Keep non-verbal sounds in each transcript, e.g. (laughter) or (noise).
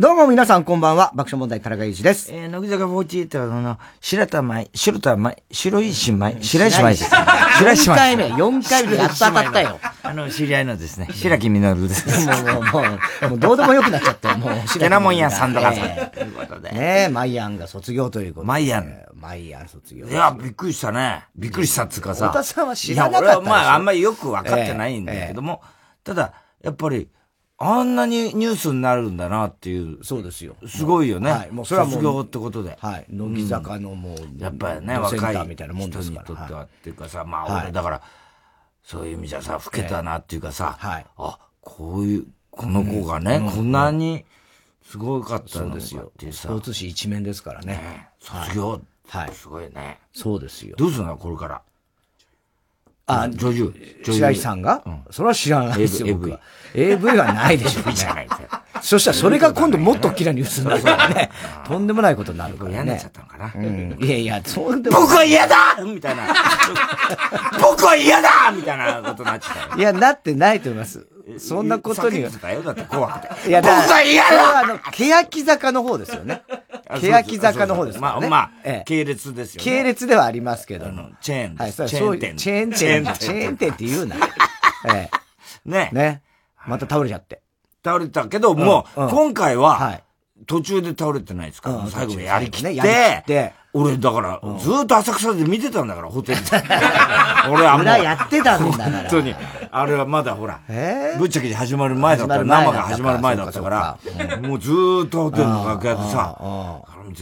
どうも皆さんこんばんは、爆笑問題、田中裕二です。えー、乃木坂48の、白田舞、白田舞、白石舞、白石舞です。白石舞。4回目、4回目やっと当たったよ。あの、知り合いのですね、白木みのるです。もう、もう、もう、もうどうでもよくなっちゃったよ、もう。ケナモン屋さんとかさ。ということで。ねえ、マイアンが卒業ということで。マイアン。マイアン卒業。いや、びっくりしたね。びっくりしたっつうかさ。太田さんは知らなかったいや、俺はまあ、あんまりよく分かってないんだけども、ただ、やっぱり、あんなにニュースになるんだなっていう。そうですよ。すごいよね。はい。もうそれはもう。卒業ってことで。はい。乃木坂のもう、やっぱりね、若い。人にとってはっていうかさ、まあ俺だから、そういう意味じゃさ、老けたなっていうかさ、はい。あ、こういう、この子がね、こんなにすごかったんですよっていうさ。スポーツ紙一面ですからね。卒業。はい。すごいね。そうですよ。どうするのこれから？あ、女優。白石さんが？それは知らないですよ、僕は。AV はないでしょうね。(laughs) じゃないそしたらそれが今度もっと大きなニュースになるからね。とんでもないことになるからね。嫌になっちゃったのかな。うん。いやいや、そうでも。僕は嫌だみたいな。(laughs) 僕は嫌だみたいなことになっちゃった。いや、なってないと思います。そんなことには。だよ、だって怖くて。いや、僕は嫌だあの、欅坂の方ですよね。欅坂の方ですね。まあ、まあ、系列ですよね。系列ではありますけど。チェーンはい、チェーン店。チェーン店。チェーン店って言うな。ええ。ね。ね。また倒れちゃって。倒れたけど、もう、今回は、途中で倒れてないですか？ら、最後やりきって、俺、だから、ずっと浅草で見てたんだから、ホテルで。(laughs) 俺はもう。裏やってたんだから。本当に。あれはまだほら、ぶっちゃけ始まる前だったら、生が始まる前だったから、もうずっとホテルの楽屋でさ、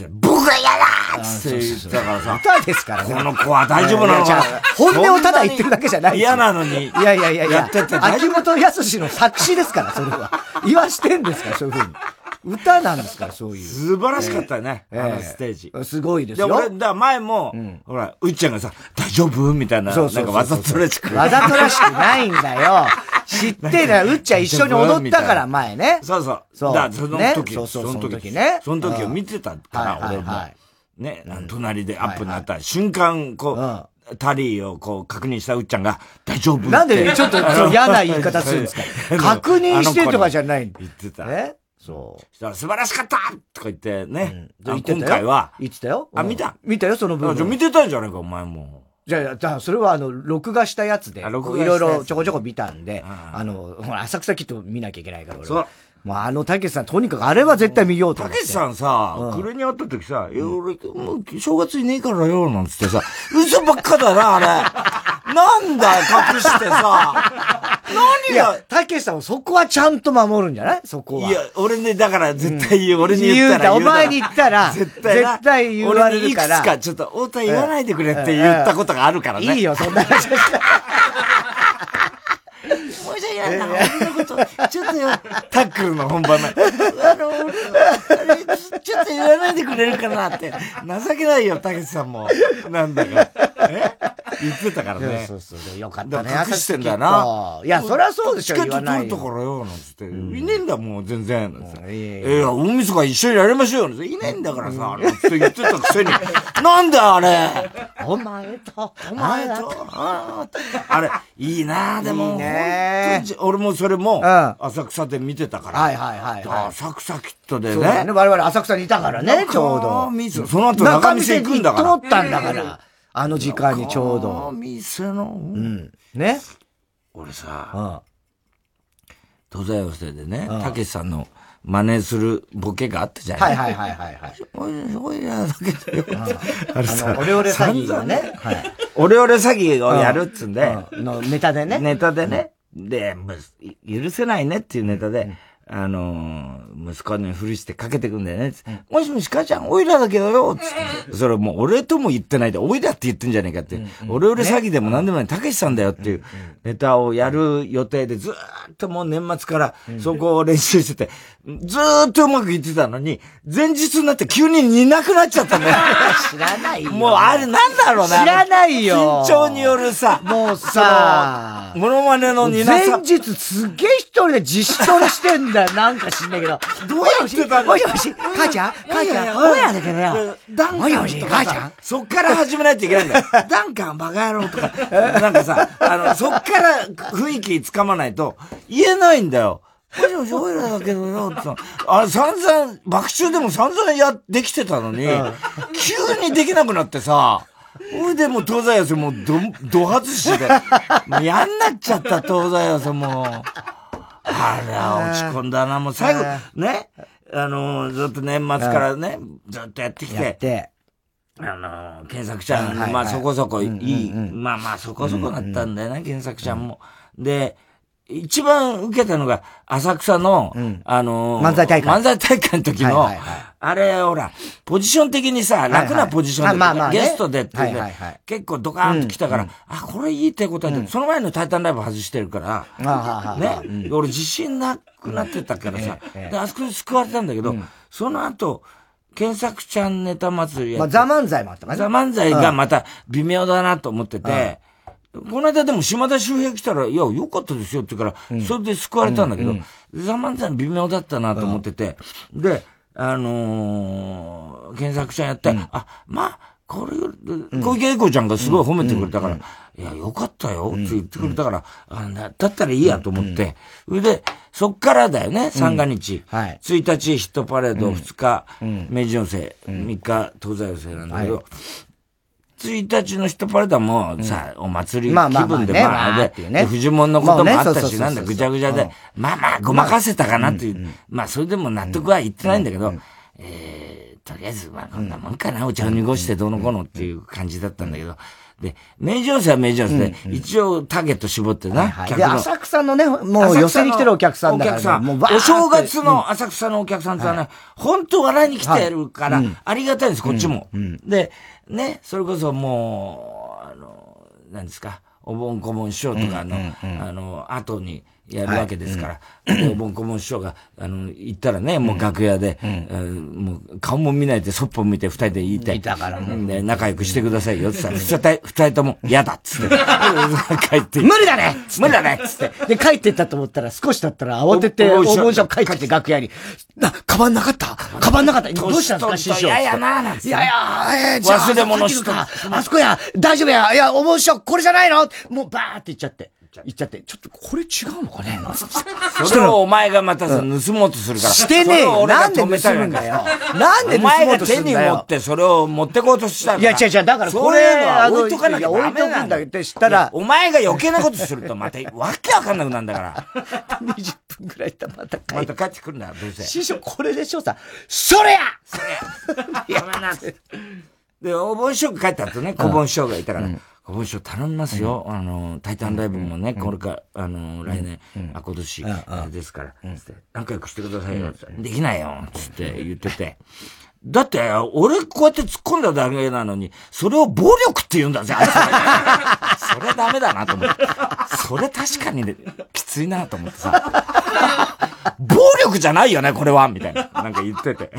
僕が嫌だって言ってたからさ、歌ですからこの子は大丈夫なのか本音をただ言ってるだけじゃない嫌なのに。いやいやいやいや、ってて秋元康の作詞ですから、それは。言わしてんですから、そういうふうに。歌なんですから、そういう。素晴らしかったよね、あのステージ。すごいですよ。で、俺、だ前も、ほら、うっちゃんがさ、大丈夫？みたいな、なんかわざとらしく。わざとらしくないんだよ。(laughs) 知ってるうっちゃん一緒に踊ったから、前ね。そうそう。そう。だその時、そうそう、その時ね。その時を見てたから、俺も。ね、隣でアップになった瞬間、こう、タリーをこう確認したうっちゃんが、大丈夫？なんでちょっと嫌な言い方するんですか？(laughs) 確認してとかじゃない言ってた。え？そう。したら素晴らしかったとか言ってね。今回は。言ってたよ。あ、見た？見たよ、その部分。見てたんじゃないか、お前も。じゃあ、じゃあ、それはあの、録画したやつで、いろいろちょこちょこ見たんで、あの、ほら、浅草キッド見なきゃいけないから、俺は。もうあの、たけしさん、とにかくあれは絶対見ようと思って。たけしさんさ、暮れに会った時さ、いや、俺、もう、正月いねえからよ、なんつってさ、嘘ばっかだな、あれ。(laughs) なんだよ、隠してさ。何が？たけしさんもそこはちゃんと守るんじゃない？そこは。いや、俺ね、だから絶対言う、俺に言ったらお前に言ったら、絶対、絶対言われるから。いくつか、ちょっと、太田言わないでくれって言ったことがあるからね。いいよ、そんな話。(laughs) 申し訳ないな、と、ちょっとよ、タックルの本番前。あの、俺、あれ、ちょっと言わないでくれるかなって。情けないよ、たけしさんも。なんだか。え (laughs) 言ってたからね。そうそうそう。よかったね。隠してんだな。いや、そりゃそうでしょ、言わない。チケット取るところよ、なんつって。いねえんだもん、全然。ええ、大晦日一緒にやりましょうよ。いねえんだからさ、なって言ってたくせに。(laughs) なんだあれ。お前と、お前と、あれ、いいなでも。俺もそれも、浅草で見てたから。はいはいはい。浅草キットでね。我々浅草にいたからね、ちょうど。その後中店行くんだから。通ったんだから。あの時間にちょうど。店の。うん。ね？俺さ、東西寄せでね、たけしさんの真似するボケがあったじゃない？はいはいはいはいはい。おい、おいやだけどよ。あれさ、オレオレ詐欺がね。はい。オレオレ詐欺をやるっつんで。のネタでね。ネタでね。で、許せないねっていうネタで、あのー、息子にふりしてかけてくんだよね。うん、もしもし、母ちゃん、おいらだけどよ、つって。それもう俺とも言ってないで、おいらって言ってんじゃねえかって。俺俺詐欺でも何でもない、たけしさんだよっていうネタをやる予定で、ずーっともう年末からそこを練習してて、ずーっとうまくいってたのに、前日になって急に似なくなっちゃったんだよ。知らないよ。もうあれなんだろうな。知らないよ。緊張によるさ、もうさ、モノマネの似なさ。前日すっげえ一人で自主トレしてんだよ。なんか知んないけど。どうやってたのもしもし、母ちゃん？母ちゃん？どうやだけどよ。ダンカンもしもし、母ちゃん？そっから始めないといけないんだよ。(laughs) ダンカンバカ野郎とか。(laughs) なんかさ、あの、そっから雰囲気つかまないと言えないんだよ。もしもし、おいらだけどよ、ってあれ散々、爆中でも散々や、できてたのに、急にできなくなってさ、ほいでも東西寄せもうど、ど外しで、もうやんなっちゃった、東西寄せも。あら、落ち込んだな、もう最後、ね、あの、ずっと年末からね、ずっとやってきて、あの、検索ちゃん、まあそこそこいい、まあまあそこそこだったんだよな、検索ちゃんも。で、一番受けたのが、浅草の、うん、あのー、漫才大会。漫才大会の時の、はいはいはい、あれ、ほら、ポジション的にさ、楽なポジションで、まあまあゲストでって、はいはいはい、結構ドカーンと来たから、うん、あ、これいいってことやって、うん、その前のタイタンライブ外してるから、ね、俺自信なくなってたからさ、で、あそこで救われたんだけど、その後、検索ちゃんネタ祭りや。まあ、ザ漫才もあったかね。ザ漫才がまた微妙だなと思ってて、この間でも島田周平来たら、いや、良かったですよって言うから、それで救われたんだけど、ザ・マンザ微妙だったなと思ってて、で、あのー、検索者やって、あ、まあ、これ、小池栄子ちゃんがすごい褒めてくれたから、いや、よかったよって言ってくれたから、あだったらいいやと思って、それで、そっからだよね、三が日。はい。1日ヒットパレード、2日、明治四世、3日東西寄せなんだけど、1日の人パレードもさ、お祭り気分で、まあ、で、ね、藤門のこともあったし、なんだ、ぐちゃぐちゃで、まあまあ、ごまかせたかなっていう、まあ、それでも納得は言ってないんだけど、えー、とりあえず、まあ、こんなもんかな、お茶を濁してどうのこうのっていう感じだったんだけど、で、明治温泉は明治温泉で、一応ターゲット絞ってな、客の。浅草のね、もう寄せに来てるお客さんだから、お客さん。お正月の浅草のお客さんってね、本当笑いに来てるから、ありがたいんです、こっちも。で、ね、それこそもう、あの、何ですか、お盆顧問師匠とかの、あの、後に、やるわけですから、はいうん、お盆顧問師匠が、あの、行ったらね、もう楽屋で、うん、もう顔も見ないで、そっぽ見て二人で言いたい。たからね。で、仲良くしてくださいよ、って言ったら、二人とも嫌だっつって。(laughs) 帰って無理だね無理だねっつって。で、帰ってったと思ったら、少し経ったら慌てて、お盆師匠帰ってきて楽屋に、な、カバンなかったカバンなかったどうしたんですか、師匠。いやいやななんいやいや、えー、忘れ物した。あそこや、大丈夫や、いや、お盆師匠、これじゃないのもうバーって言っちゃって。言っちゃって、ちょっとこれ違うのかね？(laughs) それをお前がまたさ、盗もうとするから。してねえよ。なんで盗むんだよ。なんで盗もうとするんだよ。お前が手に持ってそれを持ってこうとしたいや違う違う、だからこれ、あの、置いとかなきゃダメなんだ。置いとくんだってしたら。お前が余計なことするとまた、わけわかんなくなるんだから。20分くらいたまた帰また帰ってくるんだよ、どうせ。師匠、これでしょさ、それやそれやごめんな。で、お盆師匠が帰った後ね、小盆師匠がいたから、小盆師匠頼みますよ。あの、タイタンライブもね、これか、あの、来年、あ、今年、ですから、つって、仲良くしてくださいよ、できないよ、つって言ってて。だって、俺こうやって突っ込んだだけなのに、それを暴力って言うんだぜ、あいつ。(laughs) それダメだなと思って。それ確かに、ね、きついなと思ってさ。暴力じゃないよね、これはみたいな。なんか言ってて。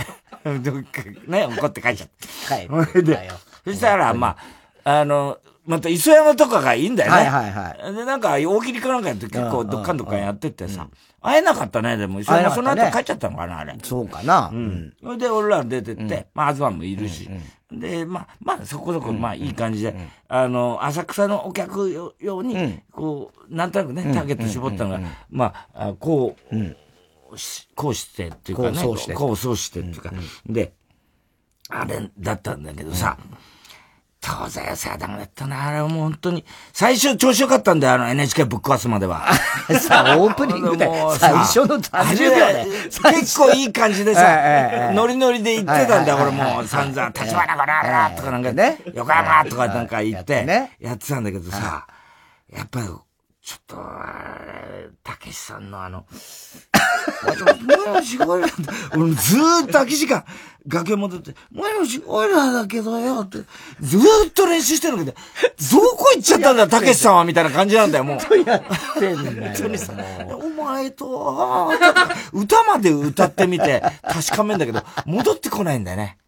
(laughs) ね、怒って帰っちゃった。帰って。そしたら、まあ、あの、また磯山とかがいいんだよね。はいはいはい。で、なんか、大喜利かなんかやって結構どっかんどっかんやっててさ、会えなかったね、でも。磯山その後帰っちゃったのかな、あれ。そうかな。うん。それで俺ら出てって、まあ、東もいるし。で、まあ、まあ、そこそこ、まあ、いい感じで、あの、浅草のお客用に、こう、なんとなくね、ターゲット絞ったのが、まあ、こう、こうしてっていうかね、こうそうして。こうそうしてっていうか、で、あれだったんだけどさ、東西さ、ダメだったな。あれもう本当に。最初調子良かったんだよ、あの NHK ぶっ壊すまでは。(laughs) さあ、オープニングで、最初の30秒で。結構いい感じでさ、ノリノリで言ってたんだよ、俺もう散々、立花かなとかなんか、ね、横浜とかなんか言って、やってたんだけどさ、やっぱり、ちょっと、たけしさんのあの、(laughs) 俺ずーっと空き時間、崖戻って、もしもしおいらだけどよって、ずーっと練習してるんだけど、どこ行っちゃったんだ、たけしさんはみたいな感じなんだよ、もう。やってんだよ。お前と、歌まで歌ってみて確かめんだけど、戻ってこないんだよね。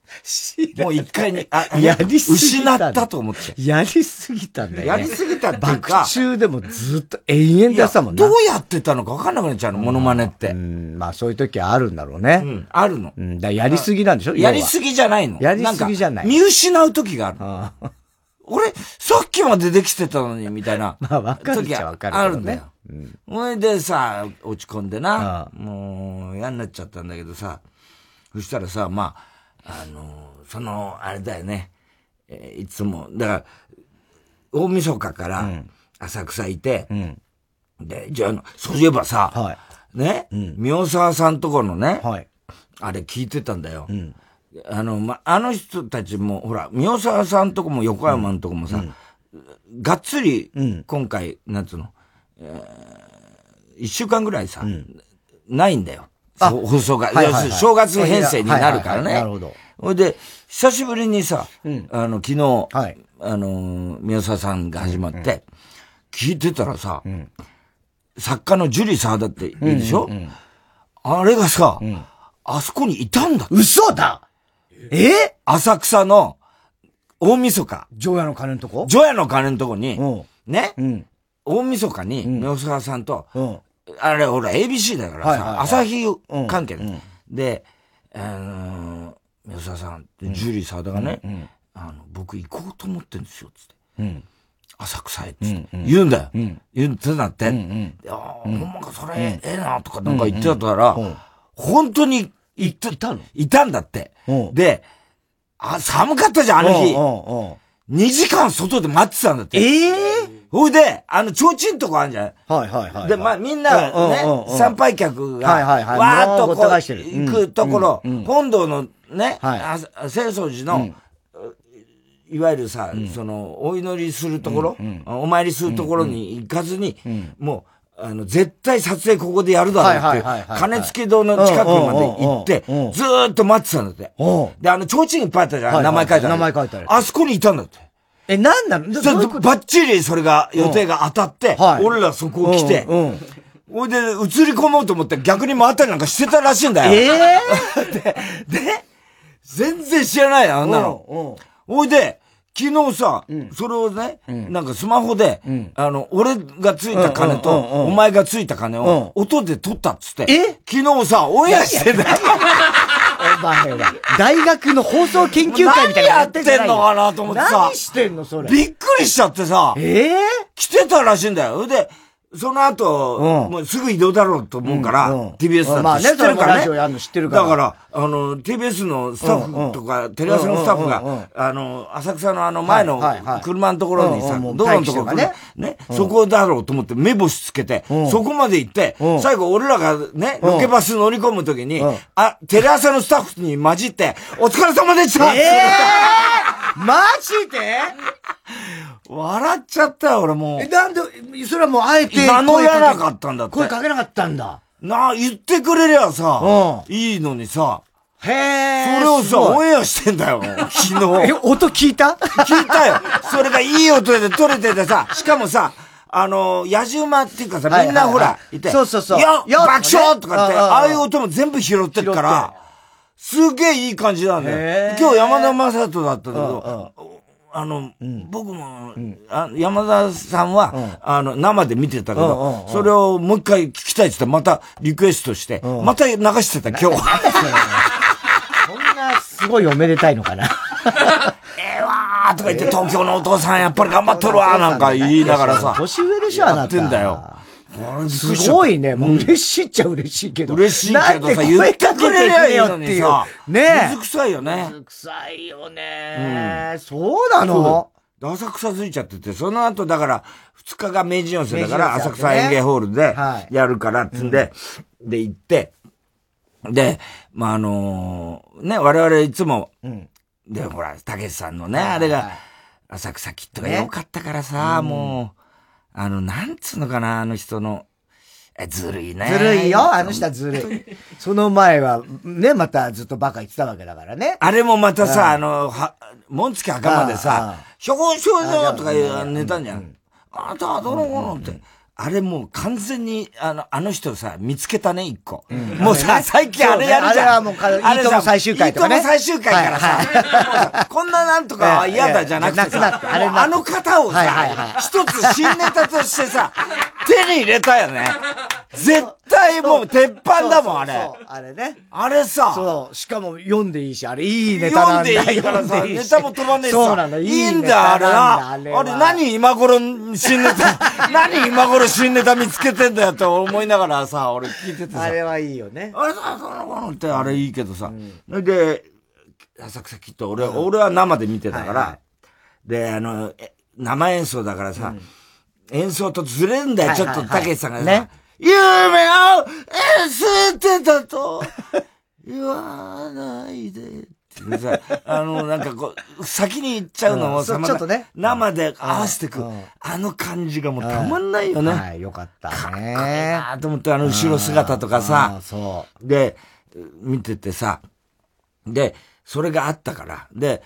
もう一回に、あ、(laughs) やりすぎた。失ったと思って。やりすぎたんだよ、ね。やりすぎたっていうか。爆中でもずっと延々出したもんね。どうやってたのか分かんなくなっちゃうの、モノマネって。うん、まあそういう時はあるんだろうね。うん、あるの。うん、だやりすぎなんでしょ？やりすぎじゃないの。やりすぎじゃない。見失う時がある。ああ俺、さっきまでできてたのに、みたいな。(laughs) まあ、わかるっちゃわかる、あるんだよ。うん。ほいでさ、落ち込んでな、もう、嫌になっちゃったんだけどさ、そしたらさ、まあ、あのその、あれだよね。えー、いつも、だから、大晦日から浅草いて、うん、で、じゃあ、そういえばさ、はい、ね、うん、宮沢さんとこのね、はい、あれ聞いてたんだよ。うん、あの、ま、あの人たちも、ほら、宮沢さんとこも横山のとこもさ、がっつり、今回、なんつうの、えー、一週間ぐらいさ、ないんだよ。放送が。要するに正月編成になるからね。なるほど。ほいで、久しぶりにさ、うん、あの、昨日、はい、あの、宮沢さんが始まって、聞いてたらさ、うん、作家のジュリー沢田っているでしょ、うんうんうん、あれがさ、うん、あそこにいたんだ嘘だ！え？浅草の大晦日。除夜の鐘のとこ？除夜の鐘のとこに、ね、うん、大晦日に宮沢さんと、あれ、ほら、ABC だからさ、朝日関係で、あの宮沢さん、ジュリー沢田がね、あの、僕行こうと思ってんですよ、つって。浅草へ、つって。言うんだよ。言って。なって。いやほんまか、それ、ええな、とかなんか言ってたら、本当に行ったの？いたんだって。で、あ、寒かったじゃん、あの日。2時間外で待ってたんだって。ええほいで、あの、提灯とこあるじゃん。はいはいはい。で、まあみんなね、参拝客が、はいはいはい。わーっとこう、行くところ、本堂のね、はい、清掃寺の、いわゆるさ、その、お祈りするところ、お参りするところに行かずに、もう、あの、絶対撮影ここでやるだろうって、金付堂の近くまで行って、ずーっと待ってたんだって。で、あの、提灯いっぱいあったじゃん、名前書いてある。名前書いてある。あそこにいたんだって。え、なんなの？ばっちりそれが、予定が当たって、俺らそこ来て、ほいで、映り込もうと思って逆に回ったりなんかしてたらしいんだよ。ええ (laughs) で、で、全然知らないよ、あんなの。ほいで、昨日さ、うん、それをね、うん、なんかスマホで、うん、あの、俺がついた金と、お前がついた金を、音で取ったっつって、え？昨日さ、オンエアしてんだよ。お前は、大学の放送研究会みたいなやってんのかなと思ってさ。何してんのそれ。びっくりしちゃってさ。ええー、来てたらしいんだよ。で、その後、うん、もうすぐ移動だろうと思うから、うんうん、TBS だって知ってるからね。まあね、知ってるから。だから、あの、TBS のスタッフとか、テレ朝のスタッフが、あの、浅草のあの前の車のところにさ、道路のところね、ね、そこだろうと思って目星つけて、そこまで行って、最後俺らがね、ロケバス乗り込むときに、あ、テレ朝のスタッフに混じって、お疲れ様でしたええー、(laughs) マジで？笑っちゃったよ、俺もう。え、なんで、それはもうあえて。名乗らなかったんだって。声かけなかったんだ。なあ、言ってくれりゃさ、うん、いいのにさ。へえ。それをさ、オンエアしてんだよ、(laughs) 昨日。え、音聞いた？聞いたよ。それがいい音で撮れててさ、(laughs) しかもさ、あの、野じ馬っていうかさ、みんなほら、いて。そうそうそう。よ爆笑とかって、ああいう音も全部拾ってるから、すげえいい感じなんだよ。今日山田正人だったけど、あの、うん、僕も、うん、あ山田さんは、うん、あの、生で見てたけど、それをもう一回聞きたいって言ってまたリクエストして、また流してた、今日。そんなすごいおめでたいのかな。(laughs) ええわーとか言って、東京のお父さんやっぱり頑張っとるわーなんか言いながらさ。年上でしょ、あなた。やってんだよ。すごいね。もう嬉しいっちゃ嬉しいけど。嬉しいけどさ、言ってくれりゃいいのにさ。ね水臭いよね。水臭いよね。そうなの？浅草づいちゃってて、その後だから、二日が明治四世だから、浅草園芸ホールでやるから、つんで、で行って、で、まあ、あのね、我々いつも、で、ほら、たけしさんのね、あれが、浅草キットが良かったからさ、もう、あの、なんつうのかな、あの人の、え、ずるいね。ずるいよ、あの人はずるい。その前は、ね、またずっとバカ言ってたわけだからね。あれもまたさ、あの、は、紋付き袴でさ、ひょこひょことかいうネタじゃん。あなたはどのもの？って。あれもう完全に、あの、あの人さ、見つけたね、一個。うん、もうさ、最近あれやるじゃん。あれはもう、いいとも最終回とかね。いいとも最終回からさ、はいはい、こんななんとか嫌だじゃなくてさ、あれあの方をさ、はいはいはい、一つ新ネタとしてさ、手に入れたよね。絶対もう鉄板だもん、あれ。あれね。あれさ。そう。しかも読んでいいし、あれいいネタなんだ読んでいいからさ、ネタも飛ばねえしそうなんだ、いいんだよ、あれな。あれ何今頃新ネタ、(laughs) 何今頃新ネタ見つけてんだよって思いながらさ、俺聞いててさ。あれはいいよね。あれさ、その頃ってあれいいけどさ。で、浅草きっと俺、俺は生で見てたから、で、あの、生演奏だからさ、演奏とずれんだよ、ちょっと、たけしさんがね。夢を捨てたと (laughs) 言わないで。さ、あの、なんかこう、先に行っちゃうのもさ、ちょっとね。生で合わせてく、あの感じがもうたまんないよね。はい、よかったね。かっこいいなと思って、あの後ろ姿とかさ。そう。で、見ててさ、で、それがあったから。で、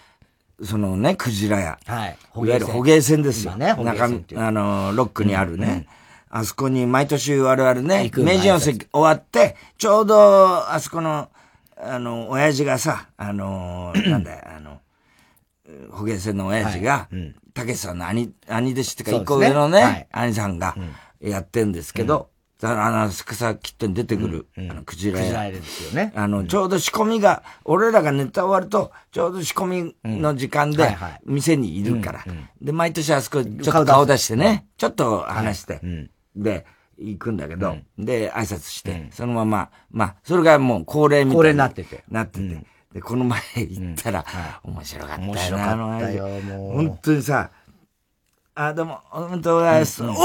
そのね、クジラ屋。はい。いわゆる捕鯨船ですよ。ね、中身、あの、ロックにあるね。あそこに毎年我々ね、明治温泉終わって、ちょうど、あそこの、あの、親父がさ、あの、(clears throat) なんだよ、あの、保険船の親父が、たけしさんの兄、兄弟子ってか、一個上のね、兄さんがやってんですけど、あの、草切手に出てくる、あの、クジラクジラですよね。あの、ちょうど仕込みが、俺らがネタ終わると、ちょうど仕込みの時間で、店にいるから。で、毎年あそこ、ちょっと顔出してね、ちょっと話して、で、行くんだけど、うん、で、挨拶して、うん、そのまま、まあ、それがもう恒例みたいな。恒例になってて。なってて。うん、で、この前行ったら、面白かったよ面白かったよ、もう。本当にさ、あ、どうも、おめでとうございます。おおもう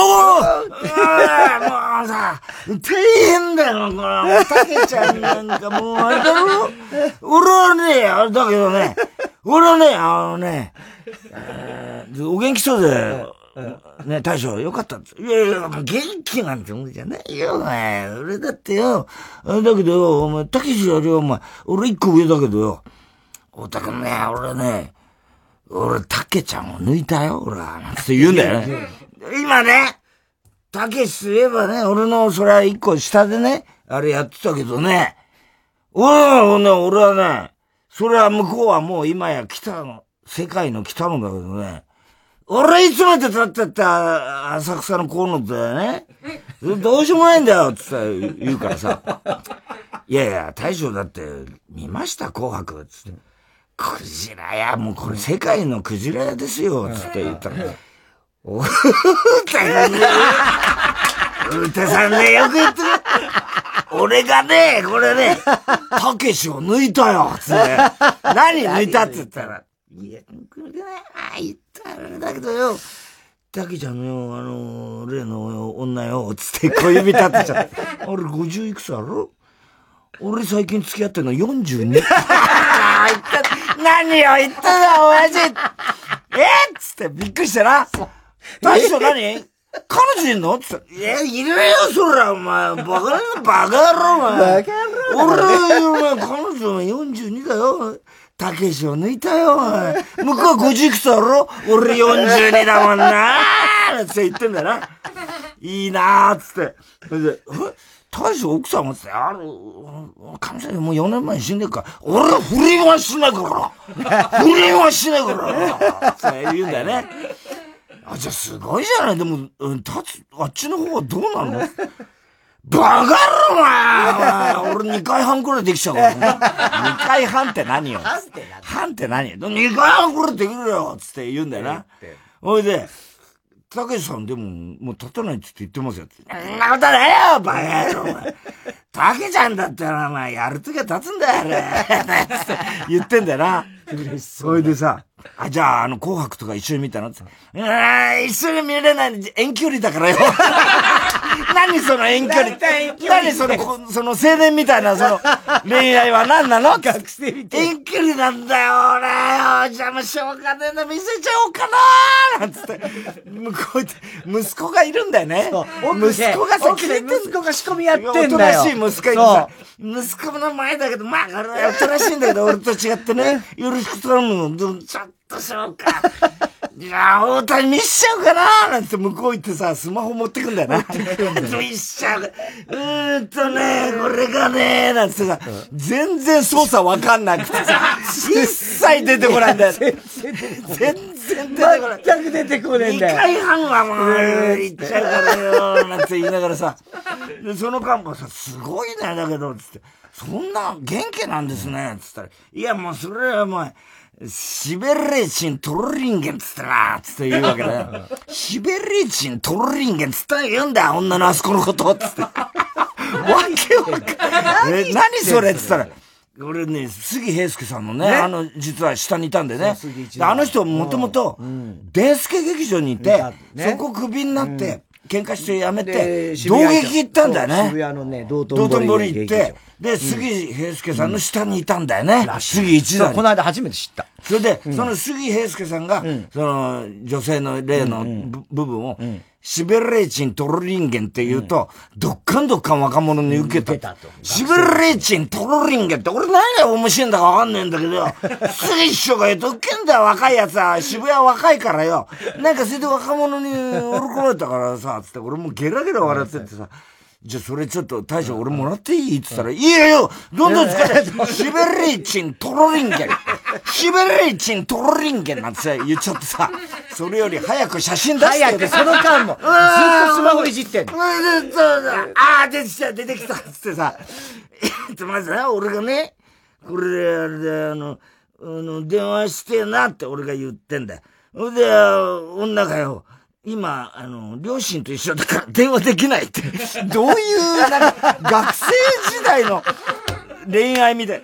さ、大変だよ、これ。たけちゃんなんかもう、あれだろ俺はね、あれだけどね、俺はね、あのね、お元気そうで、ね、大将、よかったいやいや、元気なんてもんじゃないよ、お前。俺だってよ。だけどよ、お前、たけしよりお前、俺一個上だけどよ。おたくんね、俺ね、俺、たけちゃんを抜いたよ、俺は。なんて言うんだよね。今ね、たけしといえばね、俺の、それは一個下でね、あれやってたけどね。俺はね、俺はね、それは向こうはもう今や来たの、世界の来たのだけどね。俺いつまで経ってった浅草の河野だよね。どうしようもないんだよって言うからさ。いやいや、大将だって見ました紅白つって。クジラや、もうこれ世界のクジラ屋ですよつって言ったら。おうたさんね。うたさんね、よく言ってる。俺がね、これね、たけしを抜いたよつって。何抜いたって言ったら。いや、これね、ああ、言っだけどよ、たけちゃんのよ、あの、例の女よ、つって小指立てちゃって。(laughs) あれ50いくつある？俺最近付き合ってんの42。(laughs) 何を言っただ、親父え？っつってびっくりしたな。大将何？彼女いんの？つって。いや、いるよ、そら、お前。バカな、バカ野郎、お前。バカ野郎。俺、彼女42だよ。たけしを抜いたよ、向こうは50いくつだろ？俺42だもんなーって言ってんだよな。いいなーっつって。それで、大将奥さんもって、あの、神様もう4年前に死んでるから、俺は不倫はしないから、不倫はしないから、って言うんだよね。あ、じゃあすごいじゃない。でも、うん立つ、あっちの方はどうなの？バカ野郎お前俺2回半くらいできちゃうから。2回半って何よ半って何？半って何 ?2 回半くらいできるよつって言うんだよな。ほいで、たけしさんでも、もう立たないって言ってますよ。そんなことないよバカ野郎。たけちゃんだったら、お前、やるときは立つんだよ、あれ。言ってんだよな。それでさ、あ、じゃあ、あの、紅白とか一緒に見たの？って。うん、一緒に見れない遠距離だからよ。(laughs) 何その遠距離？何その、その青年みたいな、その、恋愛は何なの？学生みたい遠距離なんだよ、俺よ。邪魔しょうがねえな、見せちゃおうかななんつって。向こうて、息子がいるんだよね。息子がさ、聞いて息子が仕込みやってんだよ。おとなしい息子がいてさ、息子の前だけど、まあ、おとなしいんだけど、俺と違ってね、よろしく頼むの。ちょっとしようか。(laughs) いや大谷見しちゃうかななんて向こう行ってさ、スマホ持ってくんだよな。見しちゃう。うーんとね、これがね、なんてさ、全然操作わかんなくてさ、一切出てこないんだよ。(laughs) 全然出てこない。全く出てこないんだよ。2回半はもう、行っちゃうからよ、なんて言いながらさ、で、その間もさ、すごいね、だけど、つって、そんな元気なんですね、つったら、いや、もうそれはもう、シベレーチントルリンゲンつってなつって言うわけだよ。(laughs) シベレーチントルリンゲンつって言うんだよ、女のあそこのことつって。(laughs) わけわかんえ、何それつったら、俺ね、杉平介さんのね、あの、実は下にいたんでね。あの人もともと、デンスケ劇場にいて、そこクビになって、喧嘩してやめて、道劇行ったんだよね。渋谷のね、道頓堀行って、で、杉平介さんの下にいたんだよね。杉一座この間初めて知った。それで、その杉平介さんが、その、女性の例の部分を、シベレーチントロリンゲンって言うと、どっかんどっかん若者に受けた。シベレーチントロリンゲンって、俺何が面白いんだかわかんねえんだけど、(laughs) 杉師匠が言うと、受けんだよ、若いやつは。渋谷若いからよ。なんかそれで若者に喜ばれたからさ、つって、俺もゲラゲラ笑っててさ、じゃあそれちょっと大将俺もらっていい？って言ったら、いいよどんどん使って、シベリーチントロリンゲン、シベリーチントロリンゲンなんてさ、言っちゃってさ、それより早く写真出して。早く、その間も、ずっとスマホいじってんの。ああ、出てきた、出てきた、つってさ、えっと、まずな、俺がね、これ、あれで、あの、あの、電話してなって俺が言ってんだよ。ほんで、女がよ、今、あの、両親と一緒だから電話できないって。(laughs) どういう、なんか、学生時代の恋愛みたい。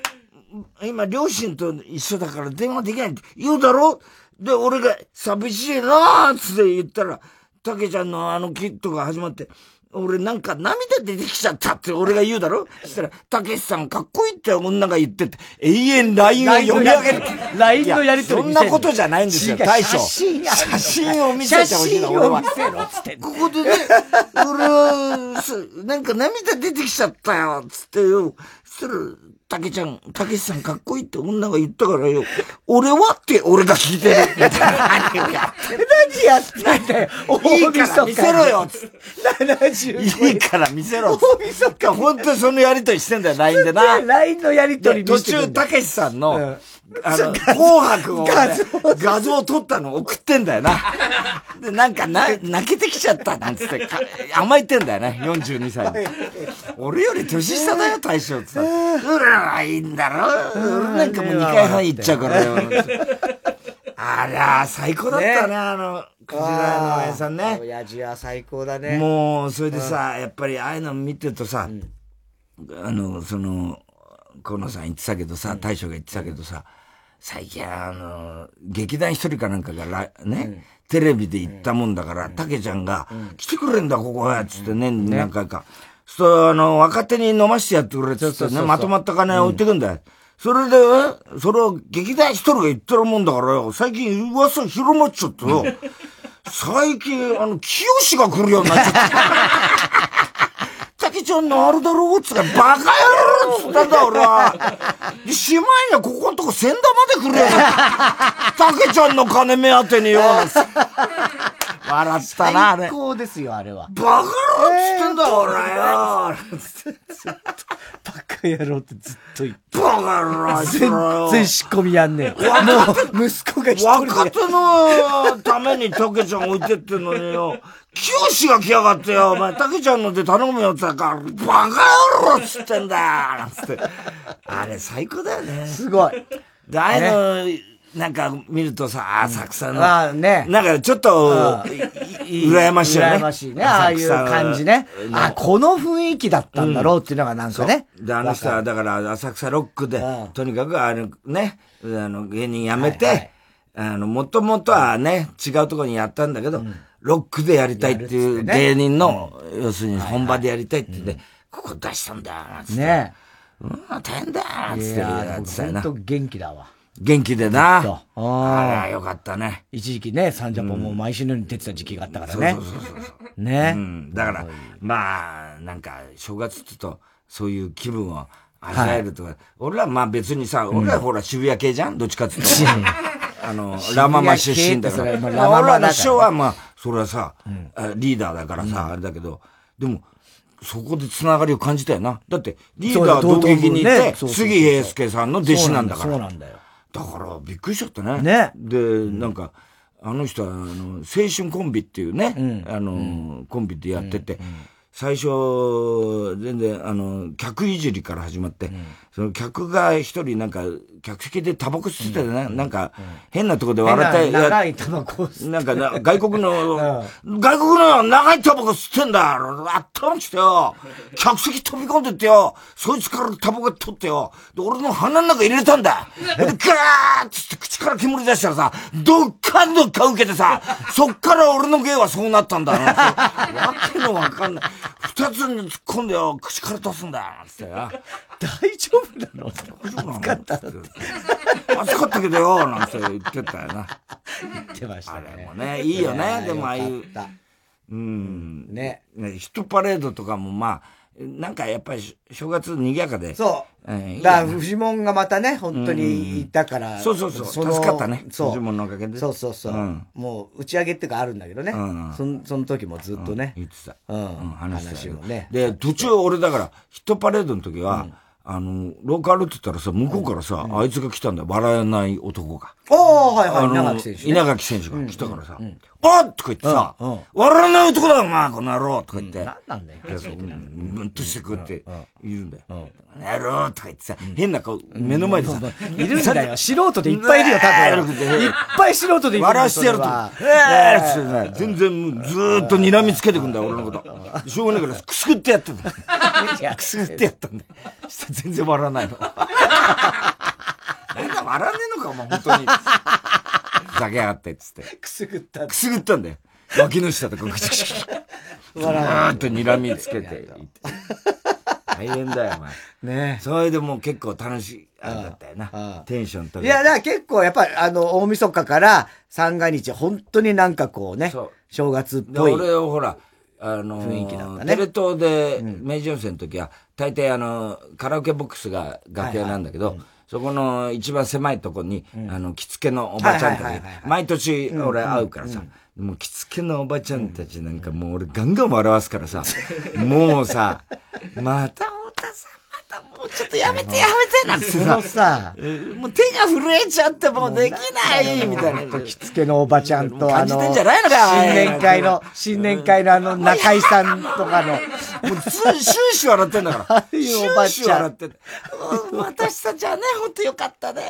今、両親と一緒だから電話できないって言うだろ？で、俺が寂しいなーっつって言ったら、たけちゃんのあのキットが始まって、俺なんか涙出てきちゃったって俺が言うだろ？そしたら、たけしさんかっこいいって女が言ってて、永遠 LINE を読み上げる。LINE のやりとりそんなことじゃないんですよ、大将。写真を見せてほしいの、俺は。ここでね、俺は、なんか涙出てきちゃったよ、つってよ。そしたら、たけちゃん、たけしさんかっこいいって女が言ったからよ。俺はって俺が聞いてる。(laughs) 何をやって何やってんだよ。いいから見せろよ。70。いいから見せろ。大晦日。本当にそのやりとりしてんだよ、LINE でな。LINE のやりとり途中、たけしさんの、あの、紅白を、ね、画像を撮ったの送ってんだよな。(laughs) で、なんかな、泣けてきちゃったなんつって、甘えてんだよね、42歳に。俺より年下だよ、大将ってさ。うらはいいんだろ俺なんかもう2回半行っちゃうからよ。あら、最高だったね、あの、クジラの親さんね。親父は最高だね。もう、それでさ、やっぱりああいうの見てるとさ、あの、その、河野さん言ってたけどさ、大将が言ってたけどさ、最近あの、劇団一人かなんかがね、テレビで行ったもんだから、たけちゃんが、来てくれんだ、ここへ、つってね、何回か。そう、あの、若手に飲ましてやってくれってってね、まとまった金置いてくんだよ。それで、それを劇団一人が言ってるもんだからよ、最近噂広まっちゃってよ。(laughs) 最近、あの、清が来るようになっちゃった。きちゃんのあるだろうっつったら、(laughs) バカ野郎っつったんだ、俺は。で、しまいにはここんとこ仙台まで来るよ。(laughs) たけちゃんの金目当てによ、笑ったな、あれ。最高ですよ、あれは。バカ野郎っつってんだ、俺よ。バカ野郎ってずっと言って。バカ野郎全然仕込みやんねえ。もう、息子が一人若手のためにたけちゃん置いてってんのによ。清が来やがってよ、お前、たけちゃんので頼むよって言ったから、バカ野郎っつってんだよなんつって。あれ最高だよね。すごい。で、ああいうの、なんか見るとさ、浅草の。ああね。なんかちょっと、羨ましいよね。羨ましいね。ああいう感じね。あ、この雰囲気だったんだろうっていうのがなんかね。で、あの人はだから浅草ロックで、とにかくあのね、あの芸人辞めて、あの、もともとはね、違うところにやったんだけど、ロックでやりたいっていう芸人の、要するに本場でやりたいって言って、ここ出したんだよ、なんつって。ねうん、大変だよ、なんつってやってたよな。ほんと元気だわ。元気でな。ああ、よかったね。一時期ね、サンジャポも毎週のように出てた時期があったからね。そうそうそうそう。ね。うん。だから、まあ、なんか、正月って言うと、そういう気分を味わえるとか、はい、俺らまあ別にさ、俺らほら渋谷系じゃんどっちかっていうと。(laughs) あの、ラママ出身だから。俺らの師匠はまあ、それはさ、リーダーだからさ、あれだけど、でも、そこでつながりを感じたよな。だって、リーダー同劇にいて、杉平介さんの弟子なんだから。そうなんだよ。だから、びっくりしちゃったね。ね。で、なんか、あの人は、あの、青春コンビっていうね、あの、コンビでやってて、最初、全然、あの、客いじりから始まって、うん、その客が一人なんか、客席でタバコ吸っててね、うん、なんか、変なとこで笑ったい。長いタバコなんかな、外国の、(laughs) 外国の長いタバコ吸ってんだあったましてよ。客席飛び込んでってよ。そいつからタバコ取ってよ。で、俺の鼻の中入れたんだ。で、ガーッつって口から煙出したらさ、どっかんどっか受けてさ、(laughs) そっから俺の芸はそうなったんだ。わけのわかんない。二つに突っ込んでよ、口から出すんだつってよ。大丈夫なの？大丈夫なの？暑かった暑かったけどよ、なんて言ってたよな。言ってましたね。あれもね、いいよね、でもああいう。うん。ね。ヒットパレードとかもまあ、なんかやっぱり正月賑やかで。そう。えー、だから、フジモンがまたね、本当にいたから。そうそうそう。助かったね。そう。フジモンのおかげで。そうそうそう。うん、もう、打ち上げっていうかあるんだけどね。うん、そのその時もずっとね。言ってた。うん。話もね。で、途中俺だから、ヒットパレードの時は、あの、ローカルって言ったらさ、向こうからさ、あいつが来たんだよ。笑えない男が。ああ、はいはい。稲垣選手、稲垣選手が来たからさ、あっとか言ってさ、笑えない男だお前、この野郎とか言って。なんなんだよ。ブンとしてくって言うんだよ。野郎とか言ってさ、変な顔、目の前でさ、いるんだよ。素人でいっぱいいるよ、多分。いっぱい素人でいる笑わしてやると。えーって全然ずーっと睨みつけてくんだよ、俺のこと。しょうがないから、くすぐってやってんだよ。くすぐってやったんだよ。全然笑わないの。(laughs) なんか笑わねえのか、もう本当に。ふざけやがってっつって。(laughs) くすぐったくすぐったんだよ。脇の下とかぐちぐち。(laughs) 笑ーっと睨みつけて。大変だよ、お前。ねそれでもう結構楽しい、あれだったよな。テンションといや、だから結構やっぱり、あの、大晦日から三が日、本当になんかこうね、正月っぽい。俺をほら、あの雰囲気だったね。テレ東で、明治温泉の時は、大体あの、カラオケボックスが楽屋なんだけど、そこの一番狭いとこに、あの、着付けのおばちゃんたち、毎年俺会うからさ、もう着付けのおばちゃんたちなんかもう俺ガンガン笑わすからさ、もうさ、また太田さんたもうちょっとやめてやめてなんてさ。さ、(laughs) もう手が震えちゃってもうできないみたいな。着付けのおばちゃんと、あの、新年会の、新年会のあの、中井さんとかの。もう終始笑ってんだから。(laughs) 終始笑って私たちはね、ほんとよかったね。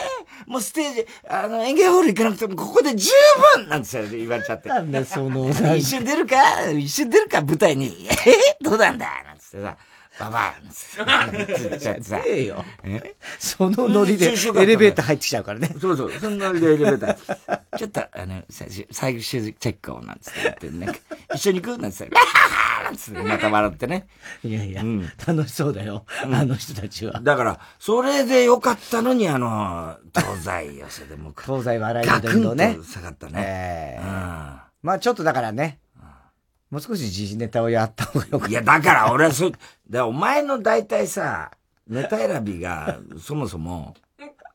もうステージ、あの、演芸ホール行かなくても、ここで十分なんですよ、言われちゃって。なんだその、一瞬出るか一瞬出るか舞台に。えどうなんだ？なんつってさ。ババーンさ。ええよ。そのノリでエレベーター入ってきちゃうからね。そうそう。そのノリでエレベーター。ちょっと、あの、最終チェックを、なんつって言って、ね、一緒に行くなんつって、なんつって、また笑ってね。いやいや、楽しそうだよ。あの人たちは。だから、それでよかったのに、あの、東西寄せでも。東西笑いの伝道ね。下がったね。ええ。まあちょっとだからね、もう少し時事ネタをやった方がよかった。いや、だから俺はそ、だお前の大体さ、ネタ選びが、そもそも、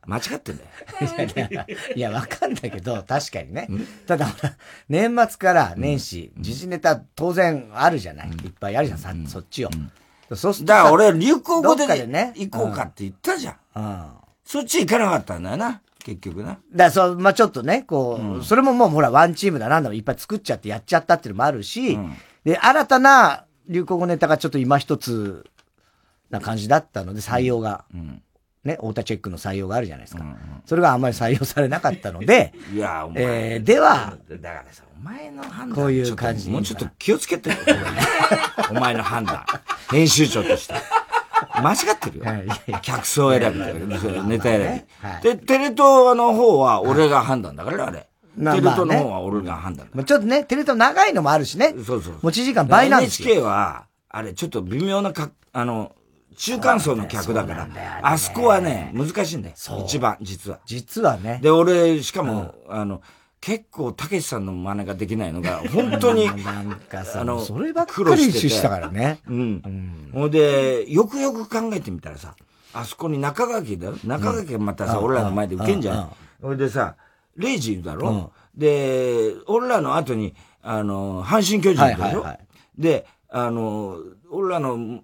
間違ってんだよ。(laughs) いや、わかんないけど、確かにね。ただ、年末から年始、時事ネタ当然あるじゃない？いっぱいあるじゃん、さ、そっちを。そうすると。だから俺、流行語でね、行こうかって言ったじゃん。うん。そっち行かなかったんだよな。結局な。だそう、まあちょっとね、こう、うん、それももうほら、ワンチームだなんだろ、いっぱい作っちゃってやっちゃったっていうのもあるし、うん、で、新たな流行語ネタがちょっと今一つな感じだったので、採用が。うん、ね、太田チェックの採用があるじゃないですか。うんうん、それがあんまり採用されなかったので、いや、お前、えー、では、だからさ、お前の判断こういう感じもうちょっと気をつけてよ、(laughs) お前の判断。編集長として。間違ってるよ。客層選びとか、ネタ選び。で、テレ東の方は俺が判断だから、あれ。テレ東の方は俺が判断だ。ちょっとね、テレ東長いのもあるしね。そうそう。持ち時間倍なんですよ。NHK は、あれ、ちょっと微妙なか、あの、中間層の客だから、あそこはね、難しいんだよ。一番、実は。実はね。で、俺、しかも、あの、結構、たけしさんの真似ができないのが、本当に、(laughs) なんかさ、あの、そればっかりしたからね。うん。ほ、うんで、よくよく考えてみたらさ、あそこに中垣だよ。中垣がまたさ、俺らの前で受けんじゃん。ほいでさ、レイジいるだろ、で、俺らの後に、あの、阪神巨人いるでしょ、で、あの、俺らの、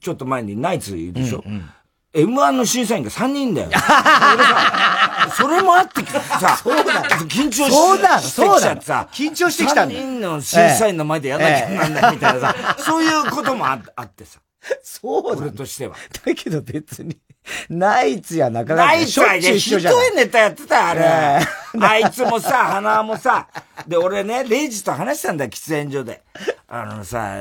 ちょっと前にナイツいるでしょ、うんうん M1 の審査員が3人だよ。(laughs) それもあってさ、そうだ緊張しそうだそうださ、緊張してきたんだ。3人の審査員の前でやんなきゃなんないみたいなさ、そういうこともあってさ。(laughs) そうだ。俺としては。だけど別に、(laughs) ナイツや中川ナイツはね、ひどいネタやってた、あれ。(laughs) あ。いつもさ、花もさ、で、俺ね、レイジと話したんだよ、喫煙所で。あのさ、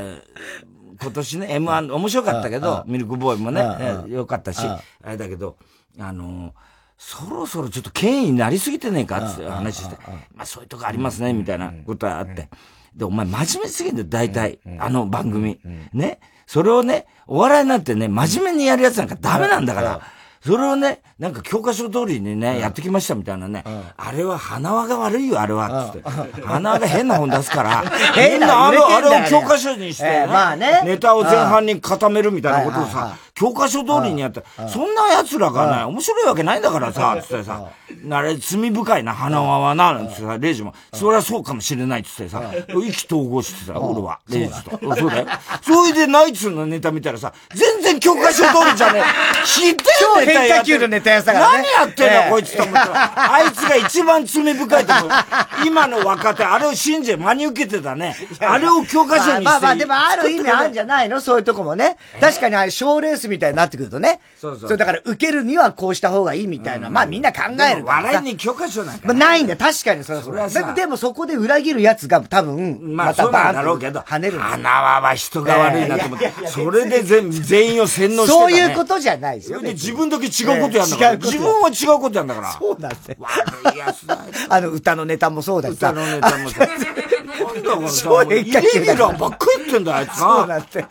今年ね、M1 面白かったけど、ミルクボーイもね、よかったし、あれだけど、あの、そろそろちょっと権威になりすぎてねえかって話して、まあそういうとこありますね、みたいなことがあって。で、お前真面目すぎんだよ、大体。あの番組。ね。それをね、お笑いなんてね、真面目にやるやつなんかダメなんだから。それをね、なんか教科書通りにね、やってきましたみたいなね、あれは花輪が悪いよ、あれは、つって。花輪が変な本出すから、(laughs) みんなあの、あれを教科書にして、まあね、ネタを前半に固めるみたいなことをさ、教科書通りにやって、そんな奴らがね、面白いわけないんだからさ、つってさ、あれ、罪深いな、花輪はな、なんてさ、レイジも、それはそうかもしれないっつってさ、意気投合してさ、俺は、レイジと。そうだよ。それでナイツのネタ見たらさ、全然教科書通りじゃねえ。ひでえ変化球のネタやさからね。何やってんの、こいつと思ったら。あいつが一番罪深いと思う。(laughs) 今の若手、あれを信じ、真に受けてたね。あれを教科書にして。まあまあ、でもある意味あるんじゃないの？そういうとこもね。確かにあれ、賞レースみたいになってくるとね。そうそう。それだから、受けるにはこうした方がいいみたいな。まあみんな考える笑いに教科書なんか。ないんだ、確かにそれはそれは。でもそこで裏切るやつが多分、まあそうなんだろうけど、跳ねる。花輪は人が悪いなと思って。それで全全員を洗脳してそういうことじゃないですよ。で自分だけ違うことやんだから。自分は違うことやんだから。そうなんです悪いやつだ (laughs) あの、歌のネタもそうだし歌のネタもさ。(laughs) なんだからさ、イレギュラーばっかり言ってんだ、あいつな。そうだって。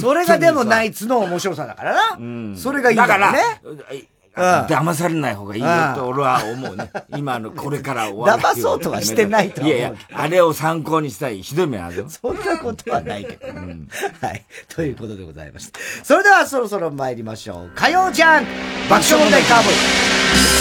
それがでもナイツの面白さだからな。うん。それがいいんだからね。騙されない方がいいよと俺は思うね。今のこれから終わる。(laughs) 騙そうとはしてないといやいや、あれを参考にしたいひどい目あるよ。そんなことはないけど。うん、はい。ということでございました。それではそろそろ参りましょう。火曜ジャン爆笑問題カーボーイ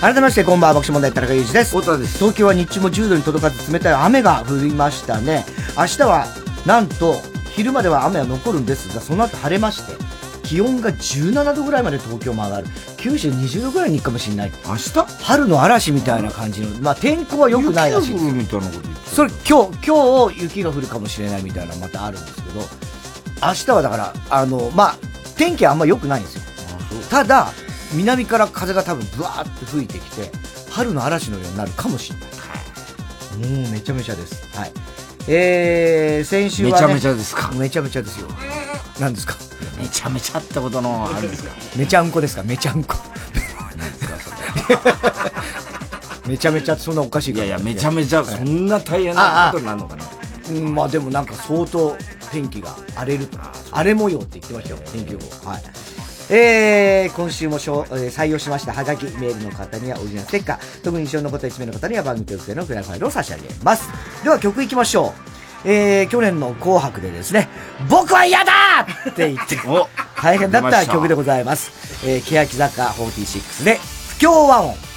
改めましてこんばんは爆笑問題田中裕二です。太田です。東京は日中も10度に届かず冷たい雨が降りましたね。明日はなんと昼までは雨は残るんですがその後晴れまして気温が17度ぐらいまで東京も上がる。九州20度ぐらいに行くかもしれない。明日？春の嵐みたいな感じの、まあ、天候は良くないらしいですみたいなこと？それ今日今日雪が降るかもしれないみたいなまたあるんですけど明日はだからあのまあ天気はあんま良くないんですよ。ただ南から風が多分ブワーって吹いてきて春の嵐のようになるかもしれない。もうめちゃめちゃです。はいえー、先週は、ね、めちゃめちゃですか。めちゃめちゃですよ。何ですか？めちゃめちゃってことのあるんですか。めちゃんこですか？めちゃんこ。めちゃめちゃそんなおかしいいやいやめちゃめちゃそんな大変なことになるのかな。うんまあでもなんか相当天気が荒れる。と荒れ模様って言ってましたよ天気予報。はいえー、今週もえー、採用しましたハガキメールの方にはオリジナルステッカー、特に印象の残った1名の方には番組特製のフライファイルを差し上げます。では曲いきましょう。えー、去年の紅白でですね、僕は嫌だって言って、(laughs) 大変だった曲でございます。えー、欅坂46で、不協和音。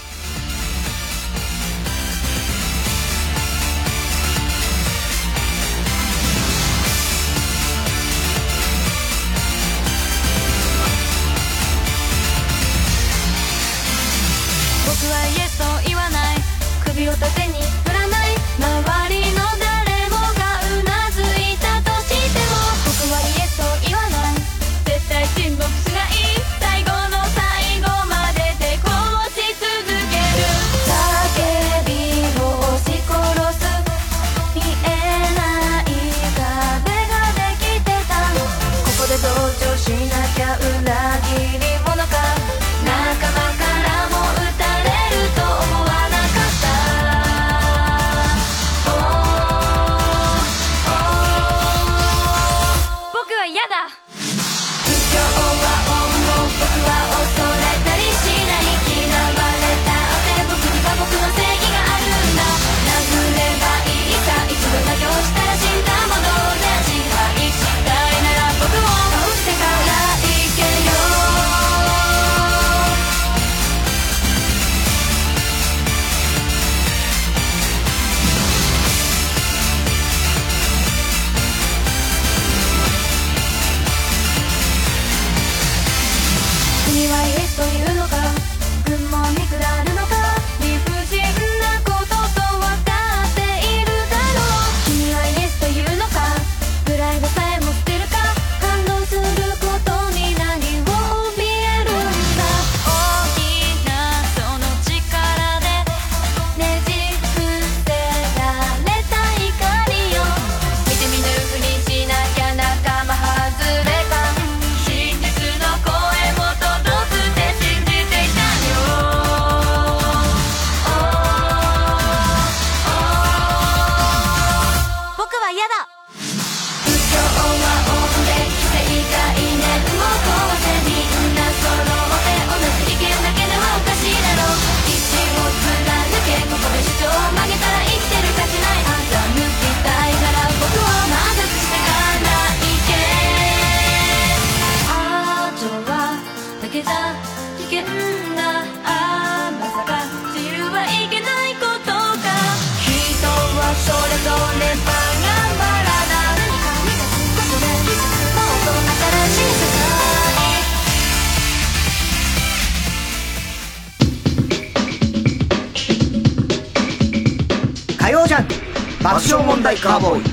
笑問題カーボーイ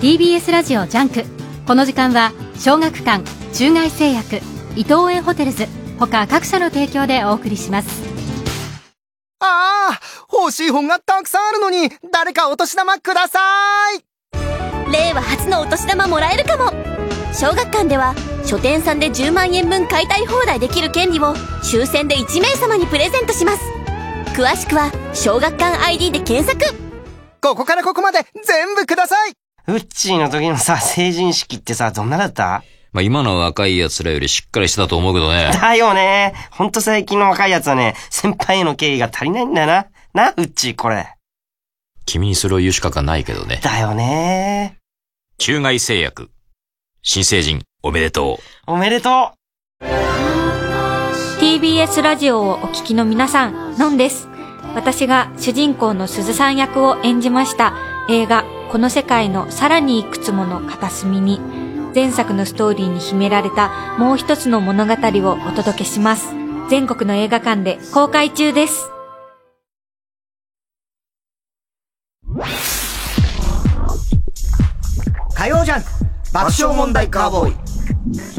TBS ラジオジャンク。この時間は小学館中外製薬伊藤園ホテルズ他各社の提供でお送りします。ああ欲しい本がたくさんあるのに誰かお年玉ください。令和初のお年玉もらえるかも。小学館では書店さんで10万円分買いたい放題できる権利を抽選で1名様にプレゼントします詳しくは小学館 ID で検索ここからここまで全部くださいウッチーの時のさ、成人式ってさ、どんなだった？まあ今の若い奴らよりしっかりしてたと思うけどね。だよね。ほんと最近の若い奴はね、先輩への敬意が足りないんだよな。な、ウッチーこれ。君にそれを言う資格はないけどね。だよね。中外製薬。新成人、おめでとう。おめでとう。TBS ラジオをお聞きの皆さん、のんです。私が主人公の鈴さん役を演じました映画この世界のさらにいくつもの片隅に前作のストーリーに秘められたもう一つの物語をお届けします。全国の映画館で公開中です。火曜ジャン爆笑問題カーボーイ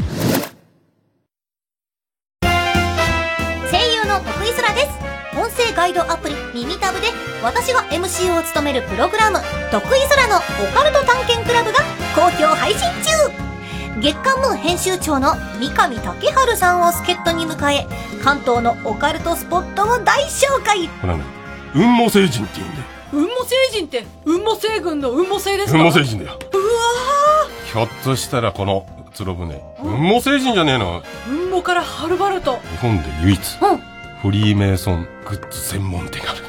声ガイドアプリ耳タブで私が MC を務めるプログラム「得意空のオカルト探検クラブ」が好評配信中。月刊ムー編集長の三上竹春さんを助っ人に迎え関東のオカルトスポットを大紹介。これね雲母星人って言うんだよ。雲母星人って雲母星群の雲母星ですか？雲母星人だよ。うわひょっとしたらこの鶴船雲母星人じゃねえの？雲母からはるばると。日本で唯一、うんフリーメイソングッズ専門店がある。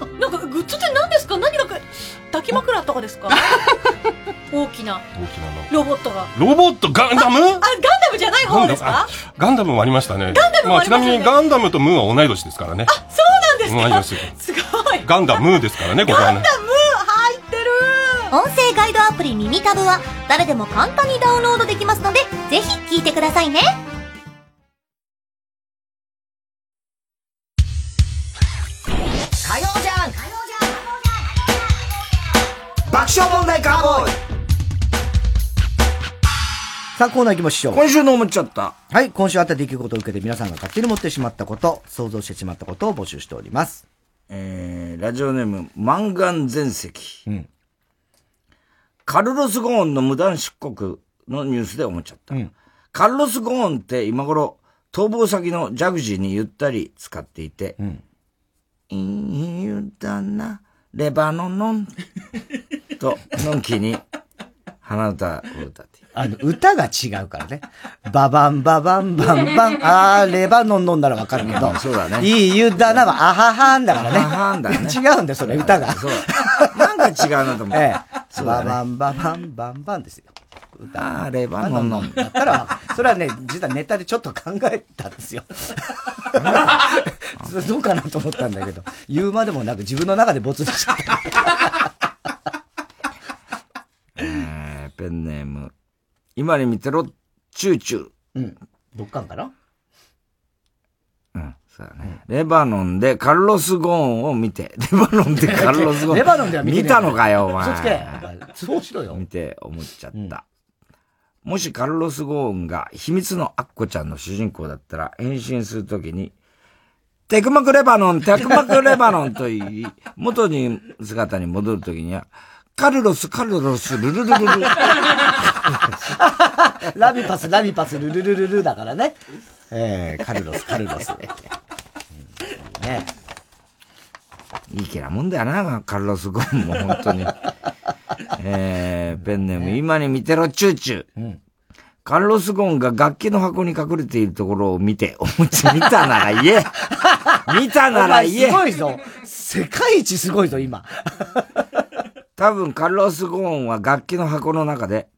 えー、(laughs) なんかグッズって何ですか？何が抱き枕とかですか？(laughs) 大きな。大きなの。ロボットが。ロボット？ガンダム？あ、ガンダムじゃない方ですか？ガンダムもありましたね。ガンダムもありましたね。まあ、ちなみにガンダムとムーは同い年ですからね。あ、そうなんですか？すごい。ガンダムーですからね、ここはね。ガンダム入ってる音声ガイドアプリ耳タブは誰でも簡単にダウンロードできますので、ぜひ聞いてくださいね。爆笑問題カーボーイさあ、コーナー行きましょう。今週の思っちゃった。はい、今週あった出来事を受けて皆さんが勝手に持ってしまったこと、想像してしまったことを募集しております。えー、ラジオネーム、マンガン全席。うん。カルロス・ゴーンの無断出国のニュースで思っちゃった。うん、カルロス・ゴーンって今頃、逃亡先のジャグジーにゆったり使っていて、うん。いい湯だな、レバノン (laughs) と、のんきに、鼻歌を歌って。あの、歌が違うからね。ババンババンバンバン、あー、レバノン飲んだらわかるけど。そうだね。いい湯だなは、あははんだからね。あははんだね。違うんだよ、それ、歌が。そう。なんか違うなと思って。(laughs) ええ。ババンババンバンバンですよ。歌、あレバノン飲んだったら、(laughs) それはね、実はネタでちょっと考えたんですよ。(laughs) どうかなと思ったんだけど、言うまでもなく自分の中で没しちゃった。(laughs) えー、ペンネーム。今に見てろ、チューチュー。うん。どっかんかなうん、そうだね、うん。レバノンでカルロス・ゴーンを見て。レバノンでカルロス・ゴーン。レバノンでは見て見たのかよ、お前。嘘つけ。そうしろよ。見て思っちゃった。うん、もしカルロス・ゴーンが秘密のアッコちゃんの主人公だったら、変身するときに、テクマクレバノン、テクマクレバノンと言い、(laughs) 元に姿に戻るときには、カルロス、カルロス、ルルルルル。(laughs) ラビパス、ラビパス、ルルルルルだからね。えー、カルロス、カルロス (laughs) ね。ねいいキャラもんだよな、カルロス・ゴーンも本当に。(laughs) えー、ペンネーム、今に見てろ、チューチュー。うんカルロス・ゴーンが楽器の箱に隠れているところを見て、おもち見たなら言え (laughs) 見たなら言えすごいぞ世界一すごいぞ、今。(laughs) 多分、カルロス・ゴーンは楽器の箱の中で、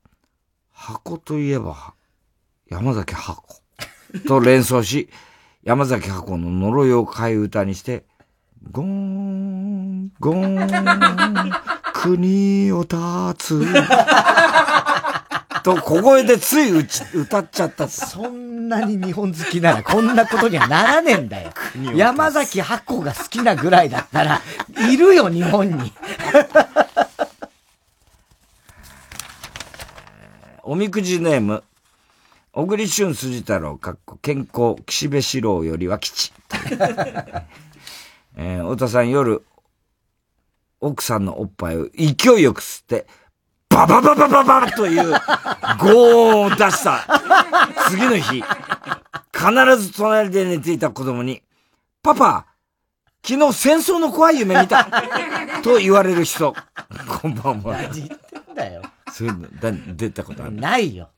箱といえば、山崎箱と連想し、山崎箱の呪いを替え歌にして、ゴーン、ゴーン、国を立つ。と小声でついうち歌っちゃったそんなに日本好きならこんなことにはならねえんだよ。山崎箱が好きなぐらいだったら、いるよ、日本に。(laughs) おみくじネーム、小栗旬筋太郎、かっこ健康、岸辺四郎よりは吉。えー、太田さん夜、奥さんのおっぱいを勢いよく吸って、ババババババというゴーを出した。次の日、必ず隣で寝ていた子供に、パパ、昨日戦争の怖い夢見たと言われる人。こんばんは。何言ってんだよ。そういうの、だ出たことある？ないよ。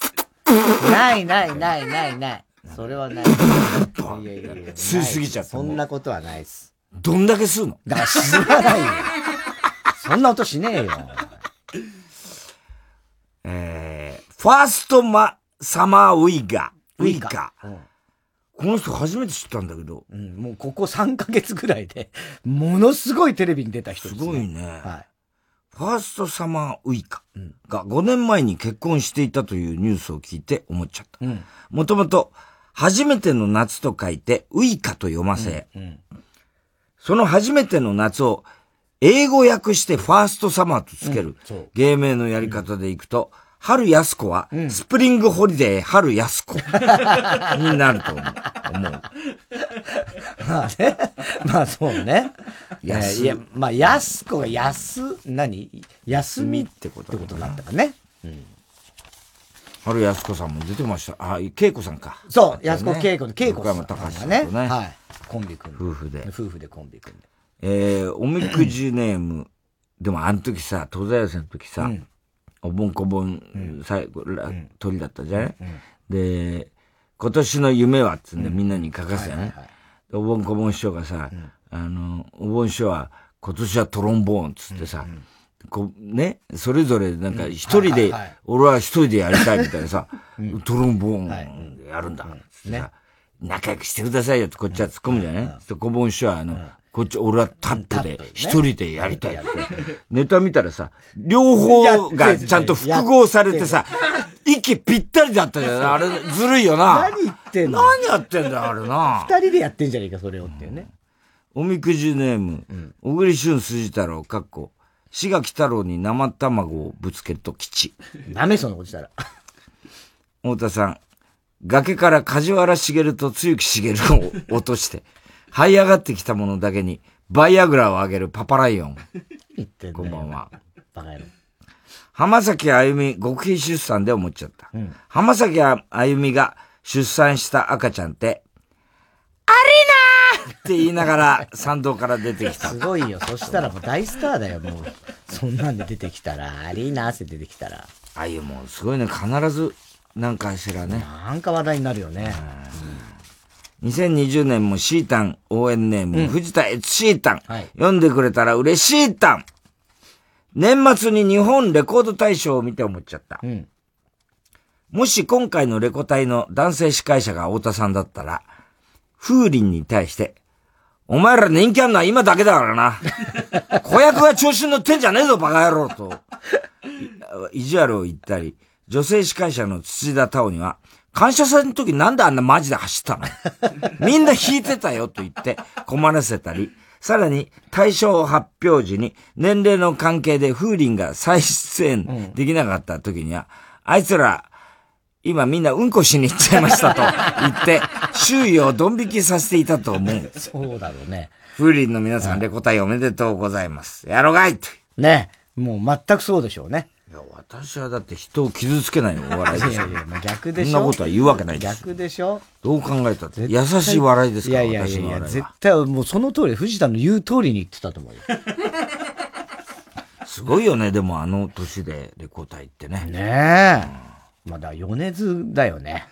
ないないないないない。それはない。いやいやいや吸いすぎちゃったそんなことはないです。どんだけ吸うの？だから吸わないよ。そんな音しねえよ。えー、ファーストマ、サマーウイガ。ウイガ。この人初めて知ったんだけど。うん、もうここ3ヶ月ぐらいで、ものすごいテレビに出た人ですね。すごいね。はい。ファーストサマーウイカが5年前に結婚していたというニュースを聞いて思っちゃった。うん。もともと、初めての夏と書いて、ウイカと読ませ、うん。その初めての夏を英語訳してファーストサマーとつける、芸名のやり方でいくと、春安子は、スプリングホリデー春安子 (laughs) になると思う。思う。(laughs) まあね。まあそうね。安えーいや、まあ、安子が安、何？休みってことってことになったかね。春安子さんも出てました。あ、恵子さんか。そう、安子恵子の恵子横山隆さ。んとね。はい。コンビ組んで。夫婦で。夫婦でコンビ組んで。えー、おみくじネーム。でもあの時さ、東西寄せの時さ、おぼんこぼん、最後、ら鳥だったじゃない、で、今年の夢はっつんでみんなに書かせたよね。でおぼんこぼん師匠がさ、あの、おぼん師匠は今年はトロンボーンっつってさ、こうね、それぞれなんか一人ではいはいはい、俺は一人でやりたいみたいなさ、トロンボーンやるんだっつってさ、仲良くしてくださいよってこっちは突っ込むじゃない、そして小盆師匠はあの、こっち俺はタップで一人でやりたい。ネタ見たらさ、両方がちゃんと複合されてさ、息ぴったりだったじゃん。あれずるいよな。何言ってんの？何やってんだよ、あれな。二人でやってんじゃねえか、それをってね。おみくじネーム、小栗旬筋太郎、かっこ、志垣太郎に生卵をぶつけると吉。ダメ、そんなことしたら。太田さん、崖から梶原茂と露木茂を (laughs) 落として、這い上がってきたものだけに、バイアグラをあげるパパライオン。言ってんこんばんは。バカ野郎。浜崎あゆみ極秘出産で思っちゃった。浜崎あゆみが出産した赤ちゃんって、アリーナーって言いながら参道から出てきた。すごいよ。そしたらもう大スターだよ、もう。そんなんで出てきたら、アリーナーって出てきたら。あゆもすごいね、必ず、なんかしらね。なんか話題になるよね。2020年もシータン応援ネーム、うん藤田悦シータン、はい読んでくれたら嬉しいタン。年末に日本レコード大賞を見て思っちゃった。うん。もし今回のレコ大の男性司会者が太田さんだったら、風鈴に対して、お前ら人気あんのは今だけだからな。(laughs) 子役が調子に乗ってんじゃねえぞ、バカ野郎と。い意地悪を言ったり、女性司会者の土田太鳳には、感謝祭の時なんであんなマジで走ったの？みんな弾いてたよと言って困らせたり、さらに対象発表時に年齢の関係で風鈴が再出演できなかった時には、あいつら、今みんなうんこしに行っちゃいましたと言って、周囲をドン引きさせていたと思う。そうだろうね。風鈴の皆さん、レコ大おめでとうございます。やろがいと。ね。もう全くそうでしょうね。いや、私はだって人を傷つけないお笑いですよ (laughs) いやいや、逆でしょ。そんなことは言うわけないです。逆でしょ。どう考えたって。優しい笑いですから、いやいやいや。絶対もうその通り、藤田の言う通りに言ってたと思うよ。(laughs) すごいよね、でもあの年でレコ大ってね。ねえ。まあだから米津だよね。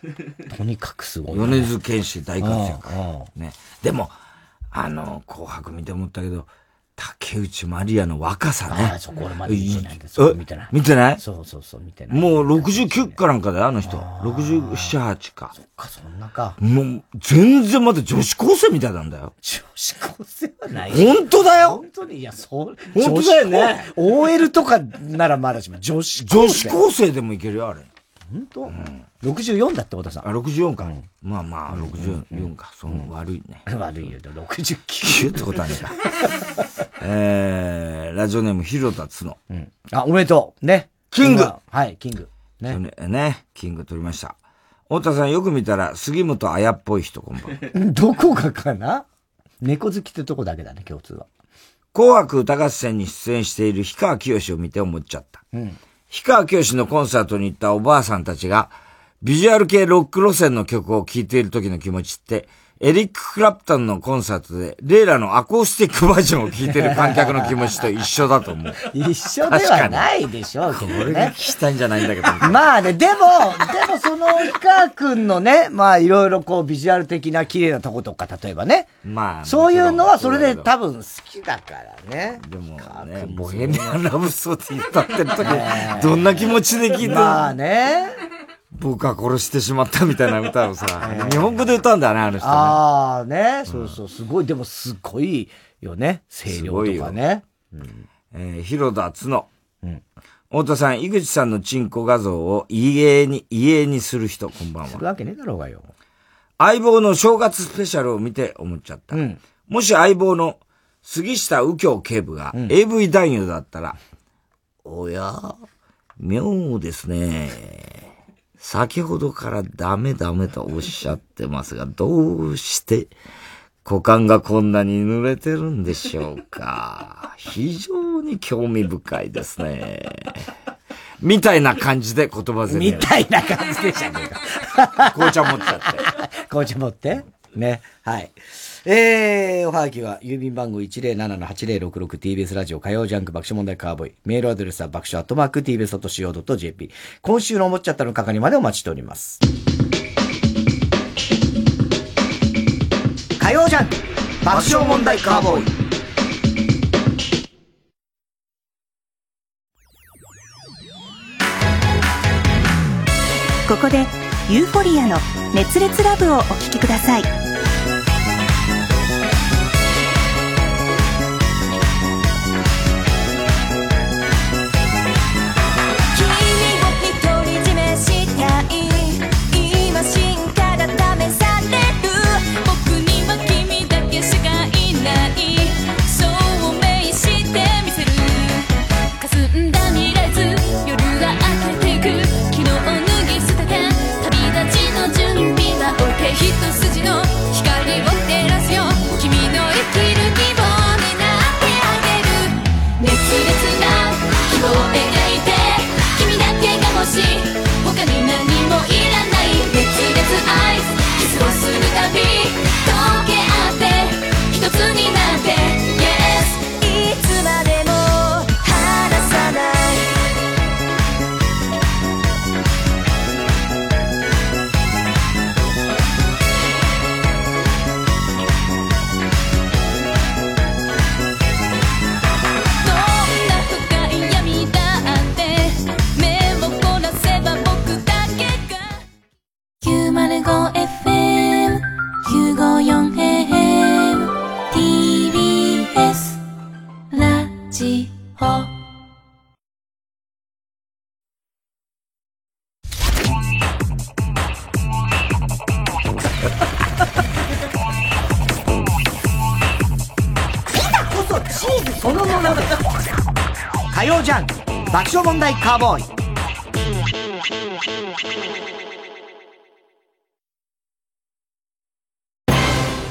とにかくすごい、米津玄師大活躍。ね。でも、あの、紅白見て思ったけど、竹内まりやの若さね。あそこ俺まだ見てないんだそこ見てないえ見てない？そうそうそう、見てない。もう69かなんかだよ、あの人。67、8か。そっか、そんなか。もう、全然まだ女子高生みたいなんだよ。女子高生はない。本当だよ本当に、いや、そう、本当だよね女子高。OL とかならまだしも、女子高生。女子高生でもいけるよ、あれ。本当、64だって、太田さん。あ、64か。まあまあ、64か。その悪いね。(laughs) 悪いよ、69。9ってことはね (laughs) えー、ラジオネーム、広田つの。あ、おめでとう。ね。キング今はい、キング。ね。ね。ね、キング取りました。太田さんよく見たら、杉本彩っぽい人、こんばんは。(laughs) どこがかな？猫好きってとこだけだね、共通は。紅白歌合戦に出演している氷川きよしを見て思っちゃった。うん。氷川きよしのコンサートに行ったおばあさんたちが、ビジュアル系ロック路線の曲を聴いている時の気持ちって、エリック・クラプトンのコンサートで、レイラのアコースティックバージョンを聴いている観客の気持ちと一緒だと思う。一緒ではないでしょうけど俺が聞ね。きたいんじゃないんだけど。まあね、でも、でもその、氷川くんのね、まあいろいろこうビジュアル的な綺麗なとことか、例えばね。まあ、そういうのはそれで多分好きだからね。でもね、ボヘミアン・ラブソディ歌ってる時、どんな気持ちで聴いてるまあね。僕は殺してしまったみたいな歌をさ、日本語で歌うんだよね、あの人ね。ああね、そうそう、すごい、でもすごいよね。声量とかね。えー、広田つの。太田さん、井口さんのチンコ画像を家に、家にする人、こんばんは。するわけねえだろうがよ。相棒の正月スペシャルを見て思っちゃった。もし相棒の杉下右京警部が AV 男優だったら、おや、妙ですね。先ほどからダメダメとおっしゃってますが、どうして股間がこんなに濡れてるんでしょうか。非常に興味深いですね。みたいな感じで言葉攻め。みたいな感じでしたね。(laughs) 紅茶持っちゃって。(laughs) 紅茶持って。ね。はい。えー、おはがきは、郵便番号 107-8066TBS ラジオ火曜ジャンク爆笑問題カーボーイ。メールアドレスは爆笑アットマーク TBS.CO.JP。今週の思っちゃったの係までお待ちしております。火曜ジャンク爆笑問題カーボーイ。ここでユーフォリアの熱烈ラブをお聴きくださいカーボーイ。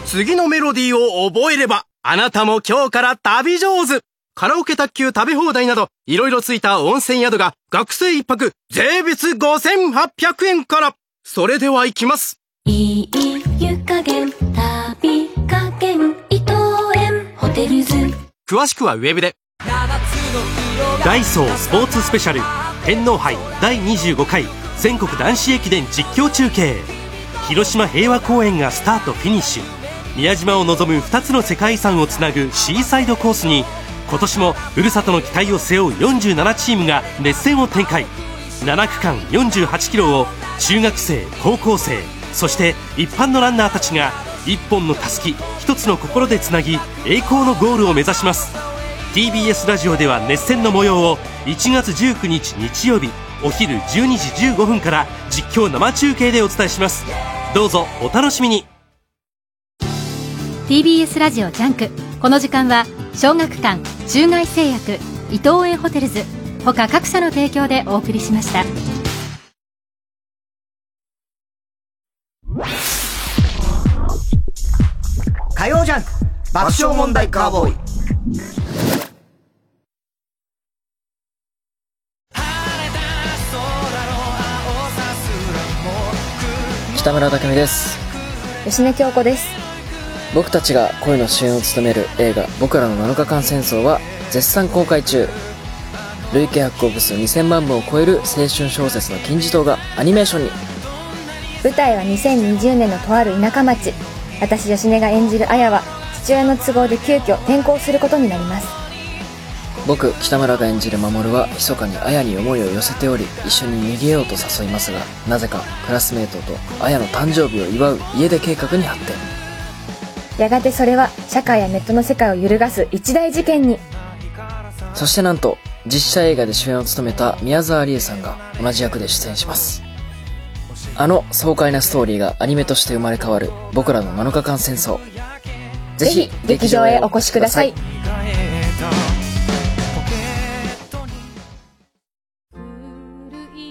次のメロディーを覚えれば、あなたも今日から旅上手カラオケ卓球食べ放題など、いろいろついた温泉宿が、学生一泊、税別5800円から。それでは行きます。いい湯加減旅加減伊藤園ホテルズ詳しくはウェブで。ダイソースポーツスペシャル天皇杯第25回全国男子駅伝実況中継。広島平和公園がスタートフィニッシュ。宮島を望む2つの世界遺産をつなぐシーサイドコースに今年もふるさとの期待を背負う47チームが熱戦を展開。7区間48キロを中学生高校生そして一般のランナーたちが一本のたすき一つの心でつなぎ栄光のゴールを目指します。TBS ラジオでは熱戦の模様を1月19日日曜日お昼12時15分から実況生中継でお伝えします。どうぞお楽しみに。TBS ラジオジャンクこの時間は小学館中外製薬伊藤園ホテルズ他各社の提供でお送りしました。火曜ジャンク爆笑問題カーボーイ北村匠海です。吉根京子です。僕たちが声の主演を務める映画「僕らの7日間戦争」は絶賛公開中。累計発行部数2000万部を超える青春小説の金字塔がアニメーションに。舞台は2020年のとある田舎町。私吉根が演じる綾は父親の都合で急遽転校することになります僕北村が演じる守は密かに綾に思いを寄せており一緒に逃げようと誘いますがなぜかクラスメートと綾の誕生日を祝う家出計画に発展。やがてそれは社会やネットの世界を揺るがす一大事件に。そしてなんと実写映画で主演を務めた宮沢りえさんが同じ役で出演します。あの爽快なストーリーがアニメとして生まれ変わる僕らの7日間戦争。ぜひ劇場へお越しください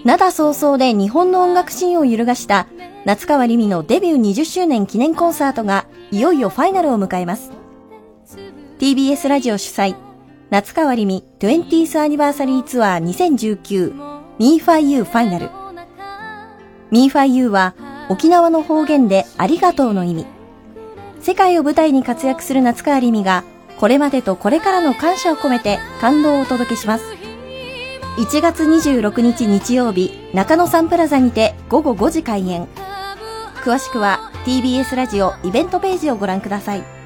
灘早々で日本の音楽シーンを揺るがした夏川りみのデビュー20周年記念コンサートがいよいよファイナルを迎えます。TBS ラジオ主催、夏川りみ 20th アニバーサリーツアー 2019Me4You ファイナル。Me4You は沖縄の方言でありがとうの意味。世界を舞台に活躍する夏川りみがこれまでとこれからの感謝を込めて感動をお届けします。1月26日日曜日、中野サンプラザにて午後5時開演。詳しくは TBS ラジオイベントページをご覧ください。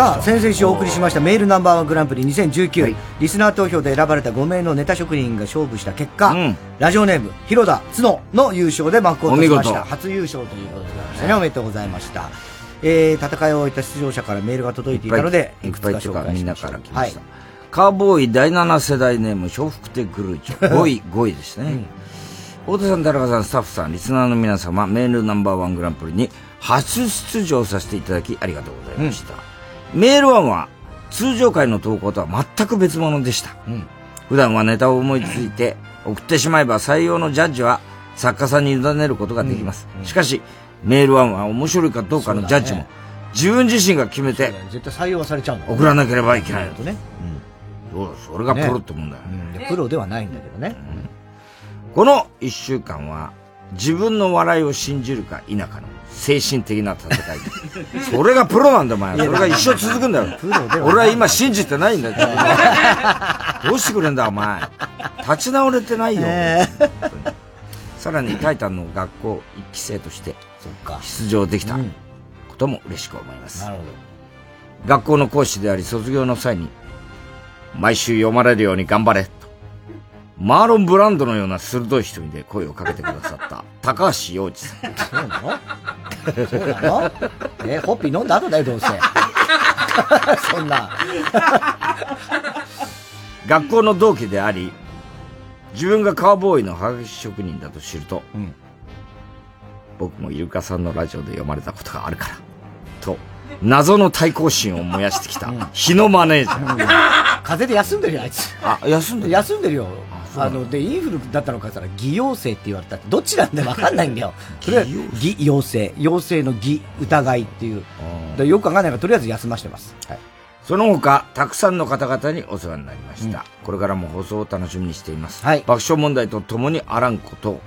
さあ、先々週お送りしましたメールナンバーワングランプリ2019、リスナー投票で選ばれた5名のネタ職人が勝負した結果、ラジオネーム、広田角の優勝で幕を閉じました。初優勝ということでございましたね。おめでとうございました。えー、戦いを終えた出場者からメールが届いていたので、いっぱいいっぱいとかみんなから来まはいした。カーボーイ第7世代ネーム、笑福亭グルーチョ。5位、5位ですね。太田さん、田中さん、スタッフさん、リスナーの皆様、メールナンバーワングランプリに初出場させていただきありがとうございました。メールワンは通常回の投稿とは全く別物でした。普段はネタを思いついて送ってしまえば採用のジャッジは作家さんに委ねることができます。しかし、メールワンは面白いかどうかのジャッジも自分自身が決めて絶対採用はされちゃうんだもんね送らなければいけないと。ね。そうそれがプロってもんだよ。うん。でプロではないんだけどね。この一週間は自分の笑いを信じるか否かの精神的な戦い。それがプロなんだお前。それが一生続くんだよ。俺は今信じてないんだよ。どうしてくれんだお前。立ち直れてないよ。さらにタイタンの学校一期生として出場できたことも嬉しく思います。なるほ学校の講師であり卒業の際に毎週読まれるように頑張れとマーロン・ブランドのような鋭い瞳で声をかけてくださった。(laughs) 高橋洋二さん。そうなの？そうなの？え、ホッピー飲んだ後だよ、どうせ。(laughs) そんな。学校の同期であり自分がカウボーイのハガキ職人だと知ると、僕もイルカさんのラジオで読まれたことがあるからと謎の対抗心を燃やしてきた日のマネージャー。風邪で休んでるよ、あいつ。あ、休んでる。休んでるよ。あの、で、インフルだったのかって言ったら、偽陽性って言われたって、どっちなんだよ、わかんないんだよ。とりあえず、偽陽性。陽性の偽、疑いっていう。でよくわかんないから、とりあえず休ましてます。はい。その他、たくさんの方々にお世話になりました。これからも放送を楽しみにしています。爆笑問題と共にあらんことを、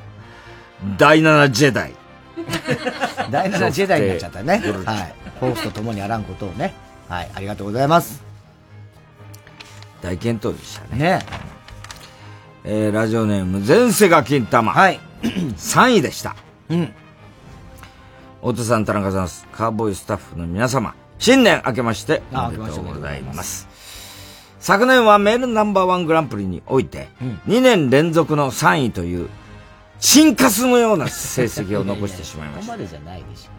第7ジェダイ。(laughs) 第7ジェダイになっちゃったね。はい。フォースと共にあらんことをね。はい。ありがとうございます。大健闘でしたね。ねえー、ラジオネーム、前世が金玉。はい。3位でした。うん。太田さん、田中さん、カーボーイスタッフの皆様、新年明けまして、あおめでとうございます。昨年はメールナンバーワングランプリにおいて、2年連続の3位という、チンカスのような成績を残してしまいました。ここまでじゃないでしょ。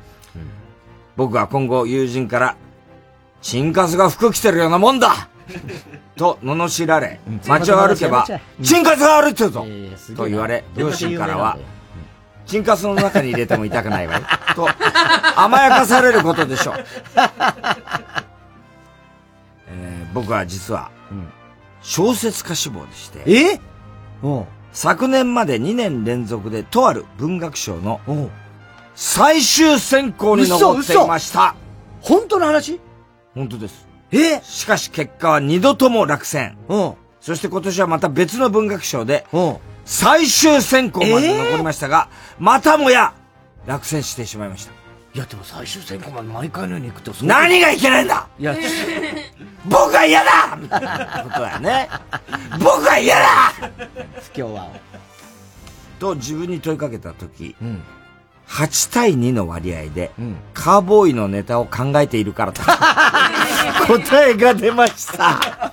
僕は今後友人から、チンカスが服着てるようなもんだ (laughs) と罵られ、街を歩けば、チンカスが歩いてるぞ。と言われ、両親からは、チンカスの中に入れても痛くないわよ。と、甘やかされることでしょう。(laughs) えー僕は実は、小説家志望でして、え？昨年まで2年連続でとある文学賞の最終選考に残っていました。本当の話？本当です。え？しかし結果は二度とも落選。そして今年はまた別の文学賞で、最終選考まで残りましたが、またもや落選してしまいました。いや、でも最終選考まで毎回のように行くとそう何がいけないんだ！いや、(laughs) 僕は嫌だ！みたいなことだよね。僕は嫌だ！不協和と自分に問いかけたとき、8対2の割合で、カーボーイのネタを考えているからだ。(laughs) 答えが出ました。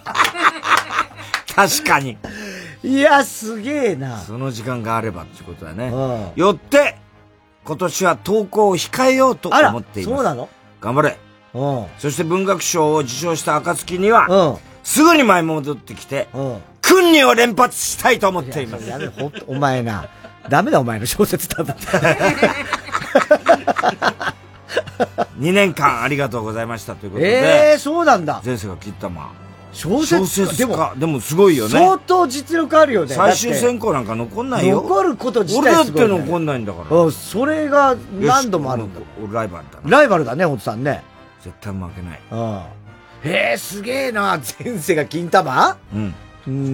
確かに。いや、すげえな。その時間があればってことだね。よって、今年は投稿を控えようと思っています。そうなの？頑張れ。そして文学賞を受賞した暁には、すぐに前戻ってきて、訓練を連発したいと思っています。お前な。ダメだ、お前の小説だって。2年間ありがとうございましたということで。ええそうなんだ。前世が切ったまあ。小説小説でも家。でもすごいよね。相当実力あるよね。最終だって選考なんか残んないよ。残ること自俺だって体すごい、ね。残んないんだから。うんそれが何度もあるんだ。俺ライバルだな。ライバルだね、本さんね。絶対負けない。うん。へえ、すげえな。前世が金玉？うん。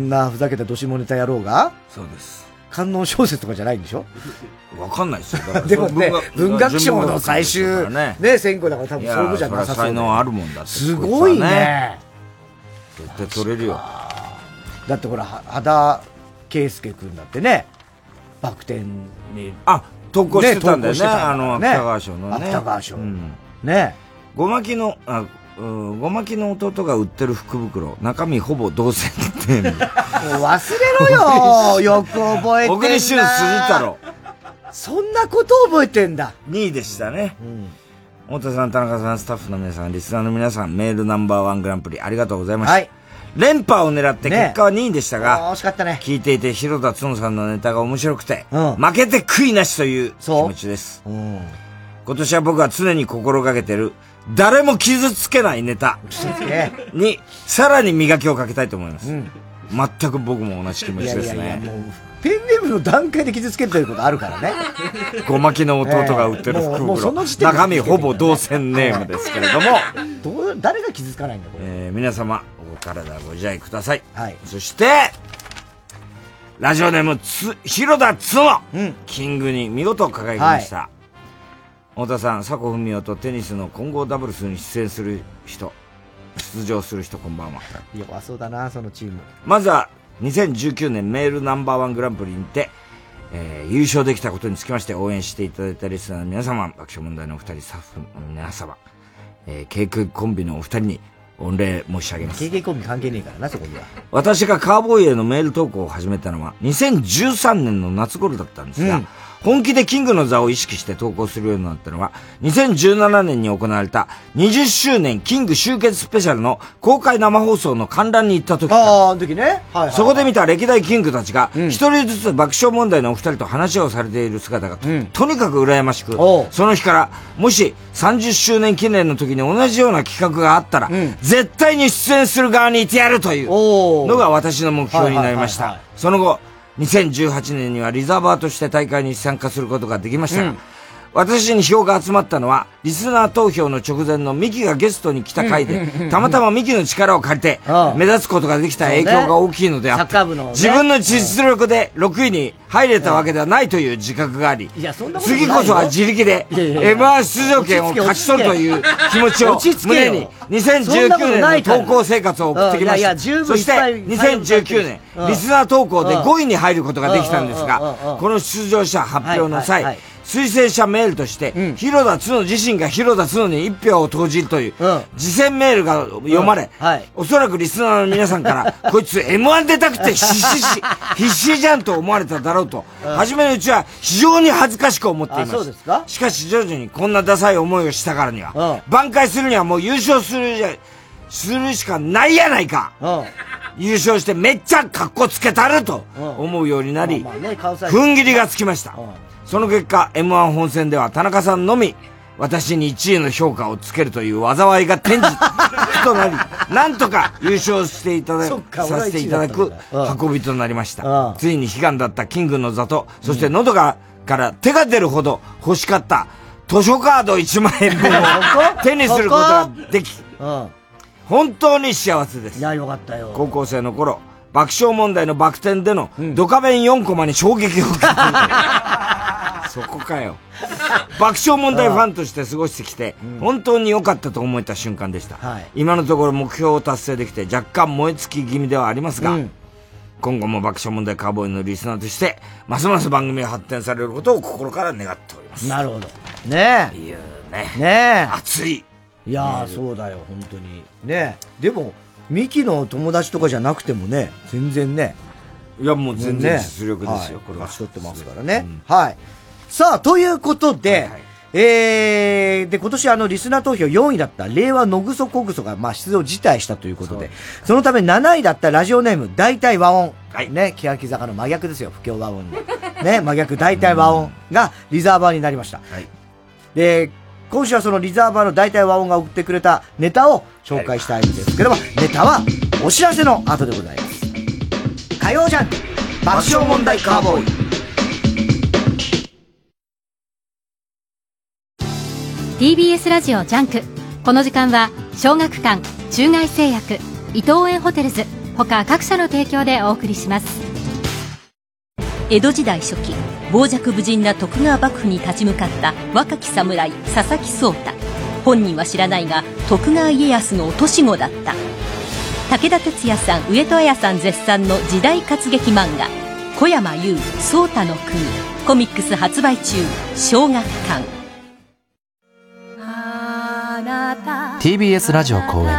んな、ふざけたどしもネタ野郎が？そうです。観音小説とかじゃないんでしょ？(laughs) わかんないですよ。(laughs) でもね文学賞の最終、ね。ね、選考だから多分そういうことじゃなさそう才能あるもんだすごいね。絶対取れるよ。だってほら、は羽田圭介くんだってね、バク転に。あ、投稿してたんだよね。あの、ね芥川賞のね。芥川賞うんね。ごまきの、あ、うんごまきの弟が売ってる福袋、中身ほぼ同線って。もう忘れろよ (laughs) よく覚えてんな小栗旬辻太郎。そんなこと覚えてんだ。2位でしたね。太田さん、田中さん、スタッフの皆さん、リスナーの皆さん、メールナンバーワングランプリありがとうございました。はい連覇を狙ってね結果は2位でしたが、惜しかったね。聞いていて広田つのさんのネタが面白くて、負けて悔いなしという気持ちです。今年は僕は常に心がけてる、誰も傷つけないネタに、さらに磨きをかけたいと思います。全く僕も同じ気持ちですいやいやいや、ペンネームの段階で傷つけてることあるからね。ごまきの弟が売ってる福袋中身ほぼ同線ネームですけれども、どう、誰が傷つかないんだ、これ。えー皆様、お体ご自愛ください。はい。そして、ラジオネームつ、広田つの、キングに見事輝きました。太田さん、佐古文夫とテニスの混合ダブルスに出演する人、出場する人こんばんは。弱そうだな、そのチーム。まずは、2019年メールナンバーワングランプリにて、えー優勝できたことにつきまして応援していただいたリスナーの皆様、爆笑問題のお二人、スタッフの皆様、えー、KK コンビのお二人に御礼申し上げます。KK コンビ関係ねえからな、そこには。私がカーボーイへのメール投稿を始めたのは2013年の夏頃だったんですが、うん本気でキングの座を意識して投稿するようになったのは2017年に行われた20周年キング集結スペシャルの公開生放送の観覧に行った時ああ、時ね。はい、はい。そこで見た歴代キングたちが、一人ずつ爆笑問題のお二人と話をされている姿がと、とにかく羨ましく、その日から、もし30周年記念の時に同じような企画があったら、絶対に出演する側にいてやるというのが私の目標になりました。その後、2018年にはリザーバーとして大会に参加することができましたが、私に票が集まったのは、リスナー投票の直前のミキがゲストに来た回で、たまたまミキの力を借りて、目立つことができた影響が大きいのであって、自分の実力で6位に入れたわけではないという自覚があり、次こそは自力でいやいやいや。M1 出場権を勝ち取るという気持ちを胸に、そんなこと2019ないから年の投稿生活を送ってきました。そして、いっぱい2019年うん、リスナー投稿でうん5位に入ることができたんですが、この出場者発表の際推薦者メールとして、広田つの自身が広田つのに一票を投じるという、次戦メールが読まれ、おそらくリスナーの皆さんから、(laughs) こいつ M1 出たくて必死し、(laughs) 必死じゃんと思われただろうと、初めのうちは非常に恥ずかしく思っていまあそうしですか？しかし徐々にこんなダサい思いをしたからには、挽回するにはもう優勝するじゃ、するしかないやないか、優勝してめっちゃ格好つけたると思うようになり、踏ん切りがつきました。その結果、M1 本戦では田中さんのみ、私に1位の評価をつけるという災いが転じとなり、(laughs) なんとか優勝していたださせていただく運びとなりました。ついに悲願だったキングの座と、そして喉が、から手が出るほど欲しかった図書カード1万円分を (laughs) 手にすることができ、本当に幸せです。いや、よかったよ。高校生の頃、爆笑問題のバク転でのドカベン4コマに衝撃を受けた。(laughs) そこかよ。爆笑問題ファンとして過ごしてきて、本当に良かったと思えた瞬間でした。今のところ目標を達成できて若干燃え尽き気味ではありますが、今後も爆笑問題カーボーイのリスナーとして、ますます番組が発展されることを心から願っております。なるほど。ねえ。いうね。ねえ。熱い。いやー、そうだよ、本当に。ねえ。でも、ミキの友達とかじゃなくてもね、全然ね。いや、もう全然ね実力ですよはいこれは勝ち取ってますからね。はい。さあ、ということで、えー、で、今年あの、リスナー投票4位だった、令和のぐそこぐそが、まあ、出場辞退したということで、そのため7位だったラジオネーム、大体和音。ね、欅坂の真逆ですよ、不協和音に。(laughs) ね、真逆、大体和音がリザーバーになりました。で、今週はそのリザーバーの大体和音が送ってくれたネタを紹介したいんですけども、ネタはお知らせの後でございます。火曜ジャンク爆笑問題カーボーイ。TBS ラジオジャンク。この時間は小学館中外製薬伊藤園ホテルズ他各社の提供でお送りします。江戸時代初期傍若無人な徳川幕府に立ち向かった若き侍佐々木壮太。本人は知らないが徳川家康の落とし子だった。武田鉄矢さん上戸彩さん絶賛の時代活劇漫画「小山優壮太の国」コミックス発売中小学館。TBS ラジオ公演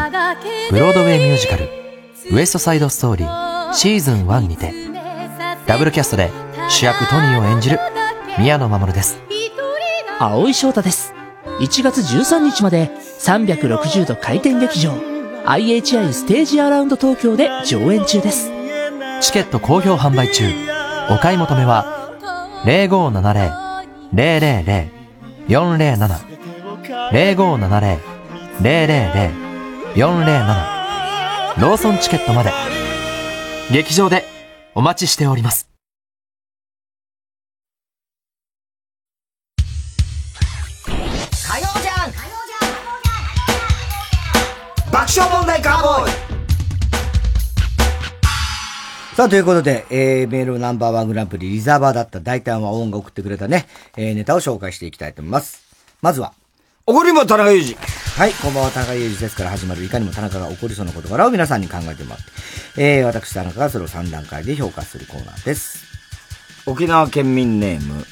ブロードウェイミュージカル「ウエストサイドストーリーシーズン1にてダブルキャストで主役トニーを演じる宮野真守です青井翔太です。1月13日まで360度回転劇場 IHI ステージアラウンド東京で上演中です。チケット好評販売中お買い求めは0570-000-407 0570-000-407ローソンチケットまで。劇場でお待ちしております。火曜ジャンク爆笑問題カーボーイ。さあ、ということで、えー、メールナンバーワングランプリリザーバーだった大胆は音が送ってくれたね、えー、ネタを紹介していきたいと思います。まずは、怒りも田中裕二。はい、こんばんは、田中裕二ですから始まる、いかにも田中が起こりそうな事柄を皆さんに考えてもらって、えー、私田中がそれを3段階で評価するコーナーです。沖縄県民ネーム、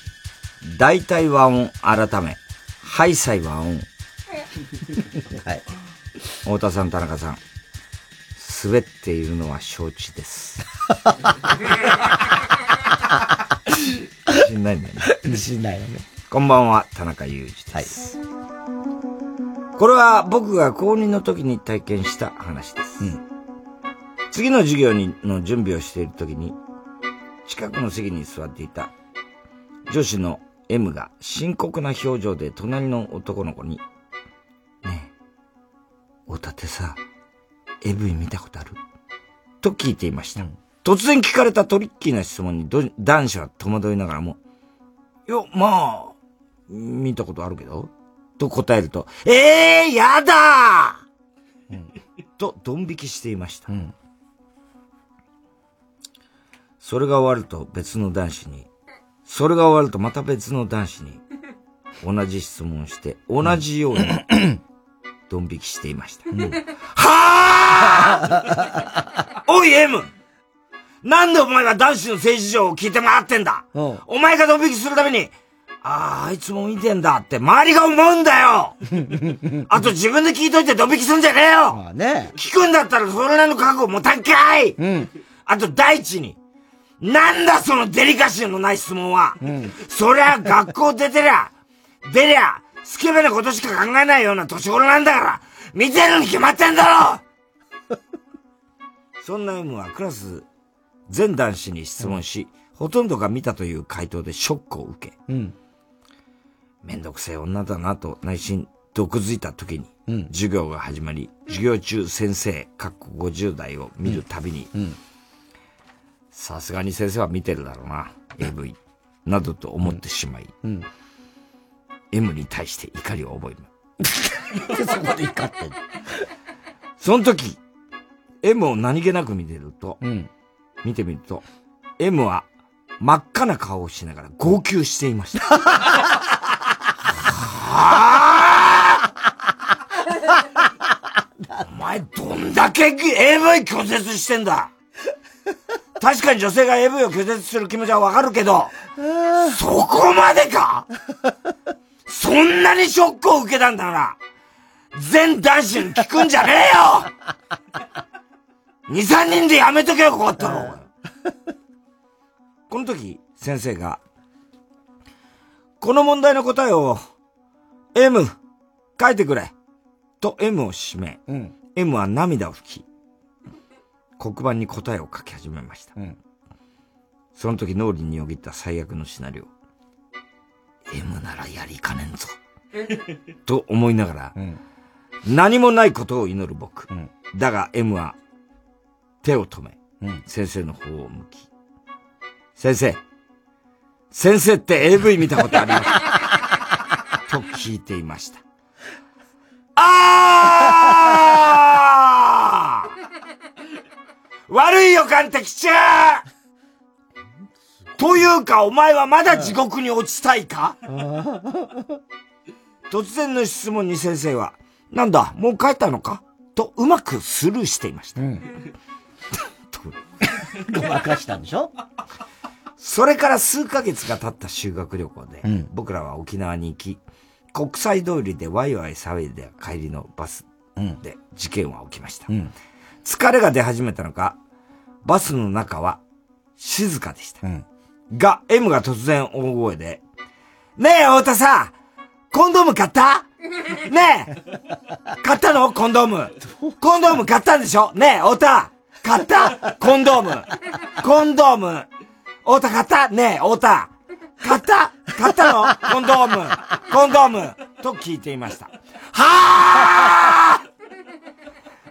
大体和音改め、ハイサイ和音。(laughs) はい。太田さん、田中さん。滑っているのは承知です。(laughs) 自信ないんだよね。自信ないよね。こんばんは、田中裕二です。これは僕が高2の時に体験した話です。次の授業にの準備をしている時に、近くの席に座っていた女子の M が深刻な表情で隣の男の子に、ねえ、太田ってさ、AV 見たことある？と聞いていました。突然聞かれたトリッキーな質問にど男子は戸惑いながらも、いや、まあ、見たことあるけどと答えると、ええー、やだと、ドン引きしていました。それが終わると別の男子に、それが終わるとまた別の男子に、同じ質問をして、同じように、ドン引きしていました。はぁおい M! なんでお前が男子の性事情を聞いて回ってんだ？お前がドン引きするために、ああ、あいつも見てんだって周りが思うんだよ (laughs) あと自分で聞いといてドン引きすんじゃねえよまあね。聞くんだったらそれなりの覚悟もたんかいうん。あと第一に、なんだそのデリカシーのない質問は。そりゃ学校出てりゃ、出りゃ、スケベなことしか考えないような年頃なんだから、見てるに決まってんだろ (laughs) そんな M はクラス全男子に質問し、ほとんどが見たという回答でショックを受け、うん。めんどくせえ女だなと内心毒づいた時に、うん授業が始まり、授業中先生、かっこ50代を見るたびに、うん。さすがに先生は見てるだろうな、AV、などと思ってしまい、うん。M に対して怒りを覚える。(laughs) そこで怒ってんの？その時、M を何気なく見てると、うん。見てみると、M は真っ赤な顔をしながら号泣していました。(laughs) お前どんだけ AV 拒絶してんだ。確かに女性が AV を拒絶する気持ちはわかるけど、そこまでか？そんなにショックを受けたんだから、全男子に聞くんじゃねえよ！二三人でやめとけよかったろこの時、先生が、この問題の答えを、M、書いてくれ。と M を指名。うん。M は涙を拭き、黒板に答えを書き始めました。うん。その時脳裏によぎった最悪のシナリオ。M ならやりかねんぞ。(laughs) と思いながら、何もないことを祈る僕。だが M は手を止め、先生の方を向き、先生、先生って AV 見たことありますと聞いていました。あー！(laughs) 悪い予感ってきちゃうというか、お前はまだ地獄に落ちたいか？突然の質問に先生は、なんだ、もう帰ったのか？とうまくスルーしていました。ごまかしたんでしょ？それから数ヶ月が経った修学旅行で、うん僕らは沖縄に行き、国際通りでワイワイ騒いで帰りのバスで事件は起きました。うん。疲れが出始めたのか、バスの中は静かでした。が、M が突然大声で、ねえ、太田さんコンドーム買った？ねえ買ったの？コンドーム。コンドーム買ったんでしょ？ねえ、太田買った？コンドーム。コンドーム。太田買った？ねえ、太田。買った買ったの？コンドーム。コンドーム。と聞いていました。はあ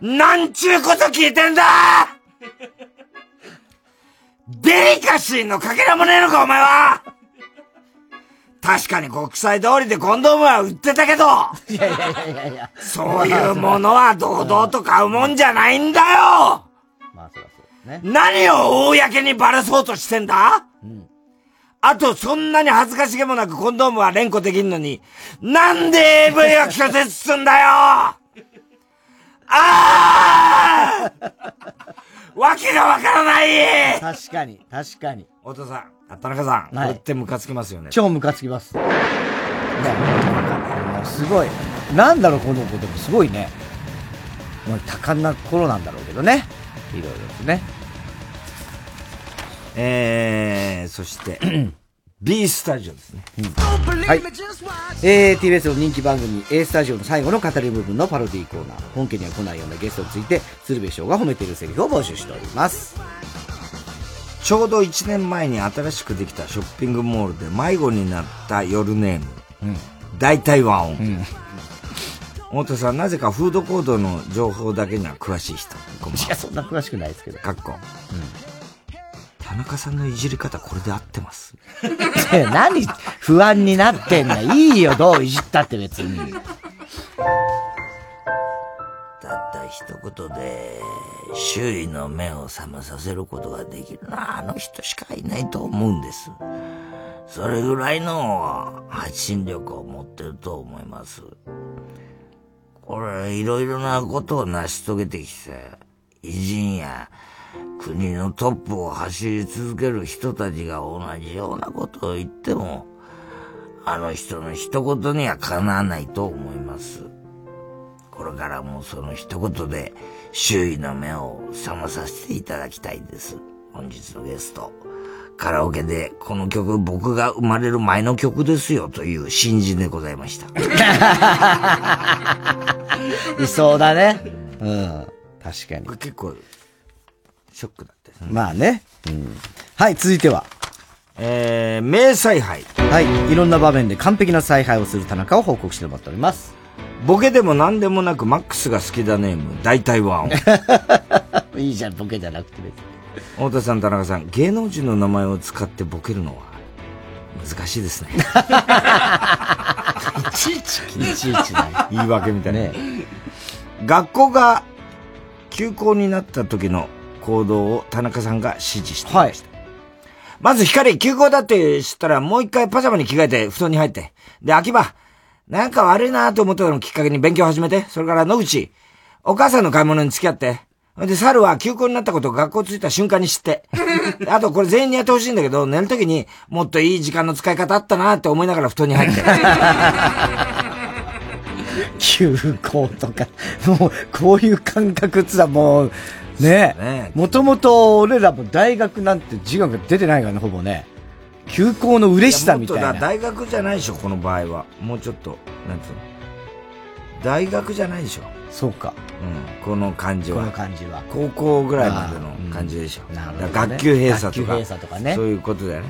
なんちゅうこと聞いてんだデリカシーのかけらもねえのか、お前は確かに国際通りでコンドームは売ってたけど、いやいやいやいや。そういうものは堂々と買うもんじゃないんだよまあそらそうね。何を公にバラそうとしてんだ？あと、そんなに恥ずかしげもなくコンドームは連呼できんのに、なんで AV は拒絶すんだよああわけがわからない確かに、確かに。太田さん、あ田中さん、はいこれってムカつきますよね。超ムカつきます。ね、もうすごい。なんだろう、この子でもすごいね。まあ、多感な頃なんだろうけどね。いろいろですね。えー、そして、(clears throat) B スタジオですね。はい。えー、TBS の人気番組 A スタジオの最後の語り部分のパロディーコーナー。本家には来ないようなゲストについて、鶴瓶翔が褒めているセリフを募集しております。ちょうど1年前に新しくできたショッピングモールで迷子になった夜ネーム。大体和音。太田さん、なぜかフードコードの情報だけには詳しい人。いや、そんな詳しくないですけど。かっこ。田中さんのいじり方これで合ってます？(laughs) 何不安になってんだ。いいよ、どういじったって別に。たった一言で周囲の目を覚めさせることができるのはあの人しかいないと思うんです。それぐらいの発信力を持ってると思います。これ、いろいろなことを成し遂げてきて、偉人や国のトップを走り続ける人たちが同じようなことを言っても、あの人の一言にはかなわないと思います。これからもその一言で周囲の目を覚まさせていただきたいです。本日のゲスト。カラオケでこの曲僕が生まれる前の曲ですよという新人でございました。(laughs) いそうだね。うん。確かに。結構、ショックだったですね。まあね。うん。はい、続いては。えー、名采配。はい。いろんな場面で完璧な采配をする田中を報告してもらっております。ボケでも何でもなくマックスが好きだネーム、大体ワン。(laughs) いいじゃん、ボケじゃなくて別に。太田さん、田中さん、芸能人の名前を使ってボケるのは難しいですね。(laughs) いちいち、いちいちだ言い訳みたいな。学校が休校になった時の行動を田中さんが指示していました。まず光、休校だって知ったらもう一回パジャマに着替えて布団に入って。で、秋葉、なんか悪いなと思ったのをきっかけに勉強を始めて。それから野口、お母さんの買い物に付き合って。で、猿は休校になったことを学校着いた瞬間に知って。あとこれ全員にやってほしいんだけど、寝るときにもっといい時間の使い方あったなって思いながら布団に入って。(laughs) 休校とか、もう、こういう感覚っつらもう、ねもともと俺らも大学なんて授業が出てないからね、ほぼね。休校の嬉しさみたいな。やもっとだ大学じゃないでしょ、この場合は。もうちょっと、なんつうの？大学じゃないでしょ。そうか。うん、この感じは。この感じは高校ぐらいまでの感じでしょ。なるほどね学級閉鎖とか。学級閉鎖とかねそういうことだよね。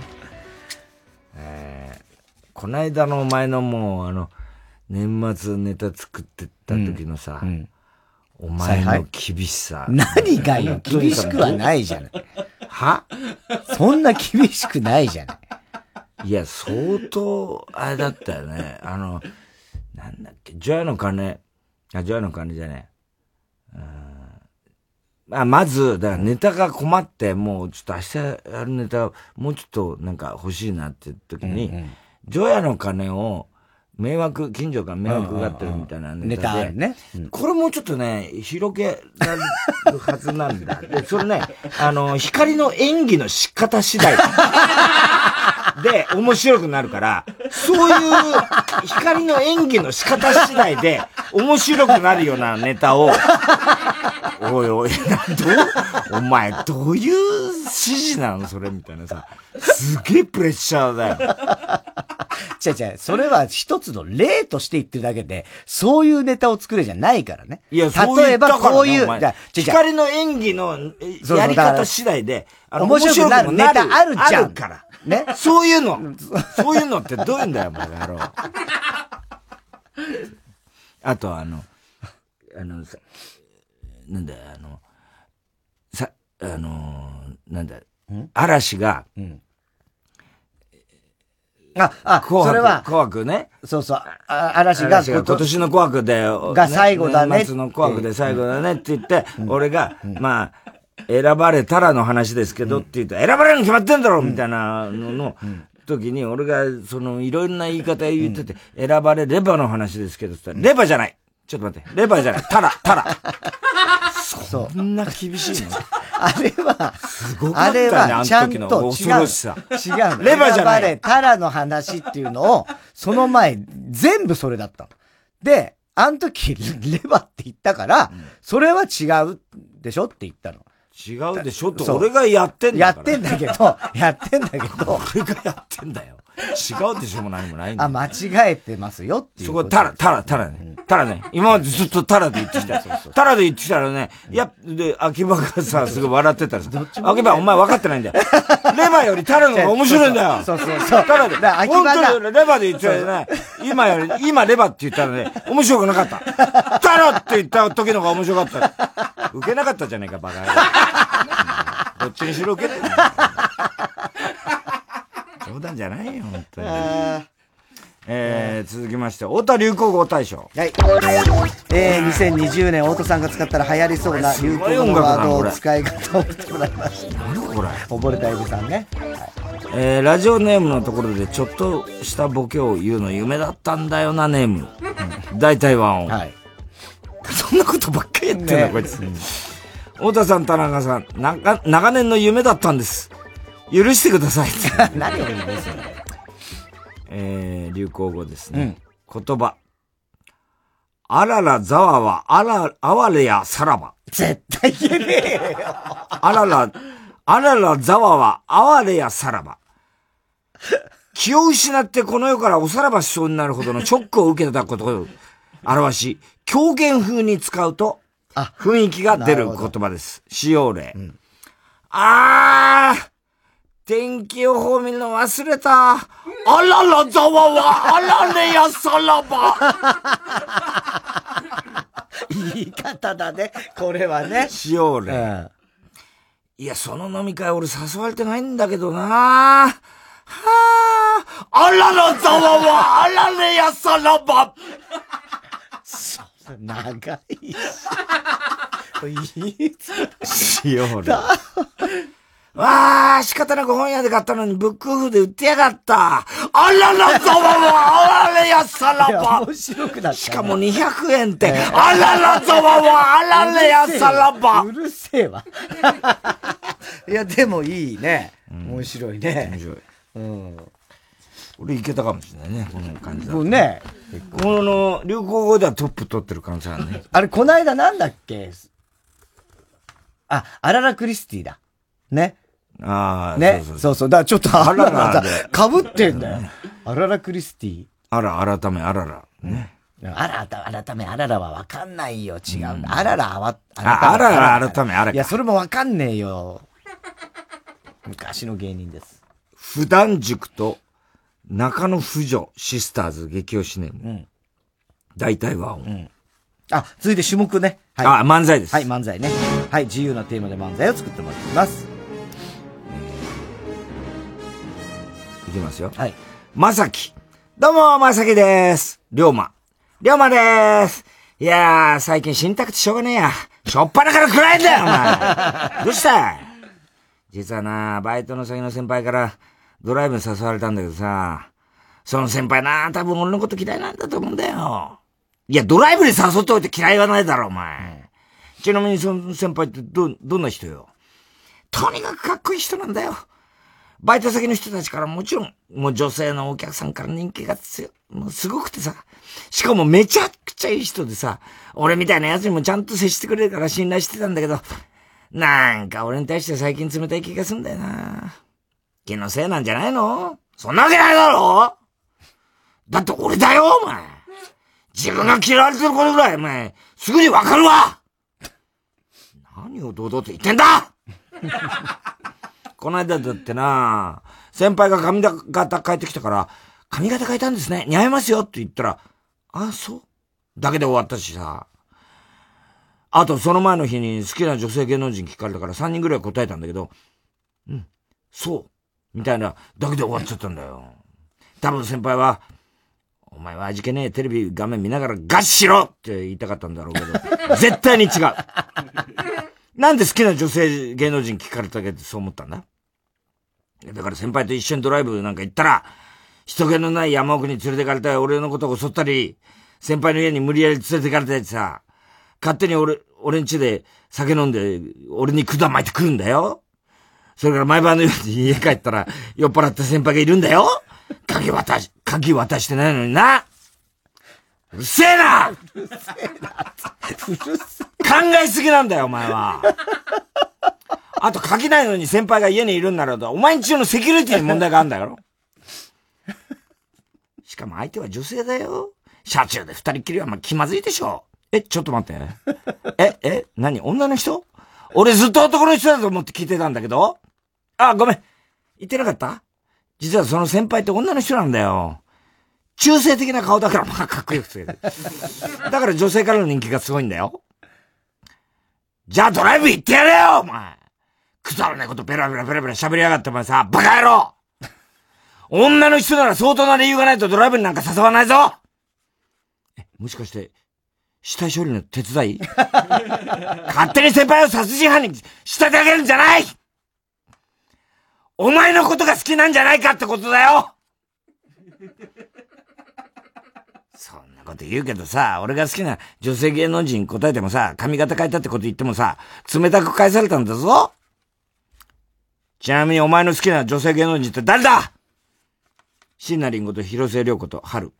えー、こないだのお前のもう、あの、年末ネタ作ってった時のさ、お前の厳しさ。何がよ、厳しくはないじゃない。は？そんな厳しくないじゃない。いや、相当、あれだったよね。あの、なんだっけ、ジョヤの鐘、あ、ジョヤの鐘じゃねえ。うんあ、まず、だからネタが困って、もうちょっと明日やるネタ、もうちょっとなんか欲しいなって時に、うんうんジョヤの鐘を、迷惑、近所から迷惑がってるみたいなネタで。ね。これもうちょっとね、広げられるはずなんだ。で、それね、あの、光の演技の仕方次第で面白くなるから、そういう光の演技の仕方次第で面白くなるようなネタを、おいおい、どう、お前どういう指示なの？それみたいなさ。すげえプレッシャーだよ。違う違う、それは一つの例として言ってるだけで、そういうネタを作れじゃないからね。いや、例えばこういう、お前じゃあ違う違う光の演技のやり方次第で、面白くなるネタあるじゃんあるから。ね。そういうの。そういうのってどういうんだよ、バカ野郎。あと、あの、あの、さ、なんだよ、あの、さ、あの、なんだ、嵐が、あ、あ、紅白それは、紅白ね。そうそう、あ嵐が今年の紅白で、が最後だね年末の紅白で最後だねって言って、俺が、まあ、選ばれたらの話ですけどって言って、選ばれるに決まってんだろみたいなのの時に、俺が、その、いろんな言い方言ってて、選ばれればの話ですけどって言ったら、レバじゃないちょっと待って、レバじゃない、タラ、タラ。そんな厳しいの？(laughs) あれは、すごかったね、あの時の。恐ろしさ。違うの。レバじゃない選ばれたらの話っていうのを、その前、全部それだったの。で、あの時、レバって言ったから、それは違うでしょって言ったの。違うでしょ？って俺がやってんだや。ってんだけど、やってんだけど、(laughs) (laughs) 俺がやってんだよ。違うでしょ？も何もないんだあ、よ。間違えてますよっていうこ。そことタラ、タラ、タラね。タラね。今までずっとタラで言ってきた。タラで言ってきたらね、いや、で、秋葉がさ、すごい笑ってたらさ、秋葉お前分かってないんだよ。(laughs) レバよりタラの方が面白いんだよ。そうそうそう。タラで。だから秋葉が本当にレバで言ってたよね。今より、今レバって言ったらね、面白くなかった。タラって言った時の方が面白かった。受けなかったじゃねえか、バカ野郎。(laughs) どっちにしろ受けない。冗談じゃないよ、本当に。えー、続きまして、太田流行語大賞。はい。えー、2020年、太田さんが使ったら流行りそうな流行語のワードを使い方を送ってもらいました。何これ？溺れたエビさんね。えー、ラジオネームのところでちょっとしたボケを言うの夢だったんだよな、ネーム。(laughs) 大体ワンを。はい。そんなことばっかり言ってんだ、ねこいつ。太田さん、田中さん、なが長年の夢だったんです。許してください。(laughs) 何を言うんですよ。えー、流行語ですね。言葉。あららざわわ、あら、あわれやさらば。絶対言えねえよ。あらら、あららざわわ、あわれやさらば。気を失ってこの世からおさらばしそうになるほどのショックを受けたことを表し、狂言風に使うと、雰囲気が出る言葉です。使用例。あー天気予報見るの忘れた。あららざわわ、あられやさらば。(laughs) 言い方だね。これはね。使用例。いや、その飲み会俺誘われてないんだけどなはあ、あららざわわ、あられやさらば。(laughs) 長いし。(laughs) (laughs) いい使用例。わあ、仕方なく本屋で買ったのにブックオフで売ってやがった。あららざわわ、あられやさらば。面白くなった、しかも200円って、あららざわわ、あられやさらば。うるせえわ。いや、でもいいね。面白いね。面白い。うん。俺いけたかもしれないね、この感じだね。この流行語ではトップ取ってる可能性あるね。(laughs) あれ、この間なんだっけ？あ、アララクリスティだ。ね。ああ、ね。そうそうそうそう。だからちょっとあららかぶってんだよ。アララクリスティ。あら、改め、あらら。ね。あら、改め、あららはわかんないよ。違う。あらら、あわ、ああらら、改め、あらいや、それもわかんねえよ。昔の芸人です。普段塾と中野婦女シスターズ激推しネーム。大体は、あ、続いて種目ね。はい。あ漫才ですはい、漫才ね。はい、自由なテーマで漫才を作ってもらっています。いきますよ。はい。まさき。どうも、まさきです。りょうま。りょうまです。いやー、最近死にたくてしょうがねえや。しょっぱなから暗いんだよ、お前。(laughs) どうした実はな、バイトの先の先輩からドライブに誘われたんだけどさ、その先輩な、多分俺のこと嫌いなんだと思うんだよ。いや、ドライブに誘っておいて嫌いはないだろ、お前。ちなみにその先輩ってど、どんな人よ？とにかくかっこいい人なんだよ。バイト先の人たちからもちろん、もう女性のお客さんから人気が強。もうすごくてさ。しかもめちゃくちゃいい人でさ、俺みたいな奴にもちゃんと接してくれるから信頼してたんだけど、なんか俺に対して最近冷たい気がすんだよな。気のせいなんじゃないの？そんなわけないだろだって俺だよ、お前。自分が嫌われてることぐらい、お前、すぐにわかるわ何を堂々と言ってんだ (laughs) この間だってな、先輩が髪型変えてきたから、髪型変えたんですね。似合いますよって言ったら、あ、そうだけで終わったしさ。あと、その前の日に好きな女性芸能人聞かれたから3人ぐらい答えたんだけど、うん、そう。みたいな、だけで終わっちゃったんだよ。多分先輩は、お前は味気ねえテレビ画面見ながらガッしろって言いたかったんだろうけど、(laughs) 絶対に違う。なんで好きな女性芸能人聞かれたけどそう思ったんだ？だから先輩と一緒にドライブなんか行ったら、人気のない山奥に連れてかれた俺のことを襲ったり、先輩の家に無理やり連れてかれたりさ、勝手に俺、俺ん家で酒飲んで、俺に管巻いてくるんだよ。それから毎晩のように家帰ったら、(laughs) 酔っ払った先輩がいるんだよ。鍵渡し、鍵渡してないのにな。うるせえなうるせえな。うるせ考えすぎなんだよ、お前は。あと、書きないのに先輩が家にいるんなら、お前んちのセキュリティに問題があるんだよ。しかも相手は女性だよ。車中で二人っきりはまあ気まずいでしょ。え、ちょっと待って。え、え、何？女の人？俺ずっと男の人だと思って聞いてたんだけどあ、ごめん。言ってなかった？実はその先輩って女の人なんだよ。中性的な顔だからまあかっこよくて。(laughs) だから女性からの人気がすごいんだよ。じゃあドライブ行ってやれよお前くだらないことベラベラベラベラ喋りやがってお前さ、バカ野郎女の人なら相当な理由がないとドライブになんか誘わないぞえ、もしかして、死体処理の手伝い？(laughs) 勝手に先輩を殺人犯に仕立て上げるんじゃないお前のことが好きなんじゃないかってことだよ。そんなこと言うけどさ、俺が好きな女性芸能人答えてもさ、髪型変えたってこと言ってもさ、冷たく返されたんだぞ。ちなみにお前の好きな女性芸能人って誰だ？椎名林檎と広末涼子と春。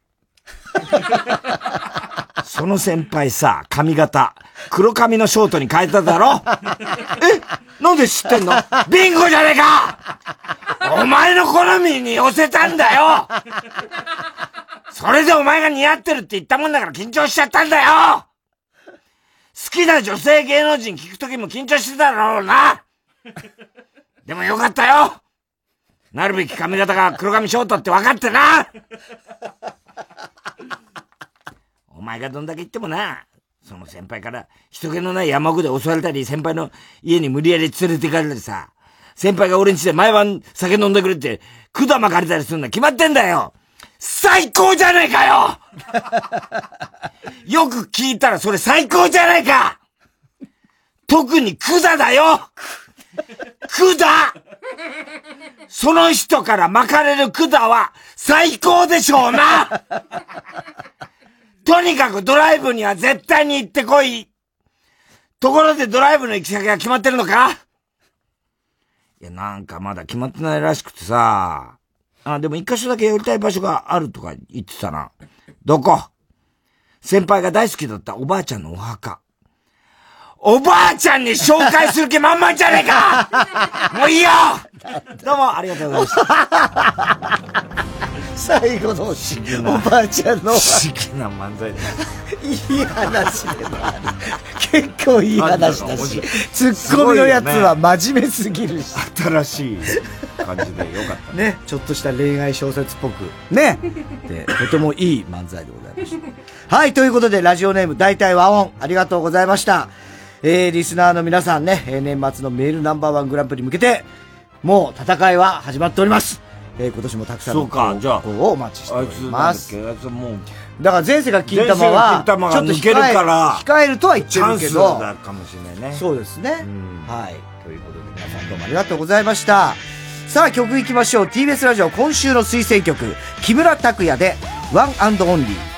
その先輩さ、髪型、黒髪のショートに変えただろ？え？なんで知ってんの？ビンゴじゃねえか！お前の好みに寄せたんだよ！それでお前が似合ってるって言ったもんだから緊張しちゃったんだよ！好きな女性芸能人聞くときも緊張してただろうな！でもよかったよ！なるべき髪型が黒髪ショートって分かってな！前がどんだけ言ってもな、その先輩から人気のない山奥で襲われたり、先輩の家に無理やり連れて行かれたりさ、先輩が俺ん家で毎晩酒飲んでくれって、管巻かれたりするのは決まってんだよ。最高じゃねえかよ！(laughs) よく聞いたらそれ最高じゃねえか！特に管だよ！管！その人から巻かれる管は最高でしょうなとにかくドライブには絶対に行ってこいところでドライブの行き先が決まってるのか？いや、なんかまだ決まってないらしくてさ。あ、でも一箇所だけ寄りたい場所があるとか言ってたな。どこ？先輩が大好きだったおばあちゃんのお墓。おばあちゃんに紹介する気満々じゃねえか (laughs) もういいよどうもありがとうございました。最後のおばあちゃんの。不思議な漫才だいい話でもある。結構いい話だし、ツッコミのやつは真面目すぎるし。新しい感じでよかった。ね、ちょっとした恋愛小説っぽく。ね。で、とてもいい漫才でございました。はい、ということで、ラジオネーム大体和音、ありがとうございました。えー、リスナーの皆さんね、えー年末のメールナンバーワングランプリに向けて、もう戦いは始まっております。えー、今年もたくさんの投稿をお待ちしております。もう、だから前世が金玉は、ちょっと抜けるから控えるとは言ってチャンスるけど、だかもしれないね。そうですね。はい。ということで皆さんどうもありがとうございました。さあ曲行きましょう。TBS ラジオ今週の推薦曲、木村拓哉でワンオンリー。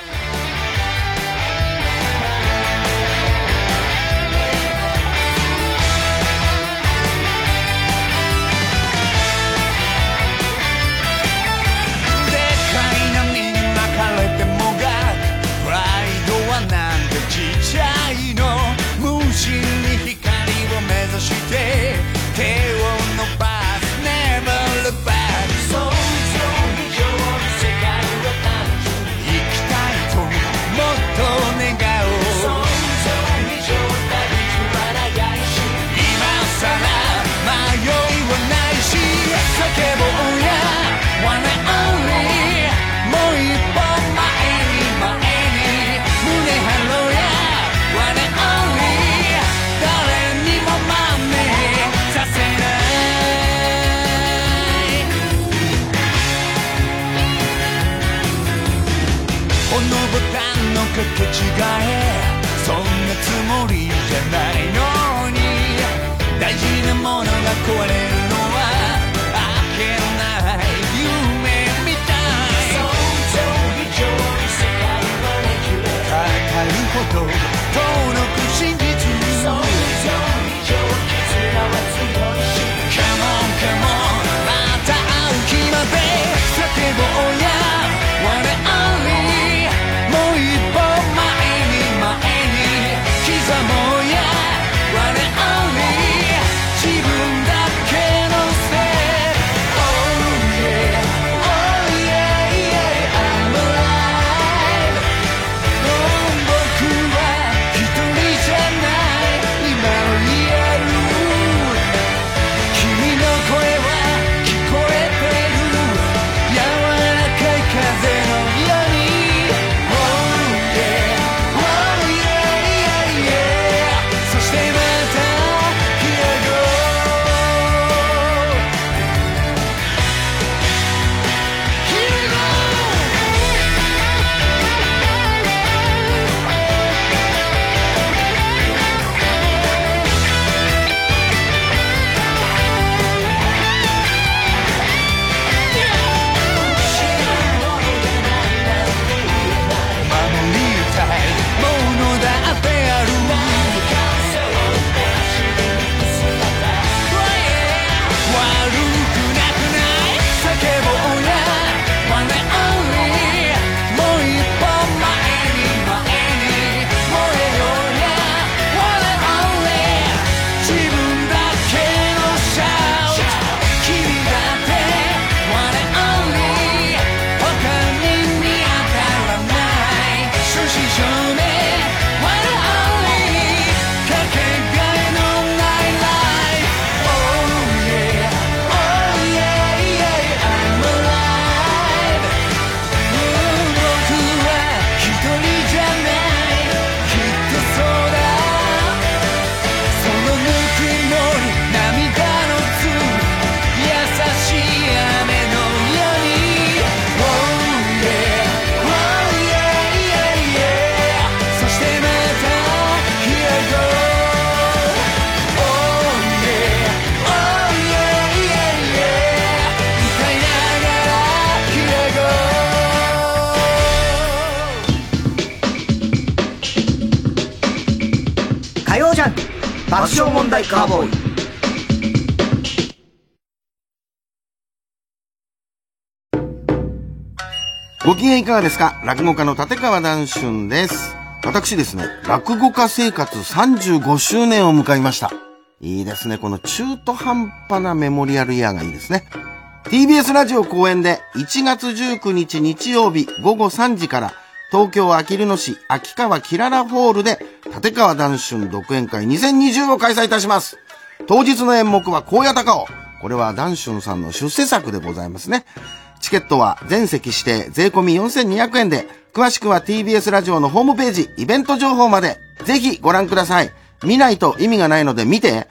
かがですか？落語家の立川談春です。私ですね、落語家生活35周年を迎えました。いいですね、この中途半端なメモリアルイヤーがいいですね。TBS ラジオ公演で1月19日日曜日午後3時から東京あきる野市秋川キララホールで立川談春独演会2020を開催いたします。当日の演目は荒野高尾。これは談春さんの出世作でございますね。チケットは全席指定税込み4200円で、詳しくは TBS ラジオのホームページ、イベント情報まで、ぜひご覧ください。見ないと意味がないので見て。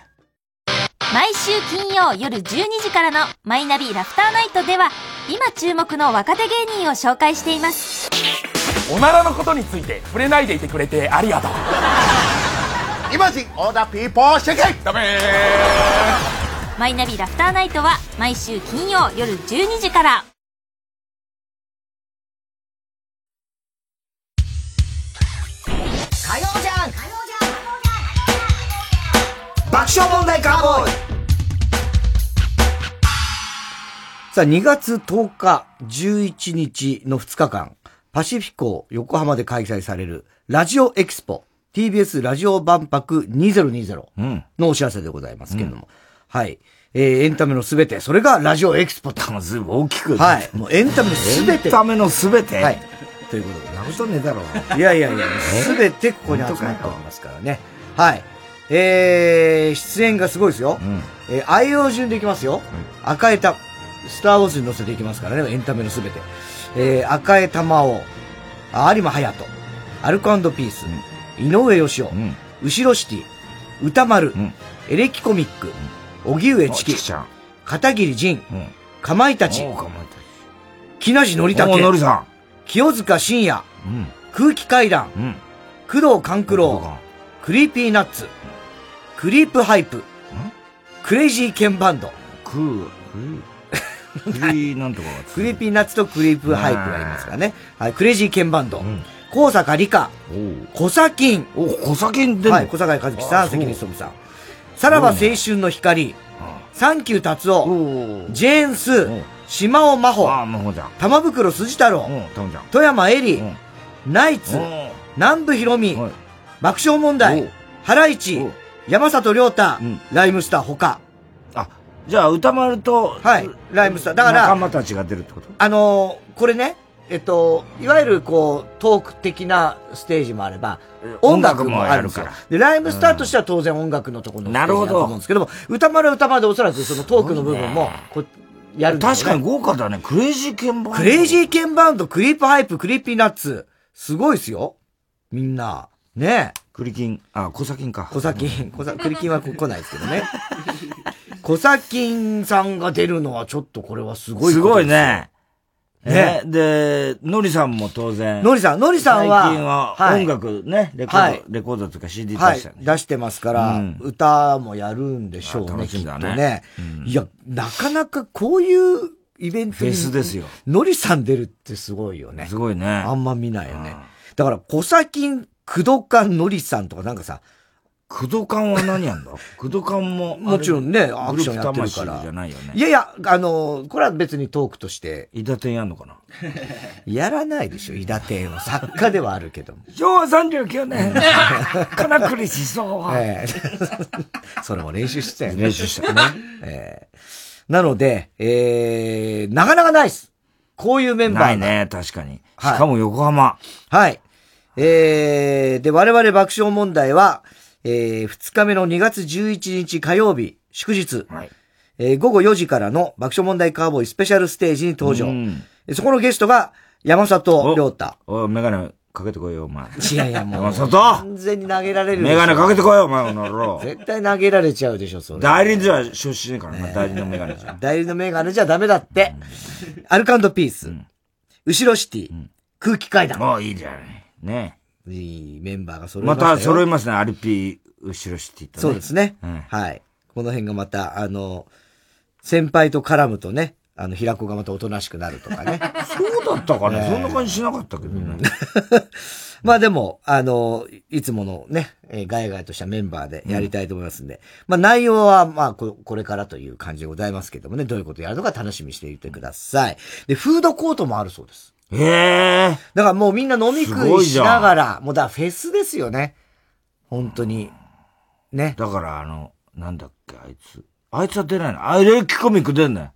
毎週金曜夜12時からのマイナビラフターナイトでは今注目の若手芸人を紹介しています。おならのことについて触れないでいてくれてありがとう。イマジンオーダーピーポーシェケダメマイナビラフターナイトは毎週金曜夜12時から火曜ジャンク爆笑問題カーボーイさあ、2月10日、11日の2日間、パシフィコ横浜で開催されるラジオエキスポ TBS ラジオ万博2020のお知らせでございますけれども、はい。えー、エンタメのすべて、それがラジオエキスポと。ずいぶん大きく。はい。もうエンタメのすべて。エンタメのすべてはい。ということで。なことねえだろ。う。いやいやいや、すべてここに集まっておりますからね。はい。えー、出演がすごいですよ。えー、愛用順でいきますよ。赤江た、スターウォーズに乗せていきますからね、エンタメのすべて。えー、赤江玉緒、あ有馬隼人、アルコピース、井上芳雄、うしろシティ、宇多丸、エレキコミック、荻上チキ、片桐仁、かまいたち、木梨憲武、おのりさん清塚信也、空気階段、宮藤官九郎、 Creepy Nuts、クリープハイプ、クレイジーケンバンド。クー、クリー (laughs) なんとかCreepy Nuts とクリープハイプがありますからね。はい、クレイジーケンバンド。高坂理香、小サキン。お、小サキンではい、小堺一機さん、関根勤さん。さらば青春の光、サンキュータツオ、ジェーン・スー、島尾真帆、玉袋筋太郎、外山惠理、ナイツ、南部広美、爆笑問題、ハライチ、山里亮太、ライムスター他。あ、じゃあ宇多丸と、はい、ライムスター。だから、仲間たちが出るってこと？あのーこれね、えっと、いわゆるこう、トーク的なステージもあれば、音楽もあるかで、ライブスターとしては当然音楽のところのステージだと思うんですけども、宇多丸は宇多丸でおそらくそのトークの部分も、こう、やるね確かに豪華だね。クレイジーケンバンド。クレイジーケンバンド、クリープハイプ、 Creepy Nuts。すごいですよ。みんな。ねえ。クリキン、あ、コサキンか。コサキン、コサ、クリキンは来ないですけどね。(laughs) コサキンさんが出るのはちょっとこれはすごいすごいね。ねね。で、のりさんも当然。のりさんのりさんは最近ははい音楽ね、レコード、はいレコードとか CD 出はいしたよね。。出してますから、うん歌もやるんでしょうね。あ楽しみだねきっとね。いや、なかなかこういうイベントに。フェスですよ。のりさん出るってすごいよね。すごいね。あんま見ないよね。だから、小崎クドカンのりさんとかなんかさ、クドカンは何やんだ？クドカンも。もちろんね、アクションやってるから。魂じゃないよね。いやいや、あの、これは別にトークとして。伊達天やんのかな？(laughs) やらないでしょ、伊達天は。作家ではあるけども。昭和39年、(laughs) 金栗思想は。ええ (laughs) それも練習してたよね。練習したね。ええなので、えー、なかなかないっす。こういうメンバーがないね、確かに。しはいかも横浜。はい。えー、で、我々爆笑問題は、えー、2日目の2月11日火曜日、祝日、えー午後4時からの爆笑問題カーボーイスペシャルステージに登場。えそこのゲストが、山里亮太。おい、メガネかけてこいよ、お前。いやいや、もう。山里完全に投げられるメガネかけてこいよ、お前、この野郎。絶対投げられちゃうでしょ、それ。代理じゃ出資ねえからな、代理のメガネじゃ。代理のメガネじゃダメだって。アルカンドピース、後ろシティ、空気階段。もういいじゃない。ねいいメンバーが揃いまましたよ。た揃いますね、アルピー、後ろシティとね。そうですね。はい。この辺がまた、あの、先輩と絡むとね、あの、平子がまたおとなしくなるとかね。(laughs) そうだったかね、そんな感じしなかったけどね。(laughs) まあでも、あの、いつものね、えーガヤガヤとしたメンバーでやりたいと思いますんで、まあ内容はまあここれからという感じでございますけどもね、どういうことやるのか楽しみにしていてください。で、フードコートもあるそうです。へえ。だからもうみんな飲みす食いしながら、もうだフェスですよね。本当に。ね。だからあの、なんだっけ、あいつ。あいつは出ないの。あれ、キコミック出んのよ。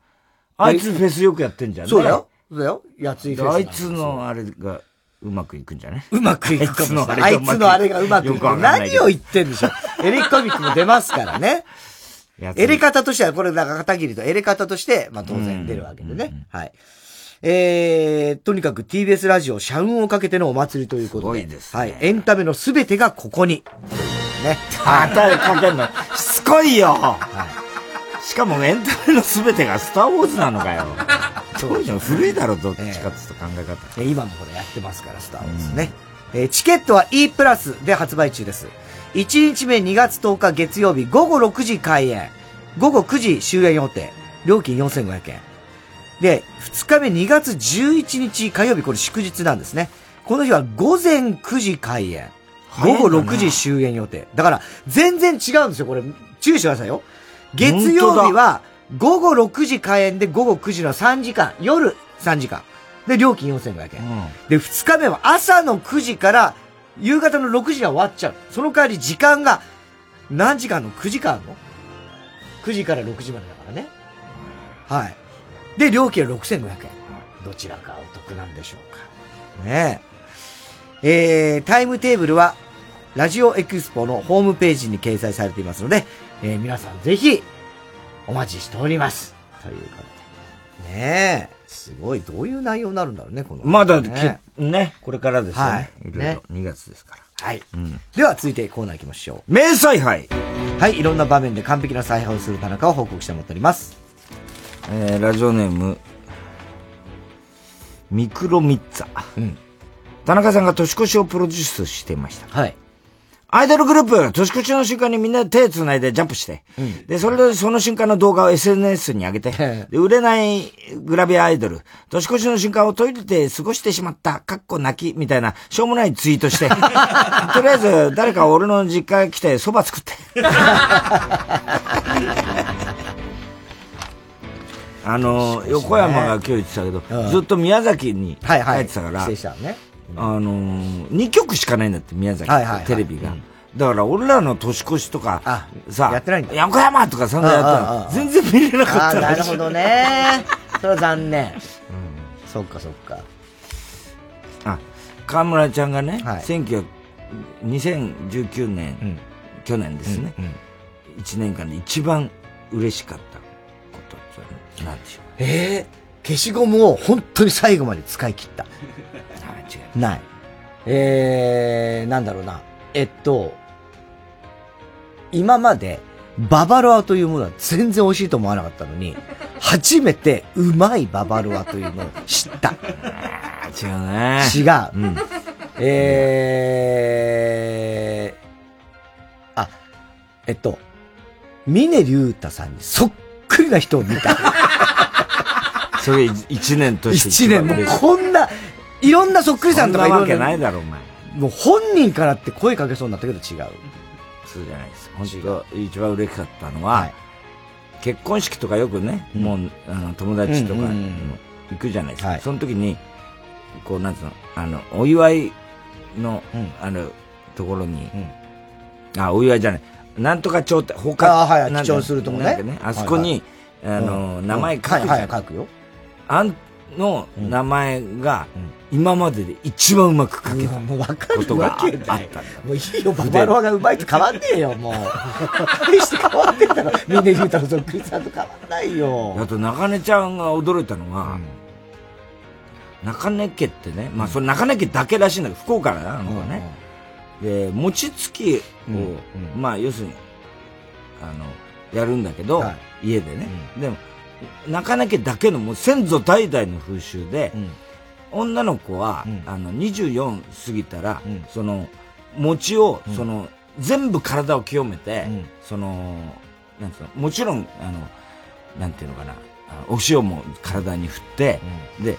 あいつフェスよくやってんじゃんね。そうだよ。そうだよ。やついフェスあいつのあれがうまくいくんじゃねうまくいくかもしれない。あいつつのあれがうまくいく。何を言ってんでしょう。エレコミックも出ますからね。(laughs) エレ方としては、これ、だから片桐とエレ方として、まあ当然出るわけでね。はい。えー、とにかく TBS ラジオ、社運をかけてのお祭りということで。はい。エンタメのすべてがここに。ね。またかけんの。しつこいよ。しかもエンタメの全てがスターウォーズなのかよ。そうじゃん。古いだろ、どっちかっていうと考え方。え今もこれやってますから、スター・ウォーズね。えーチケットは E プラスで発売中です。1日目2月10日月曜日午後6時開演。午後9時終演予定。料金4500円。で、2日目2月11日火曜日、これ祝日なんですね。この日は午前9時開演。午後6時終演予定。だから、全然違うんですよ、これ。注意してくださいよ。月曜日は、午後6時開演で午後9時の3時間、夜3時間。で、料金4500円。で、2日目は朝の9時から夕方の6時には終わっちゃう。その代わり時間が何時間の ?9 時間の ?9 時から6時までだからね。はい。で、料金は6500円。どちらがお得なんでしょうか。ねえ。えー、タイムテーブルは、ラジオエクスポのホームページに掲載されていますので、えー皆さんぜひ、お待ちしております。ということで。ねえ。すごい、どういう内容になるんだろうね、この。まだ、ねこれからですよはね。いいろいろ。2月ですから。はい。うん。では、続いてコーナー行きましょう。名采配はい、いろんな場面で完璧な采配をする田中を報告してもらっております。えー、ラジオネーム、ミクロミッツァ。田中さんが年越しをプロデュースしていました。はい。アイドルグループ、年越しの瞬間にみんなで手繋いでジャンプして、で、それでその瞬間の動画を SNS に上げて、で売れないグラビアアイドル、年越しの瞬間をトイレで過ごしてしまった、かっこ泣き、みたいな、しょうもないツイートして、(laughs) とりあえず誰か俺の実家来て蕎麦作って。(laughs) あの、横山が今日言ってたけど、ずっと宮崎に帰ってたから。あのー、2曲しかないんだって、宮崎テレビが。だから、俺らの年越しとか、さ、やってないんだ。横山とかさんざんやったら、全然見れなかったなるほどね。それは残念。そっかそっか。あ、河村ちゃんがね、19 2019年、去年ですね、1年間で一番嬉しかったって何でしょうええ消しゴムを本当に最後まで使い切った。ない。えー、なんだろうな。えっと、今まで、ババロアというものは全然美味しいと思わなかったのに、初めてうまいババロアというのを知った。違うね。違う。えー、あ、えっと、峰竜太さんにそっくりな人を見た。(laughs) それ1年として一年、もうこんな、いろんなそっくりさんとかいろんそんなわけないだろお前。もう本人からって声かけそうになったけど違う。そうじゃないです。本当一番嬉しかったのは、結婚式とかよくね、もう、あの、友達とか行くじゃないですか。その時に、こう、なんつうの、あの、お祝いの、あの、ところに、あ、お祝いじゃない、なんとか町って、他、あはい記帳するとこねね、あそこに、あの、うん名前書くじゃん。はいはい書くよ。あんの名前が、今までで一番うまく書けたことがあったんだ。もういいよ、ババロアがうまいって変わんねえよ、もう。大して変わってんだろ。(laughs) 峰竜太のそっくりさんと変わんないよ。あと、中根ちゃんが驚いたのが、中根家ってね、まあ、それ中根家だけらしいんだけど、福岡なのかね。で、餅つきを、まあ、要するに、あの、やるんだけど、家でね。でも、中根家だけのもう先祖代々の風習で、女の子は、あの、24過ぎたら、その、餅を、その、全部体を清めて、その、なんつうの、もちろん、あの、なんていうのかな、あお塩も体に振って、で、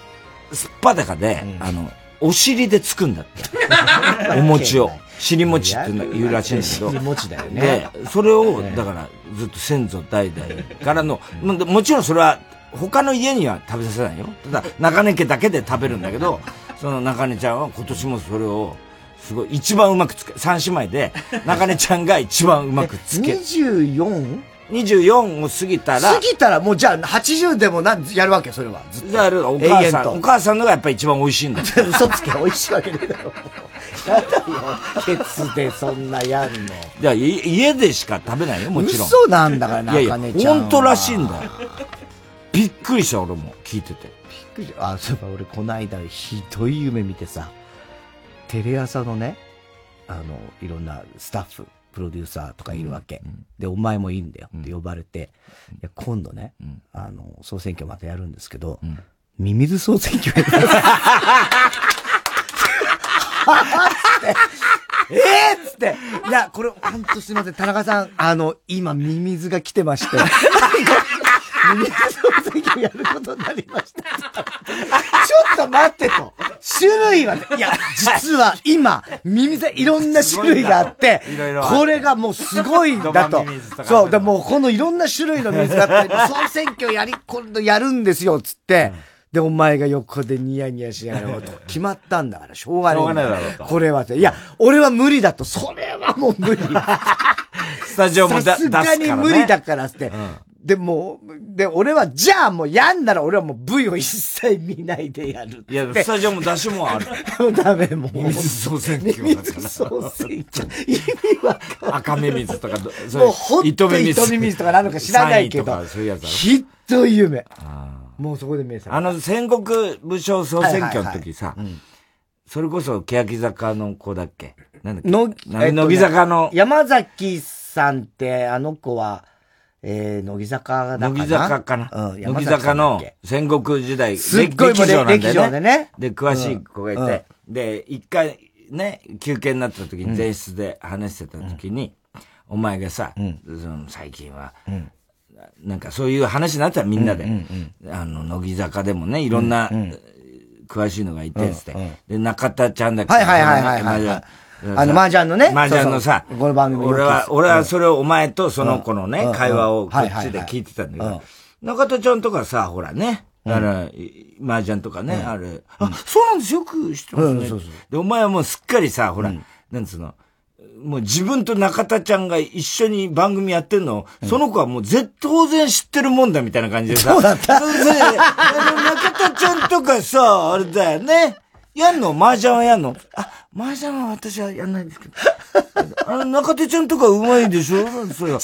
すっぱだかで、あの、お尻でつくんだって。(laughs) お餅を。尻餅って言うらしいんだけど。尻餅だよねで、それを、だから、ずっと先祖代々からの、ももちろんそれは、他の家には食べさせないよ。ただ、中根家だけで食べるんだけど、その中根ちゃんは今年もそれを、すごい、一番うまくつけ、三姉妹で、中根ちゃんが一番うまくつけ。24?24 を過ぎたら過、ぎたらもうじゃあ80でもなんやるわけそれは。ずっとやるお母さん、お母さんのがやっぱり一番美味しいんだ。嘘つけ、美味しいわけねえだろ。やだよ。ケツでそんなやんの。いや、い家でしか食べないよ、もちろん。嘘なんだから、いやいや、中根ちゃんは。本当らしいんだよ。びっくりした、俺も、聞いてて。びっくりあ、そういえば俺この間ひどい夢見てさ、テレ朝のね、あの、いろんなスタッフ、プロデューサーとかいるわけ。で、お前もいいんだよって呼ばれて、いや今度ね、あの、総選挙またやるんですけど、ミミズ総選挙やります。(laughs) え (laughs) えっつって、いや、これ、ほんとすいません、田中さん、あの、今、ミミズが来てまして、(laughs) ミミズ総選挙やることになりました。ちょっと待ってと。種類はね、いや、実は今、ミミズいろんな種類があっていろいろある、これがもうすごいんだと。そう、でもうこのいろんな種類のミミズがあって、総選挙やり、今度やるんですよ、つって。で、お前が横でニヤニヤしながら、決まったんだから、しょうがない。しょうがないだろうとこれは。いや、俺は無理だと。それはもう無理。(laughs) スタジオもださすがに無理だからって。で、もう、で、俺は、じゃあもうやんなら俺はもう V を一切見ないでやる。いや、スタジオも出しもある。ダメ、もう。ミミズ総選挙だから。総選挙。意味わかんない。赤目水とか、そもうほんと糸目水。とかなのか知らないけどひどい夢。もうそこで目覚あの、戦国武将総選挙の時さ、それこそ、欅坂の子だっけ？なんだっけ？の、な乃木坂の、山崎さんって、あの子は、えー、乃木坂だかな？乃木坂かな？うん、乃木坂の戦国時代、すっごいもう劇場なんだよ劇場でね。で、詳しい子がいて、で、一回ね、休憩になった時に前室で話してた時に、お前がさ、その最近は、なんかそういう話になったらみんなで、あの、乃木坂でもね、いろんな、詳しいのがいて、つって。で、中田ちゃんだっけ？はいはいはいはいはいあの麻雀のね。麻雀のさ、そうそう。この番組よく俺は、俺はそれをお前とその子のね、うん。会話をこはいっちで聞いてたんだけど、中田ちゃんとかさ、ほらね、あの、麻雀とかね、あれ、あ、そうなんです。よく知ってますね。で、お前はもうすっかりさ、ほら、なんつうの、もう自分と中田ちゃんが一緒に番組やってんのを、その子はもう絶当然知ってるもんだみたいな感じでさ。そうだった。中田ちゃんとかさ、あれだよね。やんの？麻雀はやんの？あ、麻雀は私はやんないんですけど。あの、中田ちゃんとかうまいでしょ？それは。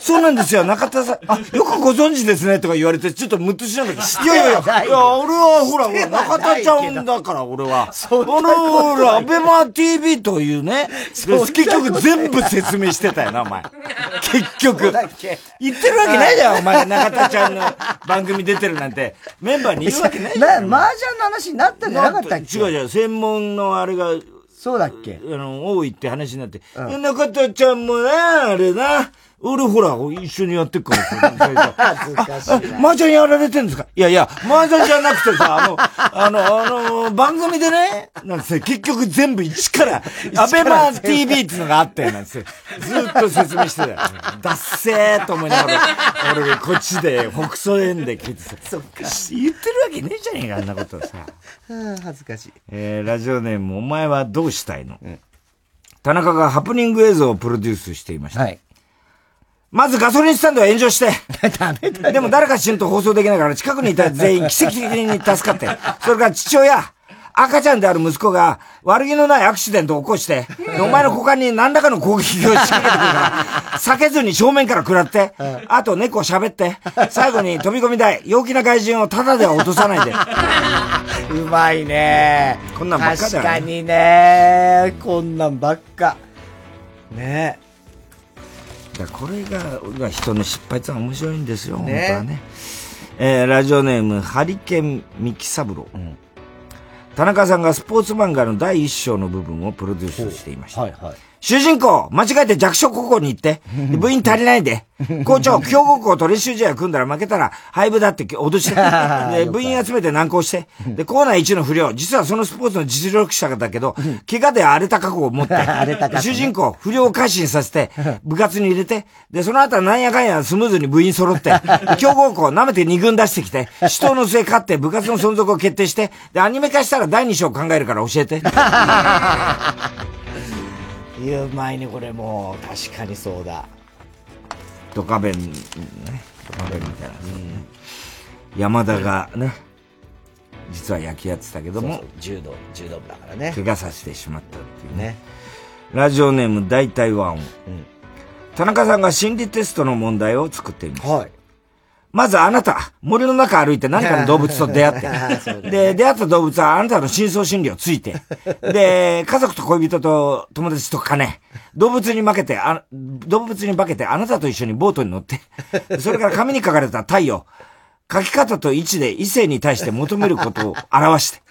そうなんですよ、中田さん。あ、よくご存知ですね、とか言われて、ちょっとムッとしながら。いやいやいや、いや、俺はほら、中田ちゃんだから、俺は。あの、ほら、アベマ TV というね、で結局全部説明してたよな、お前。結局。言ってるわけないじゃん、お前。中田ちゃんの番組出てるなんて、メンバーにいるわけないじゃん。な、麻雀の話になったんじゃなかったっけ？違う違う、専門のあれが、そうだっけ？あの、多いって話になって、中田ちゃんもな、あれな、俺ほら、一緒にやってっからさ。恥ずかしいな。麻雀やられてんですか？いやいや、麻雀じゃなくてさ、あの、あの、あの、番組でね、なんつって、結局全部一から、(laughs) アベマ TV っていうのがあったよ、なんつって。ずっと説明してたよ。ダッセーと思いながら、俺がこっちで、北総園で聞いてさ、言ってるわけねえじゃねえか、あんなことさ。う (laughs) ん恥ずかしい。えー、ラジオネーム、お前はどうしたいの、田中がハプニング映像をプロデュースしていました。まずガソリンスタンドは炎上して。(laughs) でも誰か死ぬと放送できないから近くにいた全員奇跡的に助かって。(laughs) それから父親、赤ちゃんである息子が悪気のないアクシデントを起こして、でお前の股間に何らかの攻撃を仕掛けてくるから、(laughs) 避けずに正面から食らって、あと猫喋って、最後に飛び込み台、陽気な外人をタダでは落とさないで。うまいねこんなんばっかだよ確かにねこんなんばっか。ねだこれが、人の失敗ってのは面白いんですよ、ね本当はね。えー、ラジオネーム、ハリケン・ミキサブロ田中さんがスポーツ漫画の第一章の部分をプロデュースしていました。主人公、間違えて弱小高校に行って、で (laughs) 部員足りないで、校長、強豪校と練習試合組んだら負けたら廃部だって脅して、(laughs) で、部員集めて難航して、で、校内一の不良、実はそのスポーツの実力者だけど、怪我で荒れた過去を持って、(laughs) 主人公、不良を改心させて、部活に入れて、で、その後はなんやかんやスムーズに部員揃って、で強豪校舐めて二軍出してきて、死闘の末勝って部活の存続を決定して、で、アニメ化したら第二章考えるから教えて。いや、うまいね、これもう。確かにそうだ。ドカベン、ね。ドカベンみたいな。山田がね、実は野球やってたけども、柔道、柔道部だからね。怪我させてしまったっていうね。ラジオネーム大体ワン。田中さんが心理テストの問題を作っています。まずあなた、森の中歩いて何かの動物と出会って、(laughs) で、出会った動物はあなたの深層心理をついて、(laughs) で、家族と恋人と友達と金、動物に負けて、あ動物に化けてあなたと一緒にボートに乗って、(laughs) それから紙に書かれた太陽、書き方と位置で異性に対して求めることを表して、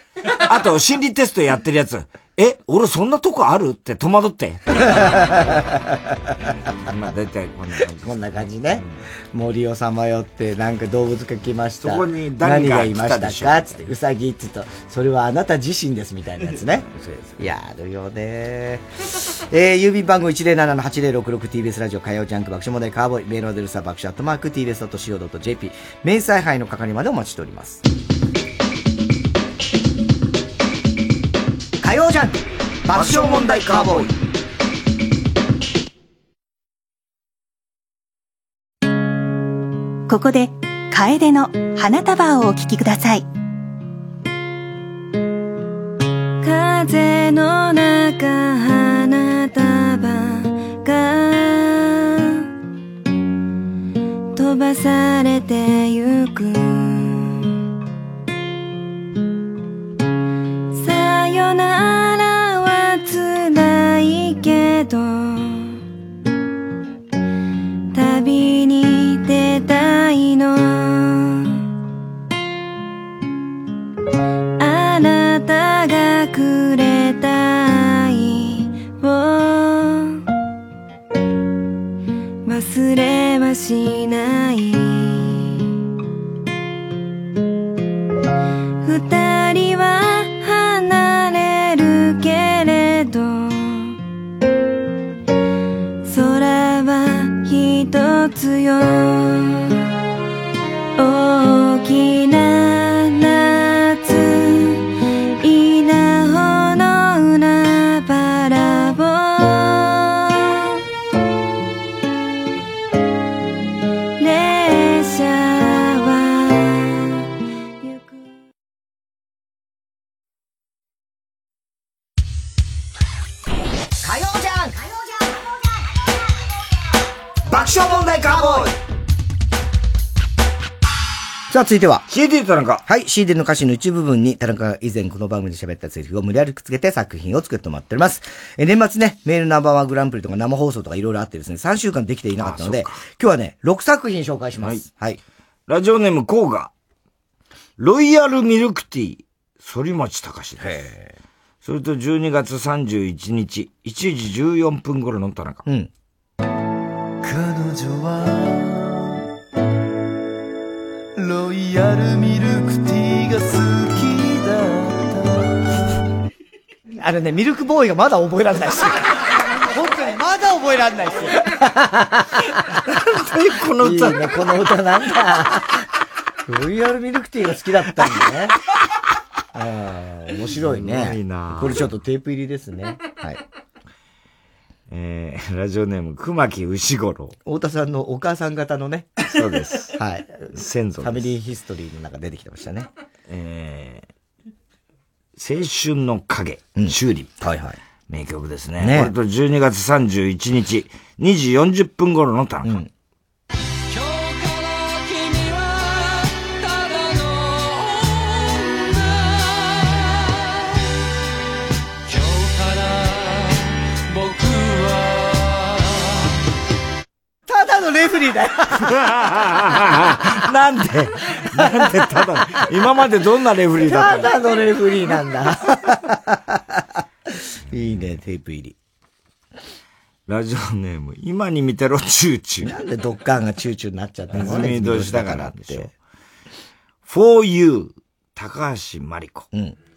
あと心理テストやってるやつ、え、俺そんなとこある？って戸惑って。まあ大体こんな感じ。こんな感じね。森をさまよって、なんか動物が来ました。そこに何が何がいましたか？つって、うさぎっつうと、それはあなた自身ですみたいなやつね。やるよね。えー、郵便番号 107-8066TBS ラジオ火曜ジャンク爆笑問題カーボーイ、メールアドレスは爆笑アットマーク TBS.CO.JP、明細杯の係までお待ちしております。火曜ジャンク爆笑問題カーボーイ。ここで、楓の花束をお聴きください。風の中花束が飛ばされてゆくならは辛いけど旅に出たいの。あなたがくれた愛を忘れはしない。二人はよ。大きなさあ、続いては。CD 田中。はい、CD の歌詞の一部分に、田中が以前この番組で喋ったセリフを無理やりくっつけて作品を作ってもらっております。え、年末ね、メールナンバーワングランプリとか生放送とかいろいろあってですね、3週間できていなかったので、今日はね、6作品紹介します。はい。ラジオネームコーガ。ロイヤルミルクティー、反町隆史です。それと12月31日、1時14分頃の田中。うん。彼女はロイヤルミルクティーが好きだあのね、ミルクボーイがまだ覚えられないですよ。(laughs) 本当にまだ覚えられないですよ。この歌いいね、この歌なんだ。ロイヤルミルクティーが好きだったんだね。(laughs) あー面白いね。いなこれちょっとテープ入りですね。はい。えー、(laughs) ラジオネーム熊木牛五郎。太田さんのお母さん方のね。そうです。(laughs) はい。先祖ファミリーヒストリーの中出てきてましたね。えー、青春の影、チューリップ。はいはい。名曲ですね。ねこれと12月31日、2時40分頃の田中。ただのレフリーだよ。(laughs) なんでなんでただ、今までどんなレフリーだったの？ただのレフリーなんだ。(laughs) いいね、テープ入り。ラジオネーム、今に見てろ、チューチュー。なんでドッカーンがチューチューになっちゃったの？ネズミ年だからって。for you, 高橋真理子。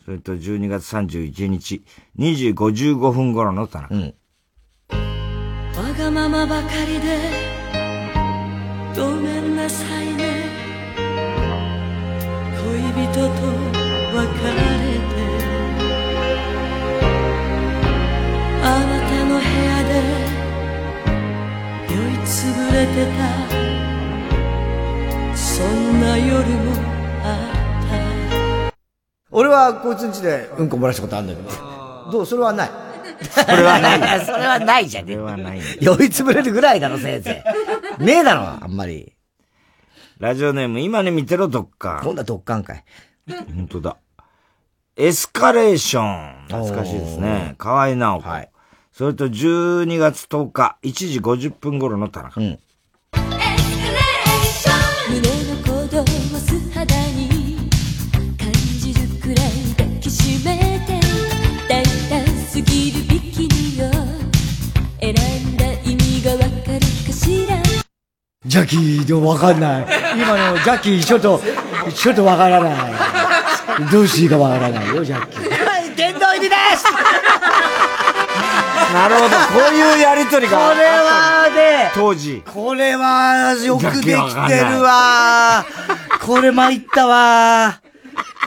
それと12月31日、2時55分頃の田中。わがままばかりでごめんなさいね。恋人と別れて。あなたの部屋で酔いつぶれてた。そんな夜もあった。俺はこいつん家でうんこ漏らしたことあるんだけど。どう？それはない。それはないそれはないじゃん。それはない。酔いつぶれるぐらいだろ、先生。ねえだろ、あんまり。ラジオネーム、今に見てろ、ドッカン。今度はドッカンかい。本当だ。エスカレーション。懐かしいですね。河合直子。それと12月10日、1時50分頃の田中。胸のジャッキー、でもわかんない。今のジャッキー、ちょっと、ちょっとわからない。どうしていいかわからないよ、ジャッキー。殿堂入りですなるほど、こういうやりとりが。これはね、当時。これはよくできてるわ。これ参ったわ。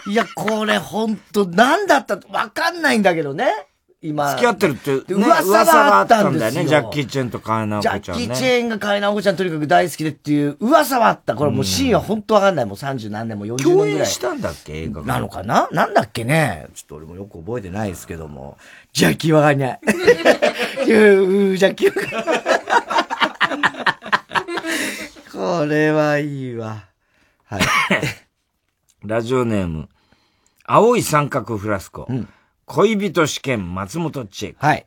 いや、これほんと、なんだったわかんないんだけどね。今。付き合ってるって、ね、噂があったん。だよね。ジャッキー・チェンと河合直子ちゃんね。ジャッキー・チェンが河合直子ちゃんとにかく大好きでっていう噂はあった。これもうシーンは本当わかんない。もう30何年も40年ぐらい。共演したんだっけ映画なのかななんだっけねちょっと俺もよく覚えてないですけども。ジャッキーわかんない。ジャッキーわかんない。これはいいわ。はい。(laughs) ラジオネーム、青い三角フラスコ。恋人試験松本千恵子。はい。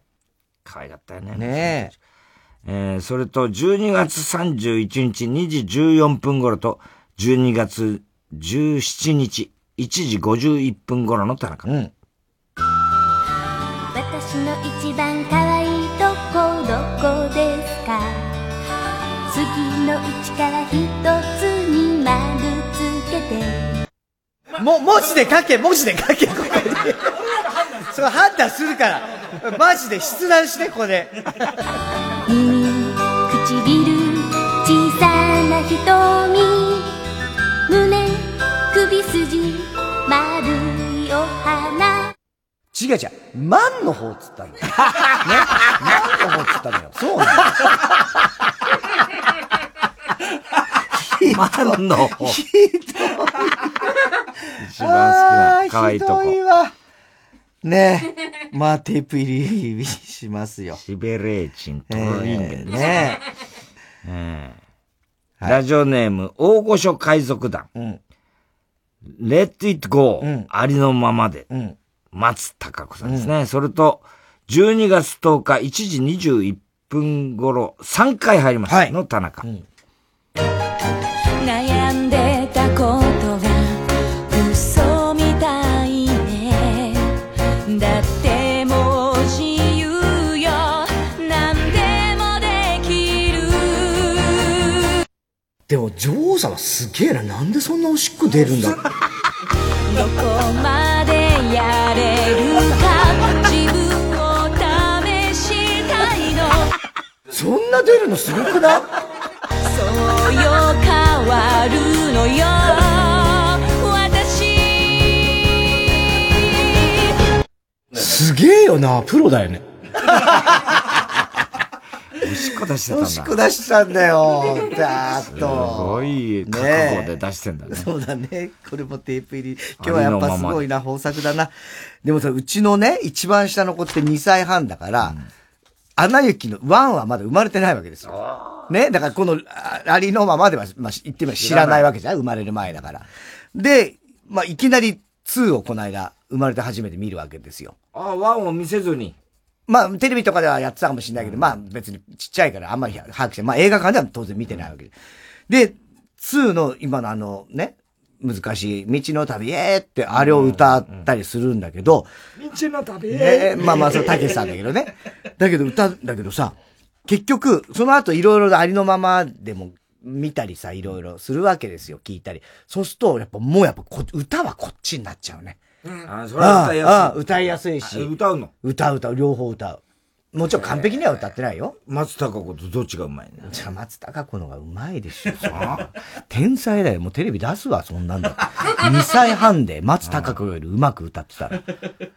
可愛かったよね。ねえ。えー、それと12月31日2時14分頃と12月17日1時51分頃の田中。うん。私の一番可愛いとこどこですか？次のうちから一つに丸つけても、文字で書け、文字で書け、ここに。それ判断するから。マジで筆談して、ここで。耳唇小さな瞳胸首筋丸いお花違う違う。万の方っつったの。(laughs) ね？万の方っつったのよ。そうなの。万の方。ひ (laughs) 一番好きな可愛いとこひどいわ。ねえ。(laughs) まあ、テープ入りしますよ。シベレーチントロリンゲンですねええラジオネーム、大御所海賊団。Let it go、ありのままで。松たか子さんですね。それと、12月10日1時21分頃、3回入りました。の田中。悩でも、女王様すげえな。なんでそんなおしっこ出るんだどこまでやれるか自分を試したいのそんな出るのすごくない？そうよ変わるのよ私すげえよな。プロだよね。おしっこ出してたんだ。おしっこ出したんだよ。だーっと。すごい覚悟で出してんだね。そうだね。これもテープ入り。今日はやっぱすごいな、豊作だな。でもさ、うちのね、一番下の子って2歳半だから、アナ雪のワンはまだ生まれてないわけですよ。ね。だからこのあありのままでは、まあ、言ってみれば知らないわけじゃん。生まれる前だから。で、まあ、いきなり2をこの間、生まれて初めて見るわけですよ。ああ、ワンを見せずに。まあ、テレビとかではやってたかもしれないけど、まあ別にちっちゃいからあんまり把握して、まあ映画館では当然見てないわけで。で、2の今のあのね、難しい、道の旅へってあれを歌ったりするんだけど、道の旅？ねまあまあ、そう、たけしさんだけどね。(laughs) だけど歌、だけどさ、結局、その後いろいろありのままでも見たりさ、いろいろするわけですよ、聞いたり。そうすると、やっぱもうやっぱこ歌はこっちになっちゃうね。あそれは歌いやすいああ歌いやすいし。歌うの？歌う歌う、両方歌う。もちろん完璧には歌ってないよ。松たか子とどっちがうまいね？じゃあ松たか子のがうまいでしょ。(laughs) 天才だよ。もうテレビ出すわ、そんなんだ。(laughs) 2歳半で松たか子よりうまく歌ってたら。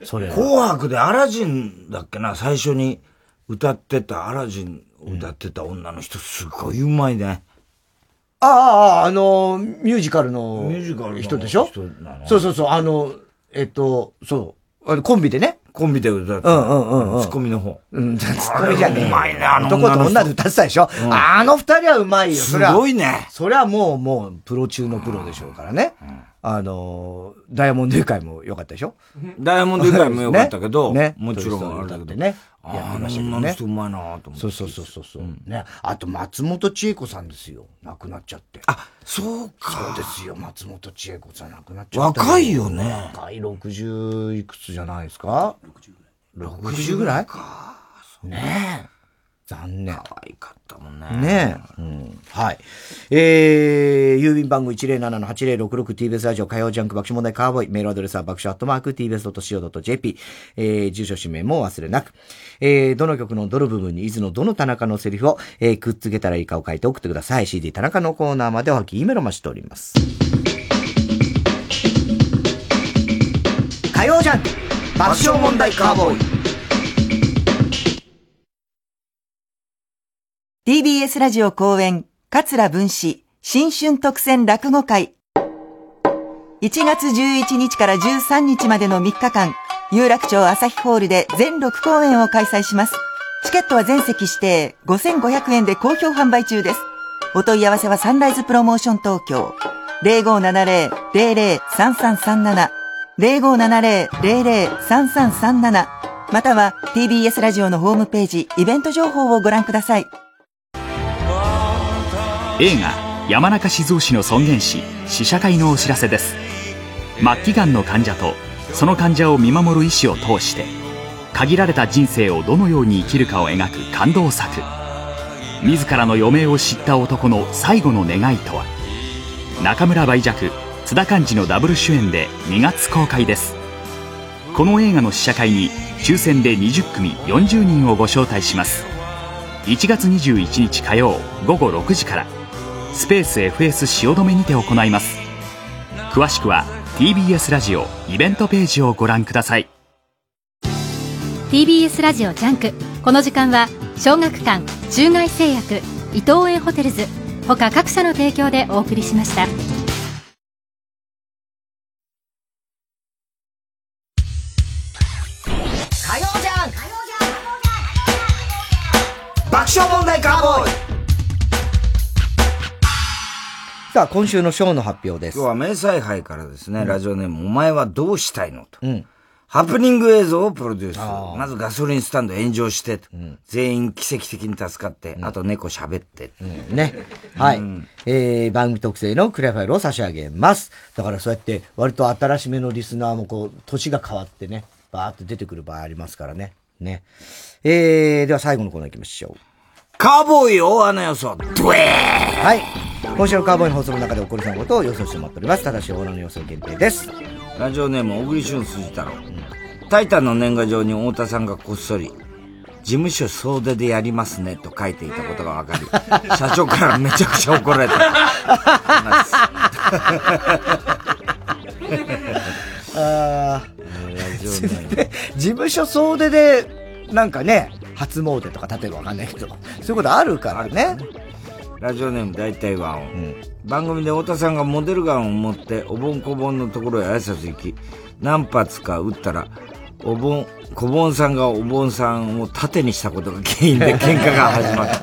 それは。紅白でアラジンだっけな、最初に歌ってた、アラジンを歌ってた女の人、すごいうまいね。ああ、ああ、あの、ミュージカルのミュージカルの人でしょ？そうそうそう、あの、えっと、そう、あのコンビでね。コンビで歌ってうんうんうんうん。ツッコミの方。うん、ツッコミじゃねえようまいねあの男と女で歌ってたでしょ、うんあの二人はうまいよ。すごいね。それはもう、もう、プロ中のプロでしょうからね。あの、ダイヤモンドユカイも良かったでしょ？ダイヤモンドユカイも良かったけど (laughs) ね。ねもちろんあれだけどね。あやってましたけどあのね。人うまいなと思ってそうそうそうそうね。あと、松本千恵子さんですよ。亡くなっちゃって。あ、そうか。そうですよ。松本千恵子さん亡くなっちゃった。若いよね。若い60いくつじゃないですか ?60 ぐらいねえ。残念。可愛かったもんね。ねえ。うん。はい。えー、郵便番号 107-8066TBS ラジオ火曜ジャンク爆笑問題カーボーイ。メールアドレスは爆笑アットマーク TBS.CO.JP。えー、住所氏名も忘れなく。えー、どの曲のどの部分に伊豆のどの田中のセリフを、えー、くっつけたらいいかを書いて送ってください。CD 田中のコーナーまでおはき、E メロ待ちしております。火曜ジャンク爆笑問題カーボーイ。TBS ラジオ公演、桂文史、新春特選落語会。1月11日から13日までの3日間、有楽町朝日ホールで全6公演を開催します。チケットは全席指定、5500円で好評販売中です。お問い合わせはサンライズプロモーション東京、0570-003337、0570-003337、または TBS ラジオのホームページ、イベント情報をご覧ください。映画山中静雄氏の尊厳死試写会のお知らせです。末期がんの患者とその患者を見守る医師を通して限られた人生をどのように生きるかを描く感動作。自らの余命を知った男の最後の願いとは。中村梅若津田寛治のダブル主演で2月公開です。この映画の試写会に抽選で20組40人をご招待します。1月21日火曜午後6時から。スペース FS 汐留にて行います。詳しくは TBS ラジオイベントページをご覧ください。TBS ラジオジャンク。この時間は小学館中外製薬伊藤園ホテルズ他各社の提供でお送りしました。今週のショーの発表です。今日は明細杯からですね、ラジオネーム、お前はどうしたいのと。ハプニング映像をプロデュース。まずガソリンスタンド炎上して、全員奇跡的に助かって、あと猫喋って。ね。はい。えー、番組特製のクリアファイルを差し上げます。だからそうやって、割と新しめのリスナーもこう、年が変わってね、バーって出てくる場合ありますからね。ね。えー、では最後のコーナー行きましょう。カーボーイ大穴予想、ドエーはい。今週のカーボーイの放送の中で起こりそうなことを予想してもらっております。ただし、大穴の予想限定です。ラジオネーム、小栗旬筋太郎。タイタンの年賀状に太田さんがこっそり、事務所総出でやりますねと書いていたことが分かり、(laughs) 社長からめちゃくちゃ怒られた。(laughs) あー (laughs) で事務所総出で、なんかね、初詣とか例えばわかんないけど、そういうことあるからね。ラジオネーム大体ワン、番組で太田さんがモデルガンを持ってお盆小盆のところへ挨拶行き何発か撃ったらお盆小盆さんがお盆さんを盾にしたことが原因で喧嘩が始まった。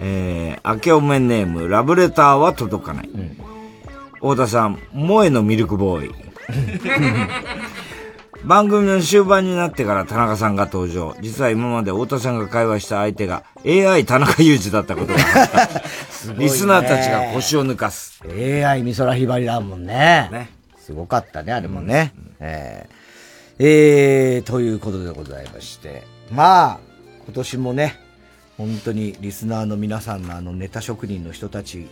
(laughs) えー、明けおめネームラブレターは届かない、太田さん萌えのミルクボーイ (laughs) 番組の終盤になってから田中さんが登場。実は今まで太田さんが会話した相手が AI 田中裕二だったことが分かった。(laughs) リスナーたちが腰を抜かす。AI 美空ひばりだもんね。ね。すごかったね、あれもね。えーえー、ということでございまして。まあ、今年もね、本当にリスナーの皆さんのあのネタ職人の人たち、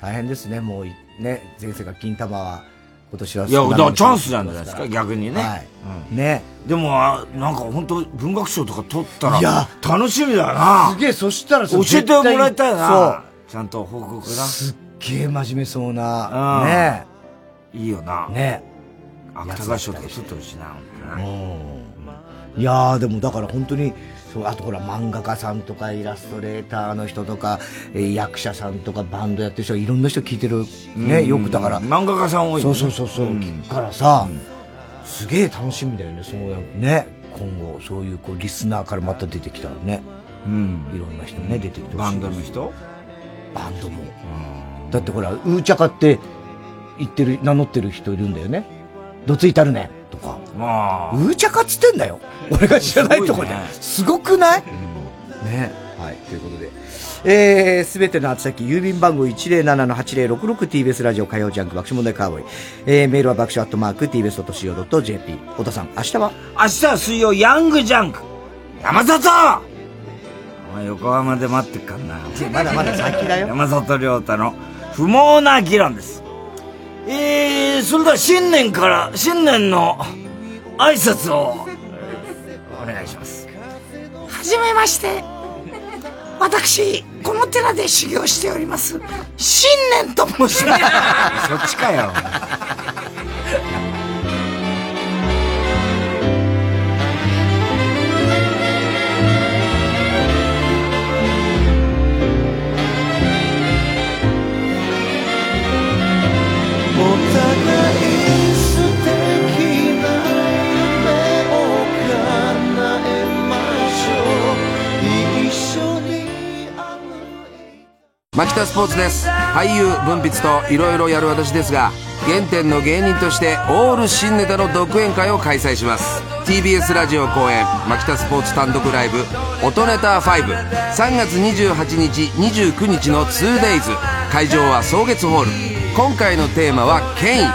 大変ですね、もういね、前世が金玉は今年はいや、だからチャンスなんじゃないですか、逆にね。はいうんね。でも、あなんか本当文学賞とか取ったら、いや楽しみだよな。すげえ、そしたらさ教えてもらいたいな。そう。ちゃんと報告な。すっげえ真面目そうな、うんねいいよな。ね芥川賞とか取ってほしいな。いやーでもだから本当にそうあとほら漫画家さんとかイラストレーターの人とか、えー役者さんとかバンドやってる人いろんな人聞いてる。ね、うん。よくだから。漫画家さん多いね。そうそうそうそう、聞くからさ、すげえ楽しみだよねそうやね。今後そういうこうリスナーからまた出てきたらね、いろんな人ね出てきてバンドの人？バンドも、だってほらうーちゃかって言ってる名乗ってる人いるんだよね。どついたるねかまあ。うーちゃかっつってんだよ。(laughs) 俺が知らないところで。すごくない、ね。はい。ということで。えー、すべての宛先、郵便番号 107-8066TBS ラジオ火曜ジャンク爆笑問題カーボーイ。えー、メールは爆笑アットマーク TBS.CO.JP。小田さん、明日は？明日は水曜ヤングジャンク山里お前横浜で待ってっかんな。まだまだ先だよ。山里亮太の不毛な議論です。えー、それでは新年から、新年の挨拶をお願いします。はじめまして。私、この寺で修行しております。新年と申します。(laughs) そっちかよ。牧田スポーツです。俳優文筆といろいろやる私ですが原点の芸人としてオール新ネタの独演会を開催します。TBS ラジオ公演牧田スポーツ単独ライブ「音ネタ53月28日29日の 2days 会場は草月ホール。今回のテーマは権威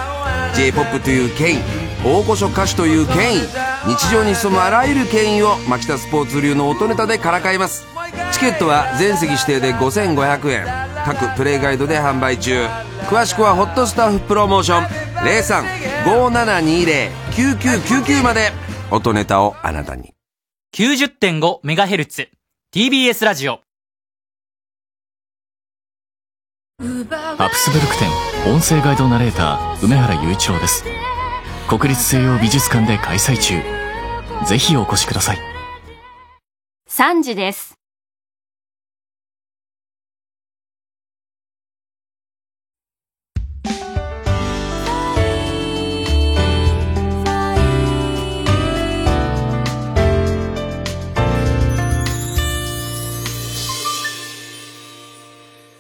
j p o p という権威大御所歌手という権威日常に潜むあらゆる権威を牧田スポーツ流の音ネタでからかいます。チケットは全席指定で5500円。各プレイガイドで販売中。詳しくはホットスタッフプロモーション。0357209999まで。音ネタをあなたに。90.5MHz TBS ラジオ。アプスブルク店音声ガイドナレーター梅原雄一郎です。国立西洋美術館で開催中。ぜひお越しください。3時です。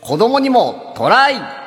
子供にもトライ。